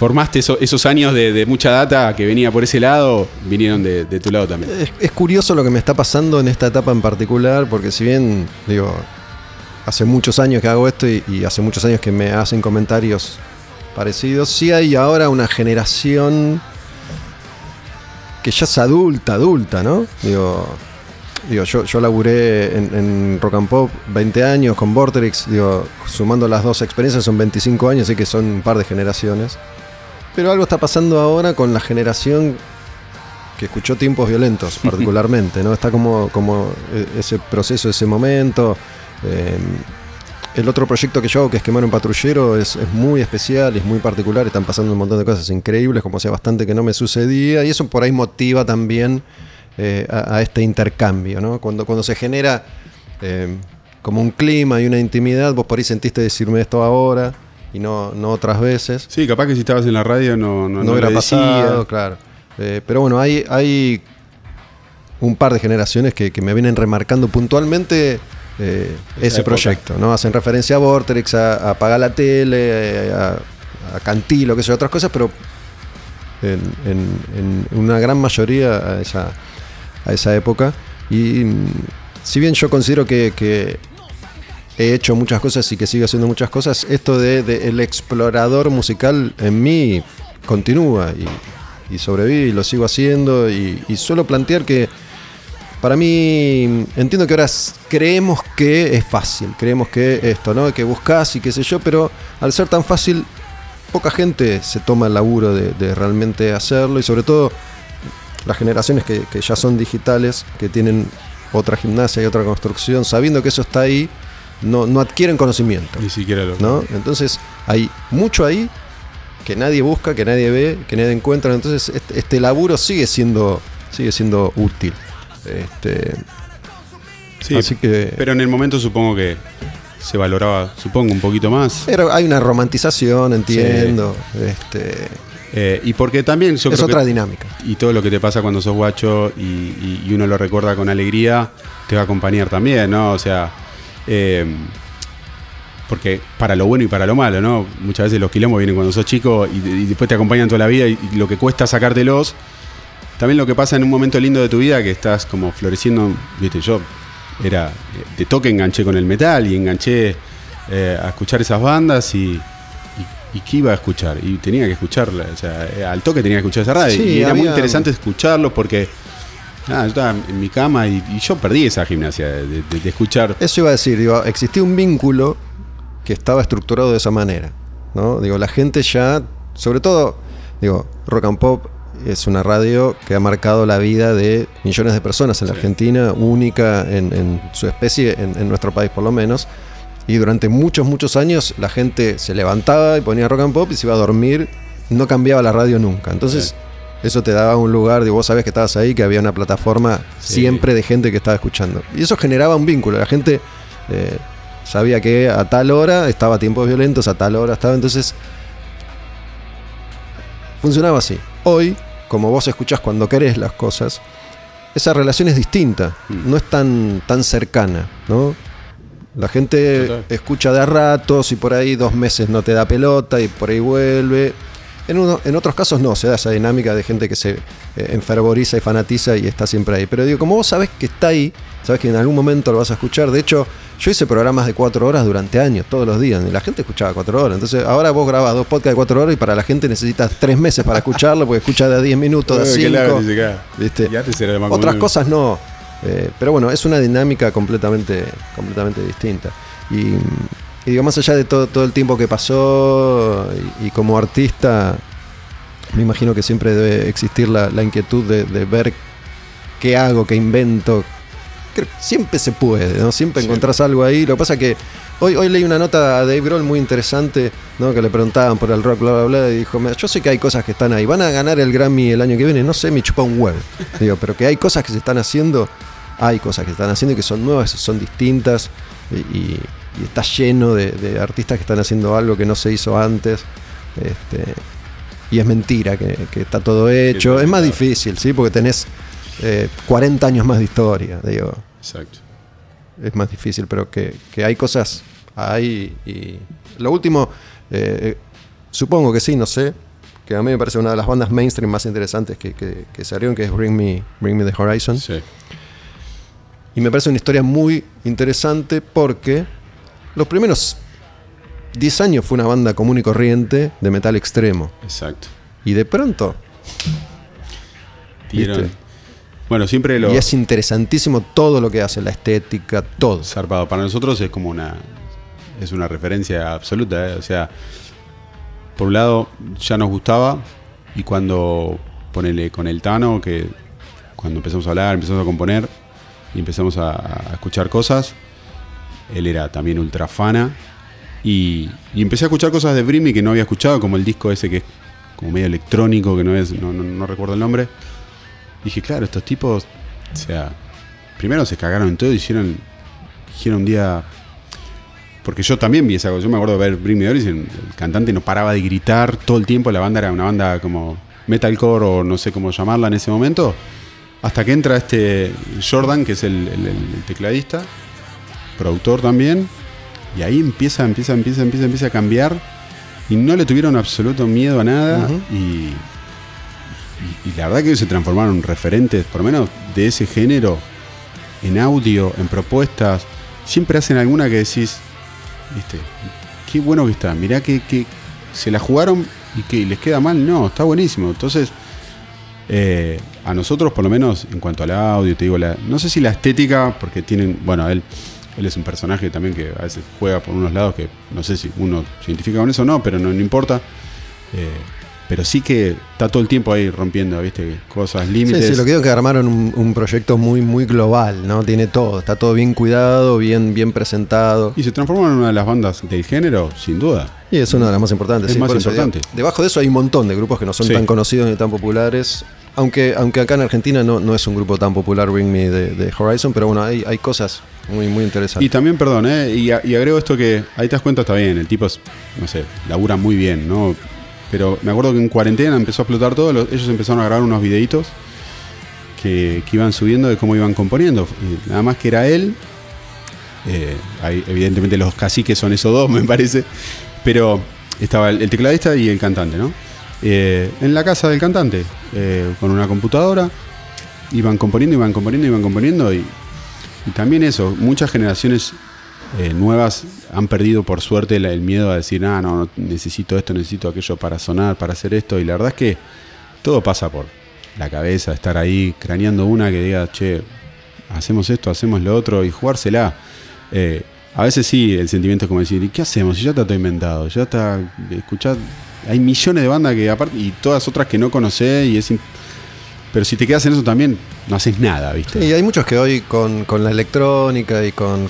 formaste eso- esos años de, mucha data que venía por ese lado, vinieron de, tu lado también. Es, curioso lo que me está pasando en esta etapa en particular, porque si bien, digo, hace muchos años que hago esto y, y hace muchos años que me hacen comentarios parecidos, sí hay ahora una generación que ya es adulta, adulta, ¿no? Digo, digo yo, yo laburé en, en Rock and Pop 20 años con Vortex, digo, sumando las dos experiencias son 25 años, así que son un par de generaciones. Pero algo está pasando ahora con la generación que escuchó tiempos violentos *laughs* particularmente, ¿no? Está como, como eh, ese proceso, ese momento. Eh, el otro proyecto que yo hago, que es Quemar un Patrullero, es, es muy especial, es muy particular, están pasando un montón de cosas increíbles, como hacía bastante que no me sucedía, y eso por ahí motiva también eh, a, a este intercambio, ¿no? Cuando, cuando se genera eh, como un clima y una intimidad, vos por ahí sentiste decirme esto ahora y no, no otras veces Sí, capaz que si estabas en la radio no, no, no, no decía. pasado, claro. Eh, pero bueno, hay, hay un par de generaciones que, que me vienen remarcando puntualmente eh, ese época. proyecto, ¿no? Hacen referencia a Vortex, a, a apagar la tele, a, a Cantilo, que sé, otras cosas, pero en, en- en una gran mayoría a esa, a esa época. Y mm, si bien yo considero que, que he hecho muchas cosas y que sigo haciendo muchas cosas, esto de, el explorador musical en mí continúa y, y sobrevive y lo sigo haciendo y, suelo plantear que para mí entiendo que ahora creemos que es fácil, creemos que esto, ¿no? Que buscas y qué sé yo, pero al ser tan fácil, poca gente se toma el laburo de, realmente hacerlo y sobre todo las generaciones que ya son digitales, que tienen otra gimnasia y otra construcción, sabiendo que eso está ahí, no, no adquieren conocimiento. Ni siquiera lo. ¿no? Entonces hay mucho ahí que nadie busca, que nadie ve, que nadie encuentra. Entonces este, este laburo sigue siendo, sigue siendo útil. Este, Sí, así que pero en el momento supongo que se valoraba, supongo, un poquito más. pero hay una romantización, entiendo. Este, Eh, y porque también yo es creo otra que- dinámica. y todo lo que te pasa cuando sos guacho y, y- y uno lo recuerda con alegría, te va a acompañar también, ¿no? O sea, eh, porque para lo bueno y para lo malo, ¿no? Muchas veces los quilombos vienen cuando sos chico y, y después te acompañan toda la vida y, y lo que cuesta sacártelos. También lo que pasa en un momento lindo de tu vida que estás como floreciendo, viste, yo era eh, de toque enganché con el metal y enganché eh, a escuchar esas bandas y, y, qué iba a escuchar y tenía que escucharla, o sea, al toque tenía que escuchar esa radio Sí, y era muy interesante escucharlos porque nada, yo estaba en mi cama y, y yo perdí esa gimnasia de, de- de escuchar Eso iba a decir, digo, existía un vínculo que estaba estructurado de esa manera, ¿no? Digo, la gente ya, sobre todo, digo, Rock and Pop es una radio que ha marcado la vida de millones de personas en la Argentina, única en, en su especie, en, en nuestro país por lo menos. Y durante muchos, muchos años la gente se levantaba y ponía rock and pop y se iba a dormir, no cambiaba la radio nunca. Entonces, eso te daba un lugar, digo, vos sabés que estabas ahí, que había una plataforma Sí. siempre de gente que estaba escuchando. Y eso generaba un vínculo. La gente eh, sabía que a tal hora estaba tiempos violentos, a tal hora estaba. Entonces, funcionaba así. Hoy, como vos escuchás cuando querés las cosas, esa relación es distinta, Mm. no es tan, tan cercana, ¿no? La gente Total. escucha de a ratos y por ahí dos meses no te da pelota y por ahí vuelve. En, uno- en otros casos no, se da esa dinámica de gente que se eh, enfervoriza y fanatiza y está siempre ahí. Pero digo, como vos sabés que está ahí, sabés que en algún momento lo vas a escuchar. De hecho, yo hice programas de cuatro horas durante años, todos los días, y la gente escuchaba cuatro horas. Entonces, ahora vos grabás dos podcasts de cuatro horas y para la gente necesitas tres meses para escucharlo, porque escucha de a 10 minutos, de a *laughs* cinco. ¿viste? Y antes era más Otras cosas no. Eh, pero bueno, es una dinámica completamente, completamente distinta. Y, y digo, más allá de todo, todo el tiempo que pasó y, y como artista, me imagino que siempre debe existir la, la inquietud de, de ver qué hago, qué invento. Creo que siempre se puede, ¿no? Siempre Sí. encontrás algo ahí. Lo que pasa que hoy, hoy leí una nota a Dave Grohl muy interesante, ¿no? Que le preguntaban por el rock, bla, bla, bla, y dijo, "Mira, yo sé que hay cosas que están ahí. Van a ganar el Grammy el año que viene, no sé, me chupa un huevo. Digo, pero que hay cosas que se están haciendo, hay cosas que se están haciendo y que son nuevas, son distintas, y, y- y está lleno de, de artistas que están haciendo algo que no se hizo antes. Este, y es mentira que, que está todo hecho. Es más difícil, ¿sí? Porque tenés eh, 40 años más de historia, digo. Exacto. Es más difícil, pero que, que hay cosas ahí. Y lo último, eh, supongo que sí, no sé. Que a mí me parece una de las bandas mainstream más interesantes que, que, que salieron, que es Bring Me, Bring Me the Horizon. Sí. Y me parece una historia muy interesante porque los primeros 10 años fue una banda común y corriente de metal extremo. Exacto. Y de pronto, ¿Viste? Bueno, siempre lo y es interesantísimo todo lo que hace, la estética, todo. zarpado. Para nosotros es como una. Es una referencia absoluta. ¿eh? O sea, por un lado, ya nos gustaba. Y cuando ponele con el Tano, que cuando empezamos a hablar, empezamos a componer y empezamos a, a escuchar cosas, él era también ultra fana. Y, y empecé a escuchar cosas de Brimmy que no había escuchado, como el disco ese que es como medio electrónico, que no es, no, recuerdo el nombre. Dije, claro, estos tipos, o sea, primero se cagaron en todo hicieron, dijeron un día. Porque yo también vi esa cosa. Yo me acuerdo de ver Bring Me Horizon, el cantante no paraba de gritar todo el tiempo. La banda era una banda como metalcore o no sé cómo llamarla en ese momento. Hasta que entra este Jordan, que es el tecladista, productor también. Y ahí empieza, empieza, empieza, empieza, empieza a cambiar. Y no le tuvieron absoluto miedo a nada. Y, y- y la verdad que se transformaron en referentes, por lo menos de ese género, en audio, en propuestas. Siempre hacen alguna que decís, viste, qué bueno que está. Mirá que, que se la jugaron y que les queda mal. No, está buenísimo. Entonces, eh, a nosotros, por lo menos, en cuanto al audio, te digo, la, no sé si la estética, porque tienen, bueno, él, él es un personaje también que a veces juega por unos lados que no sé si uno se identifica con eso o no, pero no, no importa. Eh, pero sí que está todo el tiempo ahí rompiendo, viste, cosas, Sí, límites. sí, lo que digo es que armaron un, un proyecto muy, muy global, ¿no? Tiene todo, está todo bien cuidado, bien, bien presentado. Y se transforma en una de las bandas del género, sin duda. Y es una de las más importantes. Es sí, más eso importante. debajo de eso hay un montón de grupos que no son Sí. tan conocidos ni tan populares. Aunque, aunque acá en Argentina no, no es un grupo tan popular, Bring Me de, de Horizon, pero bueno, hay, hay cosas muy, muy interesantes. Y también, perdón, ¿eh? y, a- y agrego esto que ahí te das cuenta, está bien, el tipo es, no sé, labura muy bien, ¿no? Pero me acuerdo que en cuarentena empezó a explotar todo, los- ellos empezaron a grabar unos videitos que, iban subiendo de cómo iban componiendo. Nada más que era él Eh, evidentemente los caciques son esos dos, *laughs* me parece. Pero estaba el, tecladista y el cantante, ¿no? Eh, en la casa del cantante, eh, con una computadora, iban componiendo, iban componiendo, iban componiendo. Y también eso, muchas generaciones nuevas han perdido por suerte el, miedo a decir, ah, no, necesito esto, necesito aquello para sonar, para hacer esto. Y la verdad es que todo pasa por la cabeza, estar ahí craneando una que diga, che, hacemos esto, hacemos lo otro y jugársela. Eh, a veces sí, el sentimiento es como decir, ¿y qué hacemos? Ya está todo inventado, ya está, escuchad, hay millones de bandas que aparte, y todas otras que no conocés y es... Pero si te quedas en eso también, no haces nada, ¿viste? Y hay muchos que hoy con, la electrónica y con,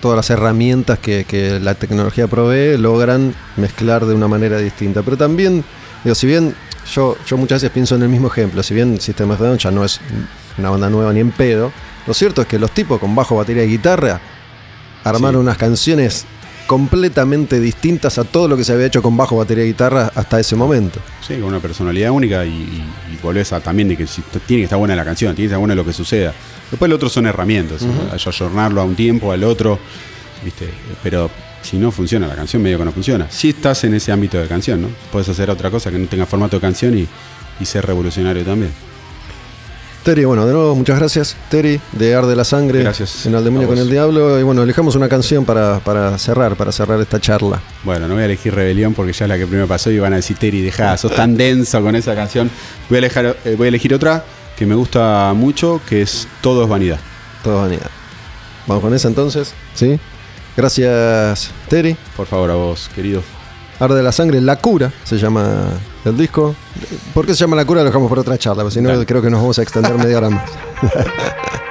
todas las herramientas que, la tecnología provee logran mezclar de una manera distinta. Pero también, digo, si bien yo, yo muchas veces pienso en el mismo ejemplo, si bien System of Down ya no es una banda nueva ni en pedo, lo cierto es que los tipos con bajo, batería y guitarra armaron unas canciones completamente distintas a todo lo que se había hecho con bajo, batería y guitarra hasta ese momento. Sí, con una personalidad única y, y, volvés a también de que tiene que estar buena la canción, tiene que estar buena lo que suceda. Después lo otro son herramientas, uh a un tiempo, al otro, ¿viste? pero si no funciona la canción, medio que no funciona. Si estás en ese ámbito de canción, ¿no? Puedes hacer otra cosa que no tenga formato de canción y, y ser revolucionario también. Terry, bueno, de nuevo, muchas gracias, Terry, de Arde la Sangre. Gracias. En el demonio con el diablo. Y bueno, elijamos una canción para, cerrar, para cerrar esta charla. Bueno, no voy a elegir Rebelión porque ya es la que primero pasó y van a decir, Terry, deja, sos tan denso con esa canción. Voy a, elegir, eh, voy a elegir otra que me gusta mucho, que es Todo es vanidad. Todo es vanidad. Vamos con esa entonces, ¿sí? Gracias, Terry. Por favor, a vos, querido. Arde la sangre, La cura se llama el disco. ¿Por qué se llama La cura? Lo dejamos por otra charla, porque si no creo que nos vamos a extender media hora más. *laughs*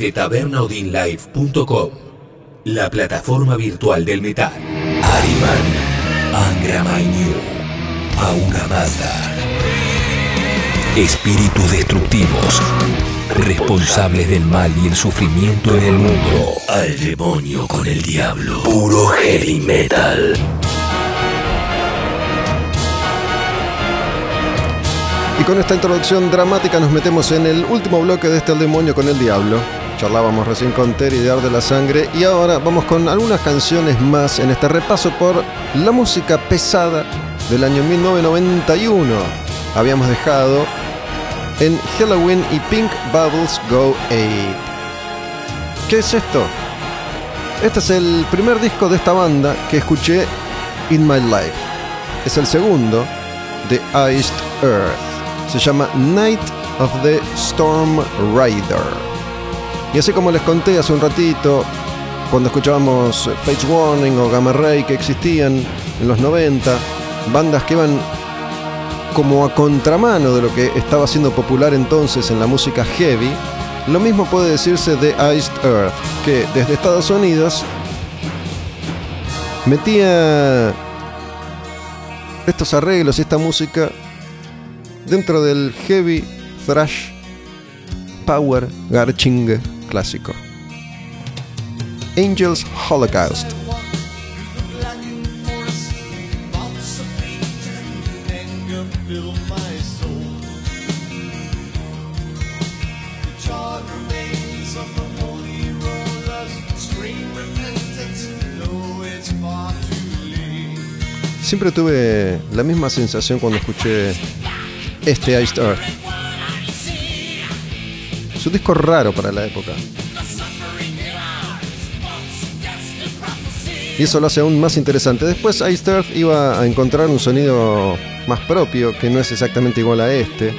desde tabernaudinlive.com, la plataforma virtual del metal. Ariman, Angra Mainyu, Aura Mata. Espíritus destructivos, responsables del mal y el sufrimiento en el mundo. Al demonio con el diablo. Puro heavy metal. Y con esta introducción dramática nos metemos en el último bloque de este El demonio con el diablo. Charlábamos recién con Terry de Ar de la Sangre y ahora vamos con algunas canciones más en este repaso por la música pesada del año 1991. Habíamos dejado en Halloween y Pink Bubbles Go 8. ¿Qué es esto? Este es el primer disco de esta banda que escuché in my life. Es el segundo de Iced Earth se llama Night of the Storm Rider. Y así como les conté hace un ratito, cuando escuchábamos Page Warning o Gamma Ray que existían en los 90, bandas que iban como a contramano de lo que estaba siendo popular entonces en la música heavy, lo mismo puede decirse de Iced Earth, que desde Estados Unidos metía estos arreglos y esta música dentro del heavy thrash power garching clásico. Angels Holocaust. Siempre tuve la misma sensación cuando escuché este Iced Earth. Es un disco raro para la época. Y eso lo hace aún más interesante. Después Iced Earth iba a encontrar un sonido más propio, que no es exactamente igual a este.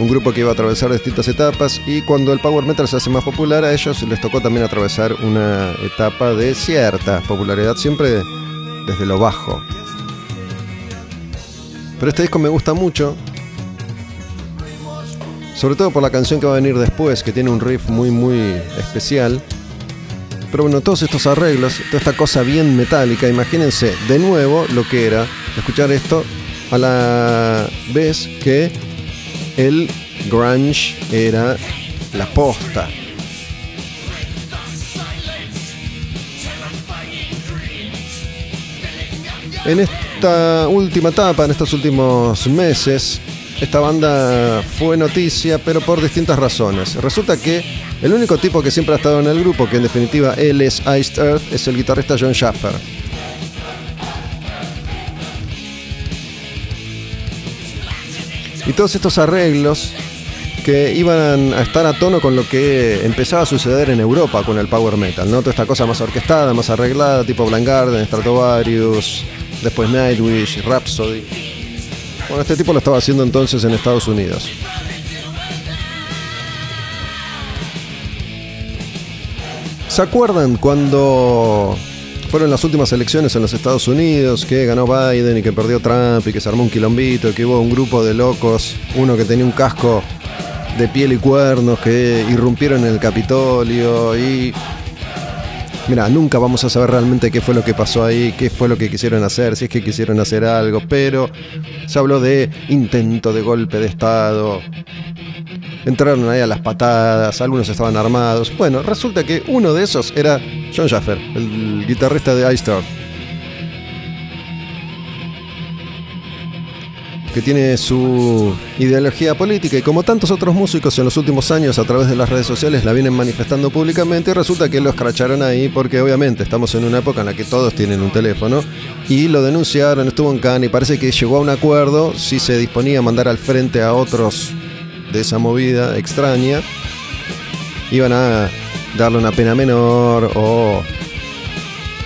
Un grupo que iba a atravesar distintas etapas y cuando el power metal se hace más popular a ellos les tocó también atravesar una etapa de cierta popularidad, siempre desde lo bajo. Pero este disco me gusta mucho. Sobre todo por la canción que va a venir después, que tiene un riff muy, muy especial. Pero bueno, todos estos arreglos, toda esta cosa bien metálica, imagínense de nuevo lo que era escuchar esto a la vez que el grunge era la posta. En esta última etapa, en estos últimos meses, esta banda fue noticia, pero por distintas razones. Resulta que el único tipo que siempre ha estado en el grupo, que en definitiva él es Iced Earth, es el guitarrista John Schaffer. Y todos estos arreglos que iban a estar a tono con lo que empezaba a suceder en Europa con el power metal, ¿no? Toda esta cosa más orquestada, más arreglada, tipo Blind Garden, Stratovarius, después Nightwish, Rhapsody. Bueno, este tipo lo estaba haciendo entonces en Estados Unidos. ¿Se acuerdan cuando fueron las últimas elecciones en los Estados Unidos, que ganó Biden y que perdió Trump y que se armó un quilombito, y que hubo un grupo de locos, uno que tenía un casco de piel y cuernos que irrumpieron en el Capitolio y Mira, nunca vamos a saber realmente qué fue lo que pasó ahí, qué fue lo que quisieron hacer, si es que quisieron hacer algo, pero se habló de intento de golpe de Estado. Entraron ahí a las patadas, algunos estaban armados. Bueno, resulta que uno de esos era John Schaffer, el guitarrista de Ice que tiene su ideología política. Y como tantos otros músicos en los últimos años a través de las redes sociales la vienen manifestando públicamente resulta que lo escracharon ahí porque obviamente estamos en una época en la que todos tienen un teléfono y lo denunciaron, estuvo en Cannes y parece que llegó a un acuerdo si se disponía a mandar al frente a otros de esa movida extraña. Iban a darle una pena menor o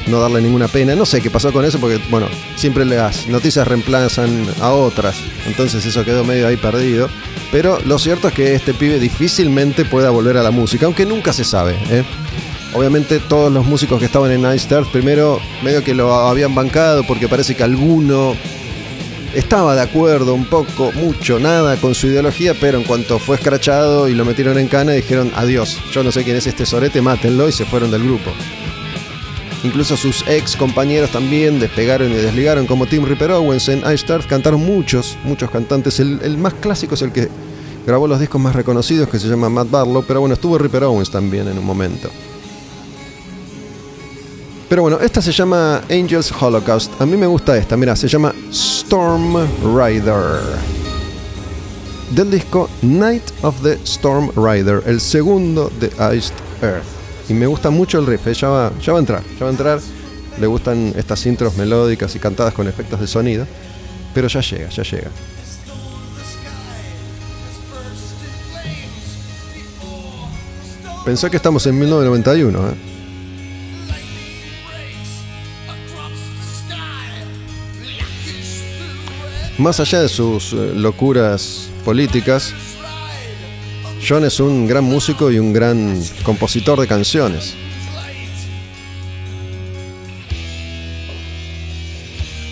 no darle ninguna pena. No sé qué pasó con eso porque, bueno, siempre las noticias reemplazan a otras. Entonces eso quedó medio ahí perdido. Pero lo cierto es que este pibe difícilmente pueda volver a la música, aunque nunca se sabe. ¿eh? Obviamente todos los músicos que estaban en Night Stars primero medio que lo habían bancado porque parece que alguno estaba de acuerdo un poco, mucho, nada con su ideología, pero en cuanto fue escrachado y lo metieron en cana, dijeron adiós, yo no sé quién es este sorete, mátenlo y se fueron del grupo. Incluso sus ex compañeros también despegaron y desligaron, como Tim Ripper Owens en iStart, cantaron muchos, muchos cantantes. El, el, más clásico es el que grabó los discos más reconocidos, que se llama Matt Barlow, pero bueno, estuvo Ripper Owens también en un momento. Pero bueno, esta se llama Angels Holocaust. A mí me gusta esta, mira, se llama Storm Rider. Del disco Night of the Storm Rider, el segundo de Iced Earth. Y me gusta mucho el riff, ¿eh? ya, va, ya va a entrar, ya va a entrar. Le gustan estas intros melódicas y cantadas con efectos de sonido. Pero ya llega, ya llega. Pensé que estamos en 1991, ¿eh? Más allá de sus eh, locuras políticas, John es un gran músico y un gran compositor de canciones.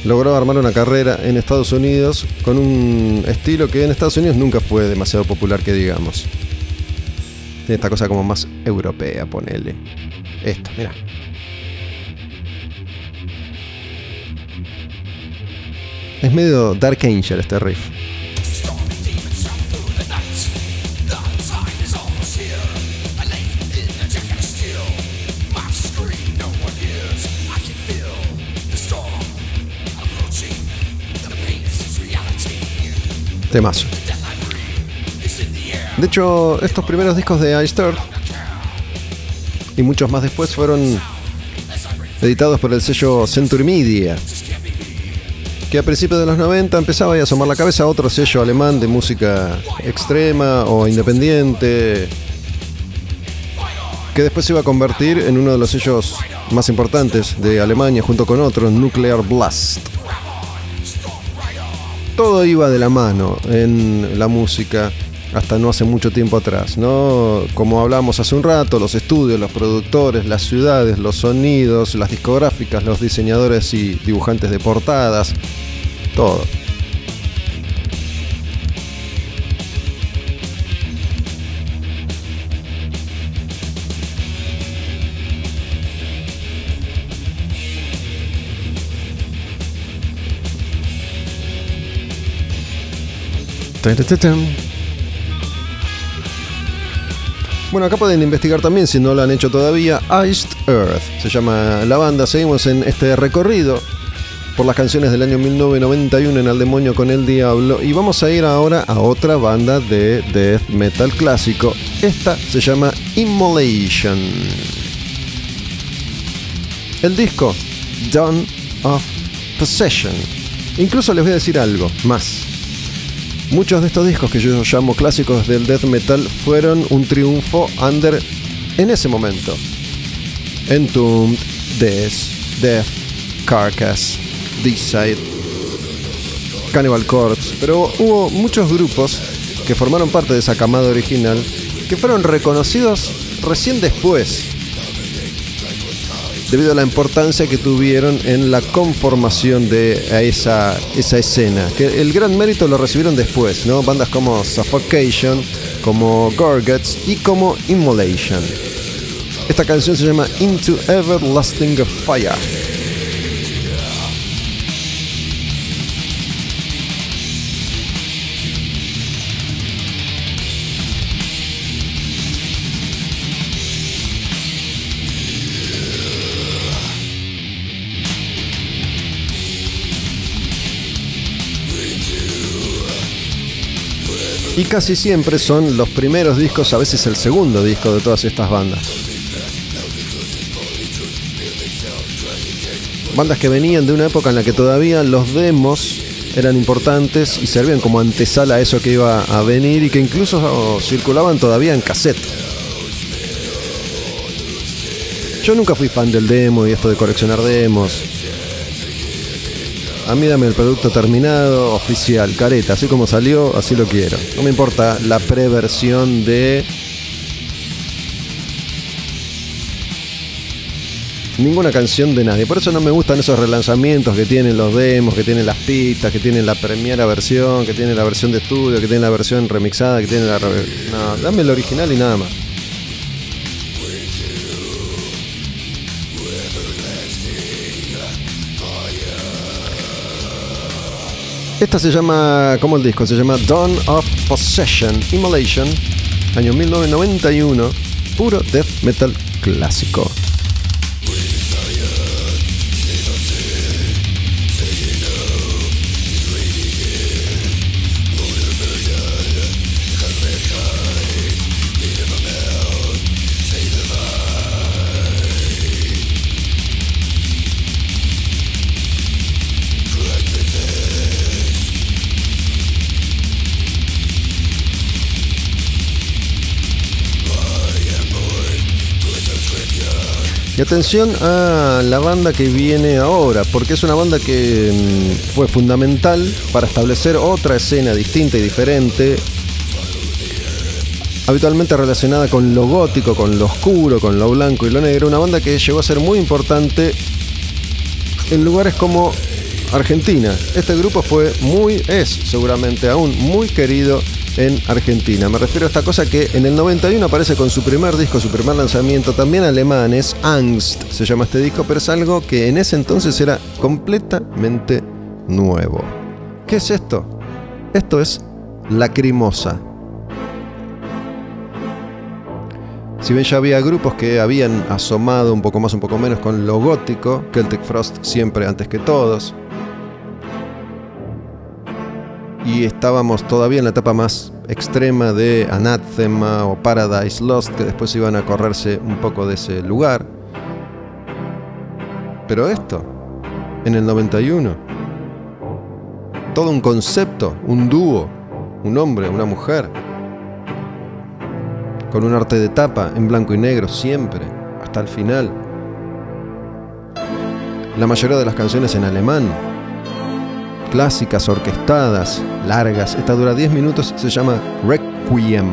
Logró armar una carrera en Estados Unidos con un estilo que en Estados Unidos nunca fue demasiado popular, que digamos. Tiene esta cosa como más europea, ponele. Esto, mira. Es medio Dark Angel este riff. De hecho, estos primeros discos de iStar y muchos más después fueron editados por el sello Century Media, que a principios de los 90 empezaba a asomar la cabeza a otro sello alemán de música extrema o independiente, que después se iba a convertir en uno de los sellos más importantes de Alemania junto con otro, Nuclear Blast. Todo iba de la mano en la música hasta no hace mucho tiempo atrás, ¿no? Como hablamos hace un rato, los estudios, los productores, las ciudades, los sonidos, las discográficas, los diseñadores y dibujantes de portadas, todo. Bueno, acá pueden investigar también, si no lo han hecho todavía, Iced Earth. Se llama la banda. Seguimos en este recorrido por las canciones del año 1991 en Al Demonio con el Diablo. Y vamos a ir ahora a otra banda de death metal clásico. Esta se llama Immolation. El disco, Dawn of Possession. Incluso les voy a decir algo más. Muchos de estos discos que yo llamo clásicos del death metal fueron un triunfo under en ese momento. Entombed, Death, Death, Carcass, Decide, Cannibal Corpse, pero hubo muchos grupos que formaron parte de esa camada original que fueron reconocidos recién después debido a la importancia que tuvieron en la conformación de esa, esa escena. Que el gran mérito lo recibieron después, ¿no? Bandas como Suffocation, como Gorguts y como Immolation. Esta canción se llama Into Everlasting Fire. Y casi siempre son los primeros discos, a veces el segundo disco de todas estas bandas. Bandas que venían de una época en la que todavía los demos eran importantes y servían como antesala a eso que iba a venir y que incluso circulaban todavía en cassette. Yo nunca fui fan del demo y esto de coleccionar demos. A mí dame el producto terminado, oficial, careta, así como salió, así lo quiero. No me importa la preversión de ninguna canción de nadie. Por eso no me gustan esos relanzamientos que tienen los demos, que tienen las pistas, que tienen la primera versión, que tienen la versión de estudio, que tienen la versión remixada, que tienen la... No, dame el original y nada más. Esta se llama, ¿cómo el disco? Se llama Dawn of Possession, Immolation, año 1991, puro death metal clásico. Atención a la banda que viene ahora, porque es una banda que mm, fue fundamental para establecer otra escena distinta y diferente, habitualmente relacionada con lo gótico, con lo oscuro, con lo blanco y lo negro, una banda que llegó a ser muy importante en lugares como Argentina. Este grupo fue muy, es seguramente aún muy querido en Argentina. Me refiero a esta cosa que en el 91 aparece con su primer disco, su primer lanzamiento, también alemán, es Angst, se llama este disco, pero es algo que en ese entonces era completamente nuevo. ¿Qué es esto? Esto es Lacrimosa. Si bien ya había grupos que habían asomado un poco más, un poco menos con lo gótico, Celtic Frost siempre antes que todos, y estábamos todavía en la etapa más extrema de Anathema o Paradise Lost, que después iban a correrse un poco de ese lugar. Pero esto, en el 91, todo un concepto, un dúo, un hombre, una mujer, con un arte de tapa en blanco y negro siempre, hasta el final. La mayoría de las canciones en alemán, clásicas, orquestadas, largas. Esta dura 10 minutos, se llama Requiem.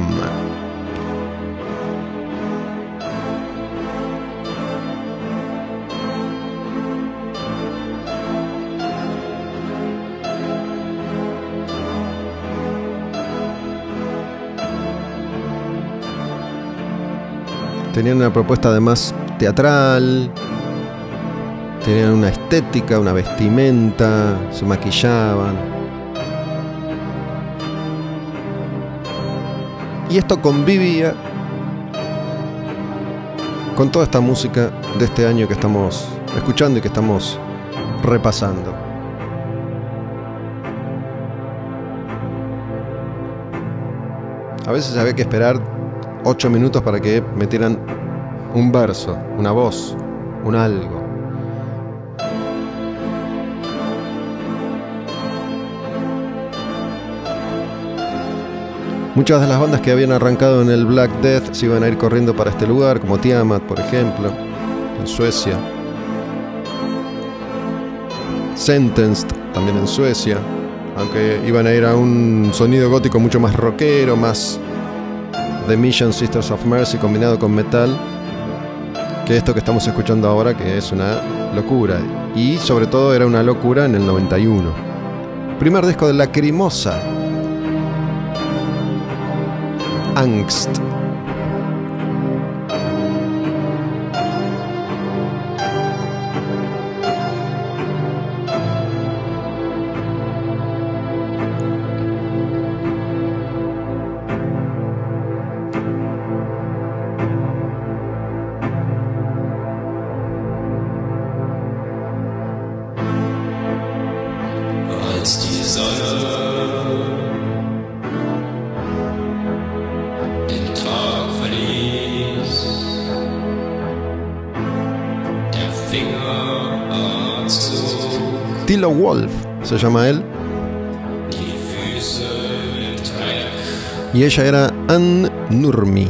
Tenían una propuesta además teatral, tenían una estética, una vestimenta, se maquillaban. Y esto convivía con toda esta música de este año que estamos escuchando y que estamos repasando. A veces había que esperar 8 minutos para que metieran un verso, una voz, un algo. Muchas de las bandas que habían arrancado en el Black Death se iban a ir corriendo para este lugar, como Tiamat, por ejemplo, en Suecia. Sentenced, también en Suecia, aunque iban a ir a un sonido gótico mucho más rockero, más The Mission Sisters of Mercy combinado con metal, que esto que estamos escuchando ahora, que es una locura. Y sobre todo era una locura en el 91. Primer disco de Lacrimosa, Angst. Se llama él. Y ella era Ann Nurmi.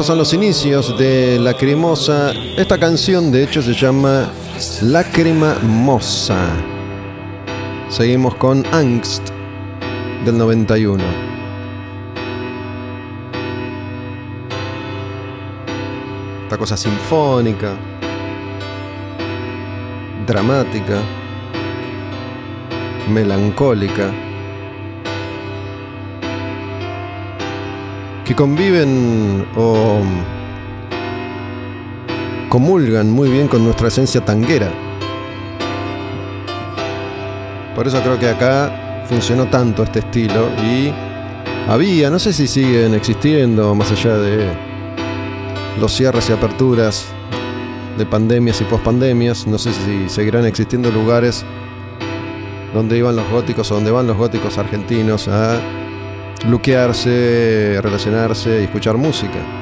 Estos son los inicios de Lacrimosa. Esta canción, de hecho, se llama Lágrima Mosa. Seguimos con Angst del 91. Esta cosa sinfónica, dramática, melancólica. Que conviven o comulgan muy bien con nuestra esencia tanguera. Por eso creo que acá funcionó tanto este estilo y había, no sé si siguen existiendo más allá de los cierres y aperturas de pandemias y pospandemias, no sé si seguirán existiendo lugares donde iban los góticos o donde van los góticos argentinos a luquearse, relacionarse y escuchar música.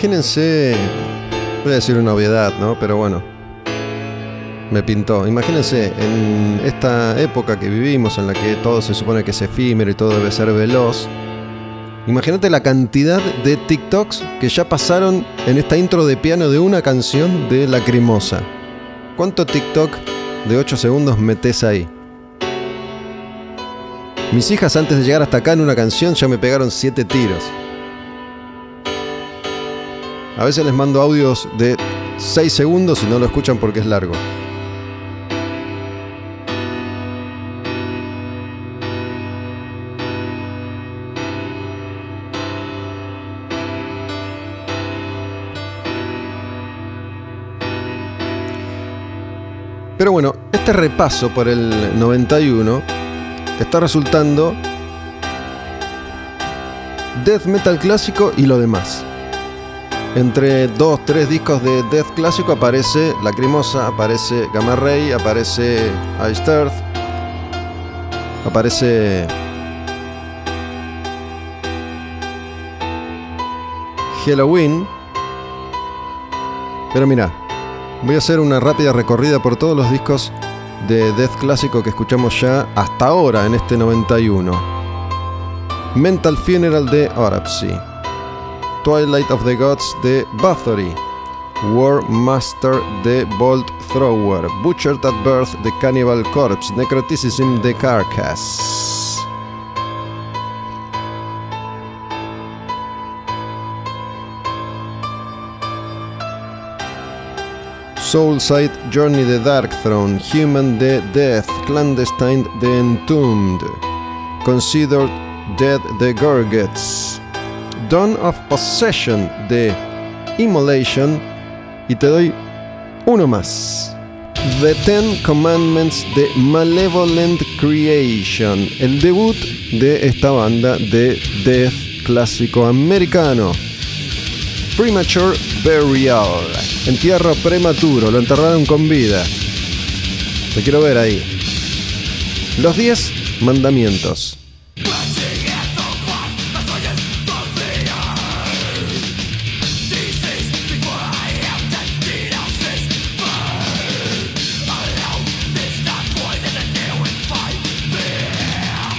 Imagínense, voy a decir una obviedad, ¿no? Pero bueno, me pintó. Imagínense, en esta época que vivimos, en la que todo se supone que es efímero y todo debe ser veloz, imagínate la cantidad de TikToks que ya pasaron en esta intro de piano de una canción de Lacrimosa. ¿Cuánto TikTok de 8 segundos metes ahí? Mis hijas antes de llegar hasta acá en una canción ya me pegaron 7 tiros. A veces les mando audios de 6 segundos y no lo escuchan porque es largo. Pero bueno, este repaso por el 91 está resultando death metal clásico y lo demás. Entre dos, tres discos de death clásico aparece Lacrimosa, aparece Gamma Ray, aparece Iced Earth, aparece Halloween. Pero mira, voy a hacer una rápida recorrida por todos los discos de death clásico que escuchamos ya hasta ahora en este 91. Mental Funeral de Autopsy. Twilight of the Gods de Bathory, War Master de Bolt Thrower, Butchered at Birth de Cannibal Corpse, Necroticism de Carcass. Soulside Journey the Dark Throne, Human the Death, Clandestine the Entombed, Considered Dead the Gorgets, Dawn of Possession de Immolation y te doy uno más. The Ten Commandments de Malevolent Creation, el debut de esta banda de death clásico americano. Premature Burial, entierro prematuro, lo enterraron con vida. Te quiero ver ahí. Los 10 mandamientos.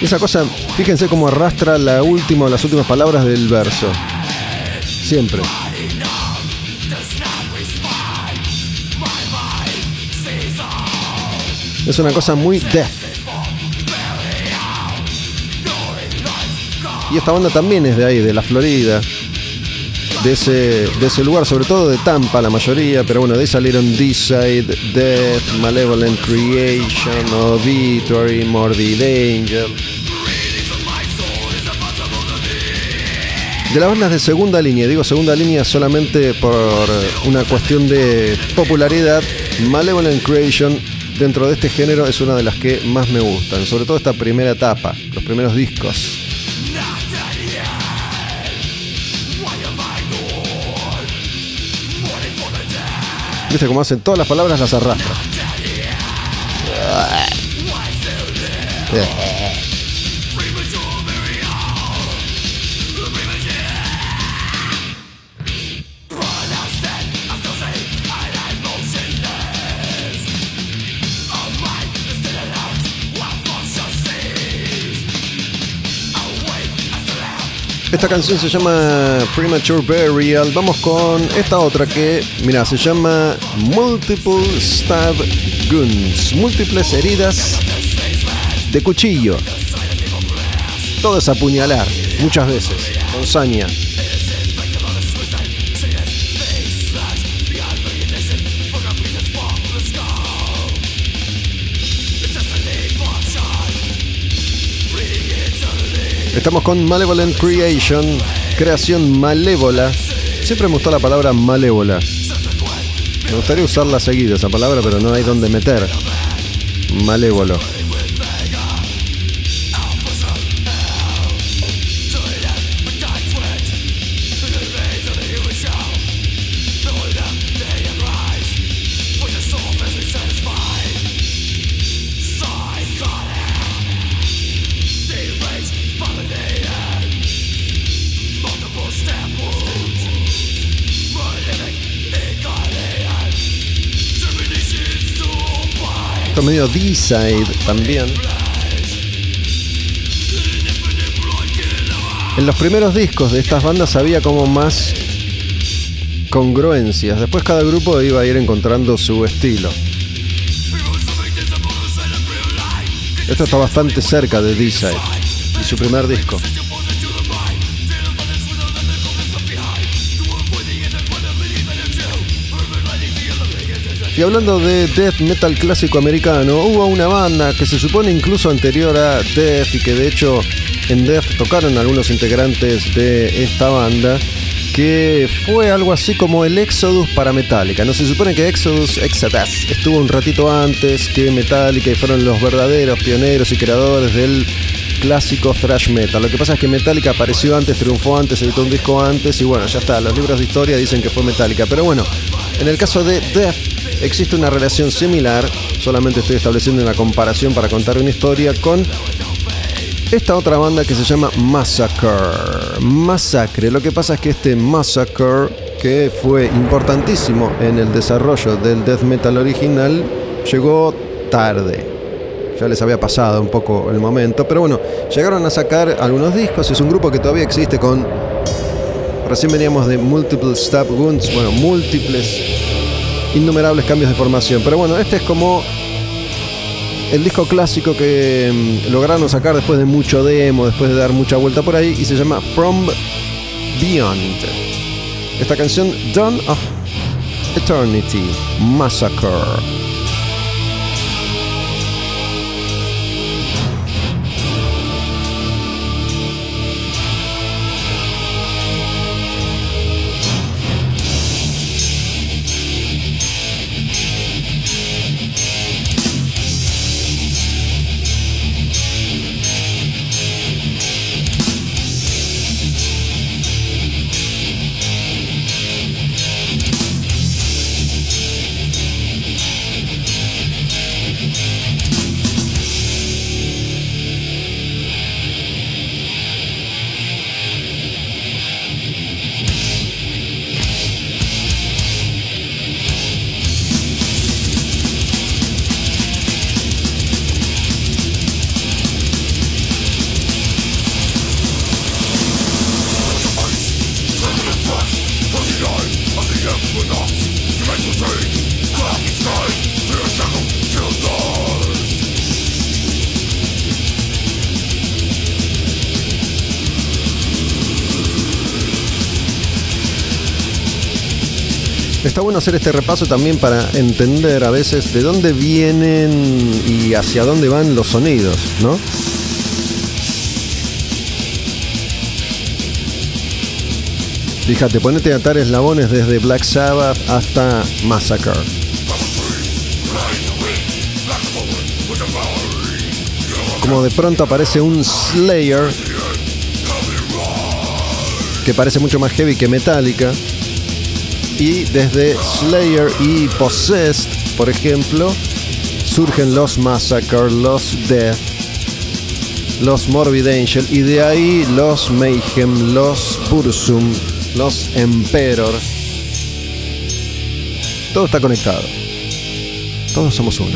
Esa cosa, fíjense cómo arrastra la última las últimas palabras del verso. Siempre. Es una cosa muy death. Y esta banda también es de ahí, de la Florida. De ese, de ese lugar, sobre todo de Tampa, la mayoría. Pero bueno, de ahí salieron D-Side, Death, Malevolent Creation, Obituary, Morbid Angel. De las bandas de segunda línea, digo segunda línea solamente por una cuestión de popularidad, Malevolent Creation dentro de este género es una de las que más me gustan, sobre todo esta primera etapa, los primeros discos. Viste cómo hacen todas las palabras las arrastran. Esta canción se llama Premature Burial. Vamos con esta otra que, mira, se llama Multiple Stab Guns. Múltiples heridas de cuchillo. Todo es apuñalar, muchas veces, con saña. Estamos con Malevolent Creation, creación malévola. Siempre me gustó la palabra malévola. Me gustaría usarla seguido esa palabra, pero no hay donde meter. Malévolo. Medio D-side también. En los primeros discos de estas bandas había como más congruencias. Después cada grupo iba a ir encontrando su estilo. Esto está bastante cerca de D-Side y su primer disco. Y hablando de death metal clásico americano, hubo una banda que se supone incluso anterior a Death y que de hecho en Death tocaron algunos integrantes de esta banda, que fue algo así como el Exodus para Metallica. No se supone que Exodus, Exodus, estuvo un ratito antes que Metallica y fueron los verdaderos pioneros y creadores del clásico thrash metal. Lo que pasa es que Metallica apareció antes, triunfó antes, editó un disco antes y bueno, ya está. Los libros de historia dicen que fue Metallica. Pero bueno, en el caso de Death existe una relación similar, solamente estoy estableciendo una comparación para contar una historia con esta otra banda que se llama Massacre. Massacre. Lo que pasa es que este Massacre, que fue importantísimo en el desarrollo del death metal original, llegó tarde. Ya les había pasado un poco el momento, pero bueno, llegaron a sacar algunos discos. Es un grupo que todavía existe con. Recién veníamos de Multiple Stab Wounds, bueno, múltiples innumerables cambios de formación. Pero bueno, este es como el disco clásico que mm, lograron sacar después de mucho demo, después de dar mucha vuelta por ahí, y se llama From Beyond. Esta canción, Dawn of Eternity, Massacre. Hacer este repaso también para entender a veces de dónde vienen y hacia dónde van los sonidos, ¿no? Fíjate, ponete a atar eslabones desde Black Sabbath hasta Massacre. Como de pronto aparece un Slayer que parece mucho más heavy que Metallica. Y desde Slayer y Possessed, por ejemplo, surgen los Massacre, los Death, los Morbid Angel y de ahí los Mayhem, los Bursum, los Emperor. Todo está conectado. Todos somos uno.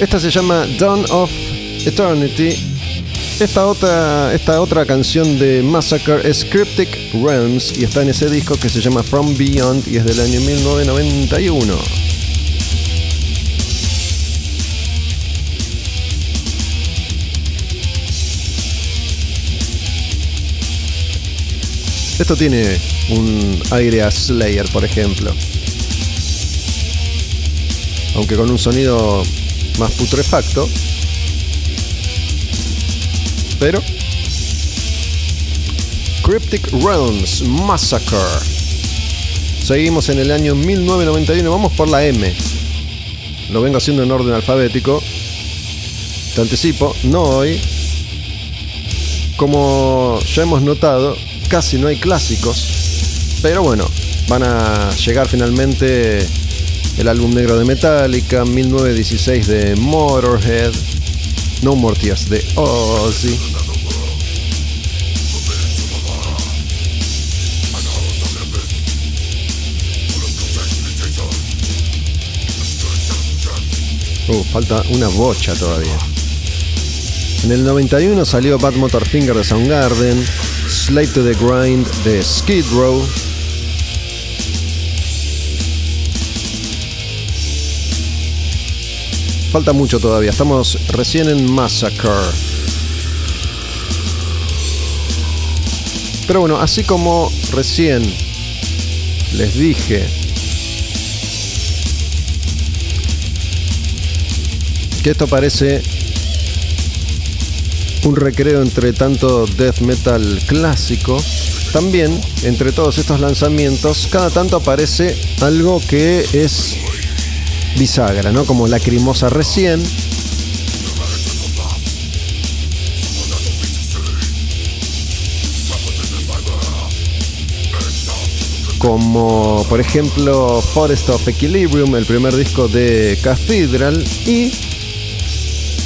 Esta se llama Dawn of Eternity. Esta otra, esta otra canción de Massacre es Cryptic Realms y está en ese disco que se llama From Beyond y es del año 1991. Esto tiene un aire a Slayer, por ejemplo. Aunque con un sonido más putrefacto. Pero. Cryptic Realms Massacre. Seguimos en el año 1991. Vamos por la M. Lo vengo haciendo en orden alfabético. Te anticipo, no hoy. Como ya hemos notado, casi no hay clásicos. Pero bueno, van a llegar finalmente el álbum negro de Metallica, 1916 de Motorhead, No More de Ozzy. Uh, falta una bocha todavía. En el 91 salió Bad Motorfinger de Soundgarden, Slave to the Grind de Skid Row, Falta mucho todavía, estamos recién en Massacre. Pero bueno, así como recién les dije que esto parece un recreo entre tanto death metal clásico, también entre todos estos lanzamientos, cada tanto aparece algo que es bisagra, ¿no? Como Lacrimosa recién. Como por ejemplo Forest of Equilibrium, el primer disco de Cathedral. Y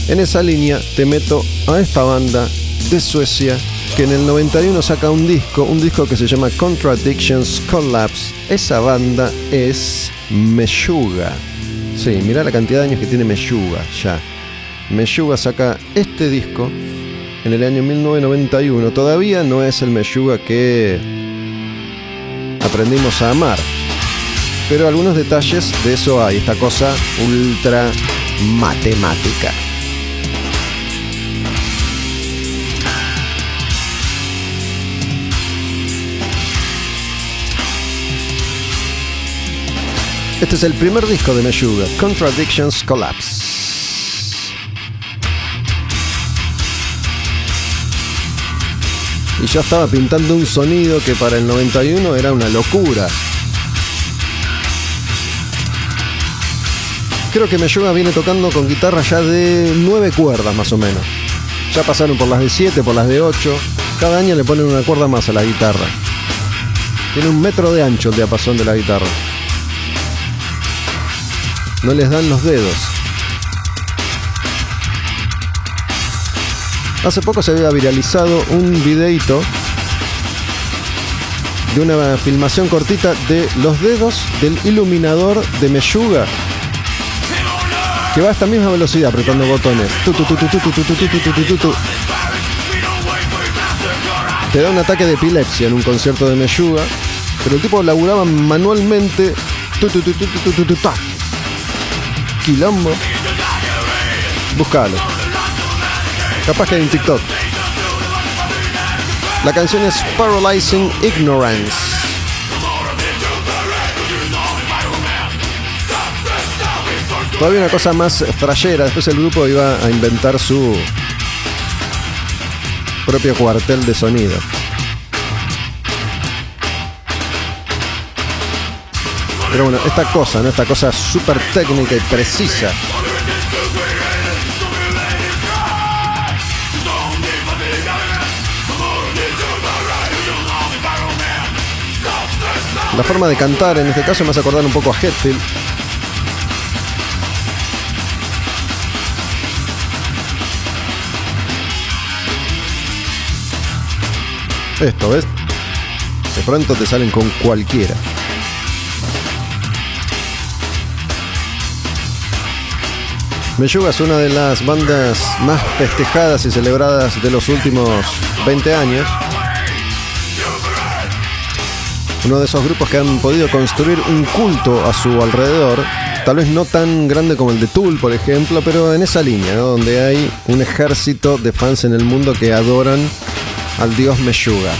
en esa línea te meto a esta banda de Suecia que en el 91 saca un disco, un disco que se llama Contradictions Collapse. Esa banda es Meshuga. Sí, mirá la cantidad de años que tiene Meshuga ya. Meshuga saca este disco en el año 1991. Todavía no es el Meshuga que aprendimos a amar. Pero algunos detalles de eso hay. Esta cosa ultra matemática. Este es el primer disco de Meshuggah, Contradictions Collapse. Y ya estaba pintando un sonido que para el 91 era una locura. Creo que Meshuggah viene tocando con guitarra ya de 9 cuerdas más o menos. Ya pasaron por las de 7, por las de 8. Cada año le ponen una cuerda más a la guitarra. Tiene un metro de ancho el diapasón de la guitarra no les dan los dedos. Hace poco se había viralizado un videito de una filmación cortita de los dedos del iluminador de Meshuga que va a esta misma velocidad apretando botones. Te da un ataque de epilepsia en un concierto de Meshuga, pero el tipo laburaba manualmente quilombo. Búscalo. Capaz que hay en TikTok. La canción es Paralyzing Ignorance. Todavía una cosa más frayera. Después el grupo iba a inventar su propio cuartel de sonido. Pero bueno, esta cosa, ¿no? Esta cosa súper técnica y precisa. La forma de cantar en este caso me hace acordar un poco a Hetfield. Esto, ¿ves? De pronto te salen con cualquiera. Meyuga es una de las bandas más festejadas y celebradas de los últimos 20 años. Uno de esos grupos que han podido construir un culto a su alrededor. Tal vez no tan grande como el de Tool, por ejemplo, pero en esa línea, donde hay un ejército de fans en el mundo que adoran al dios Meyuga.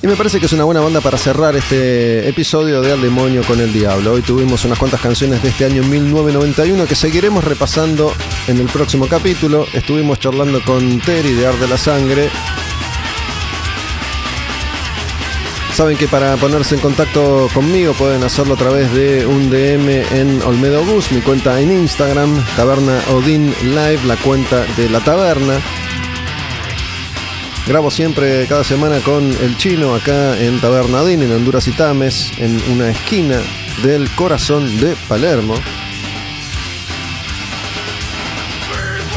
Y me parece que es una buena banda para cerrar este episodio de Al Demonio con el Diablo. Hoy tuvimos unas cuantas canciones de este año 1991 que seguiremos repasando en el próximo capítulo. Estuvimos charlando con Terry de Ar de la Sangre. Saben que para ponerse en contacto conmigo pueden hacerlo a través de un DM en Olmedo Bus, mi cuenta en Instagram, Taberna Odin Live, la cuenta de la taberna. Grabo siempre cada semana con el chino acá en Tabernadín, en Honduras y Tames, en una esquina del corazón de Palermo.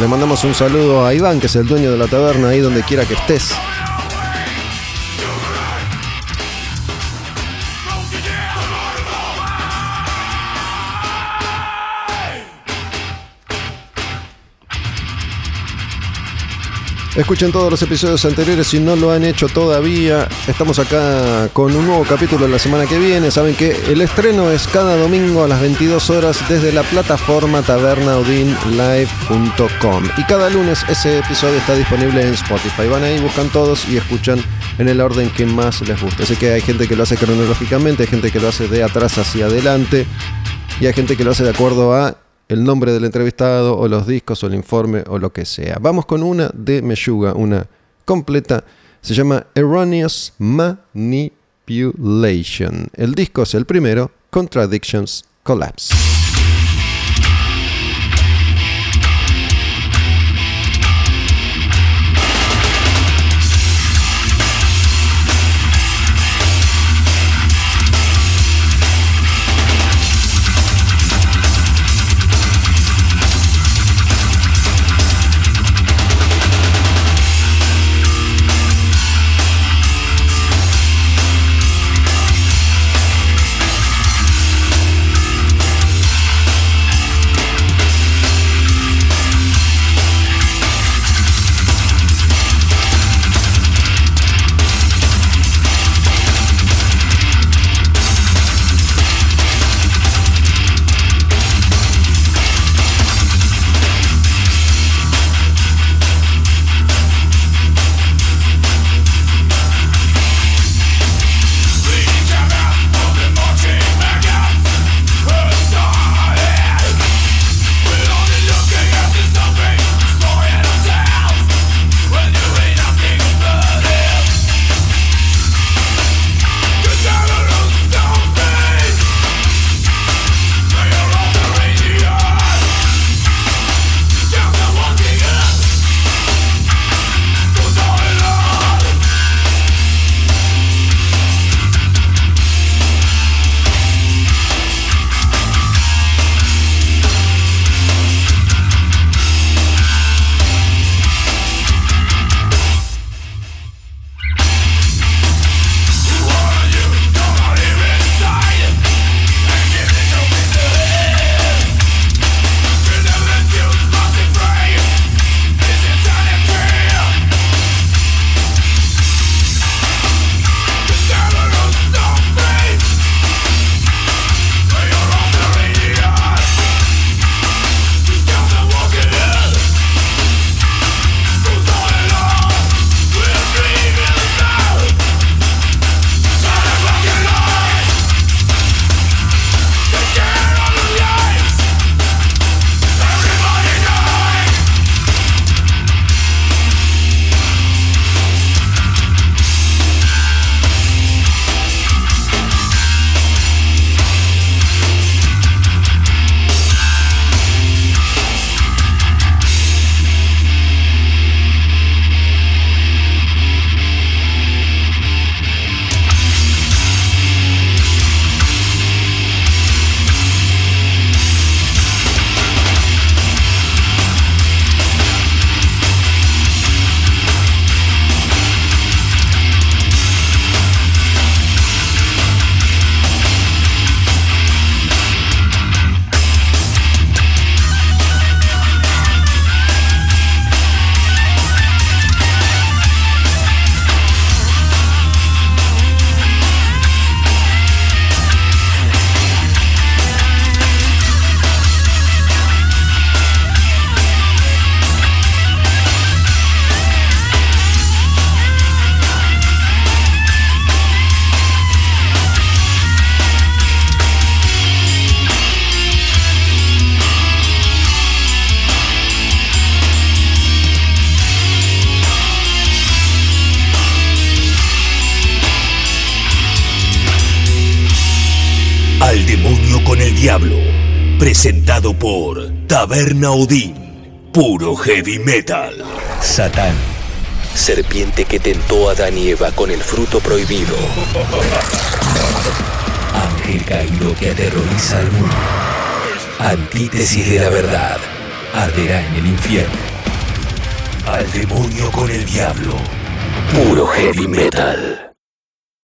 Le mandamos un saludo a Iván, que es el dueño de la taberna, ahí donde quiera que estés. Escuchen todos los episodios anteriores si no lo han hecho todavía. Estamos acá con un nuevo capítulo la semana que viene. Saben que el estreno es cada domingo a las 22 horas desde la plataforma tabernaudinlive.com. Y cada lunes ese episodio está disponible en Spotify. Van ahí, buscan todos y escuchan en el orden que más les guste. Sé que hay gente que lo hace cronológicamente, hay gente que lo hace de atrás hacia adelante y hay gente que lo hace de acuerdo a el nombre del entrevistado o los discos o el informe o lo que sea. Vamos con una de Meyuga, una completa. Se llama Erroneous Manipulation. El disco es el primero, Contradictions Collapse. Taberna Odín. Puro heavy metal. Satán. Serpiente que tentó a Adán y Eva con el fruto prohibido. Ángel caído que aterroriza al mundo. Antítesis de la verdad. Arderá en el infierno. Al demonio con el diablo. Puro heavy metal.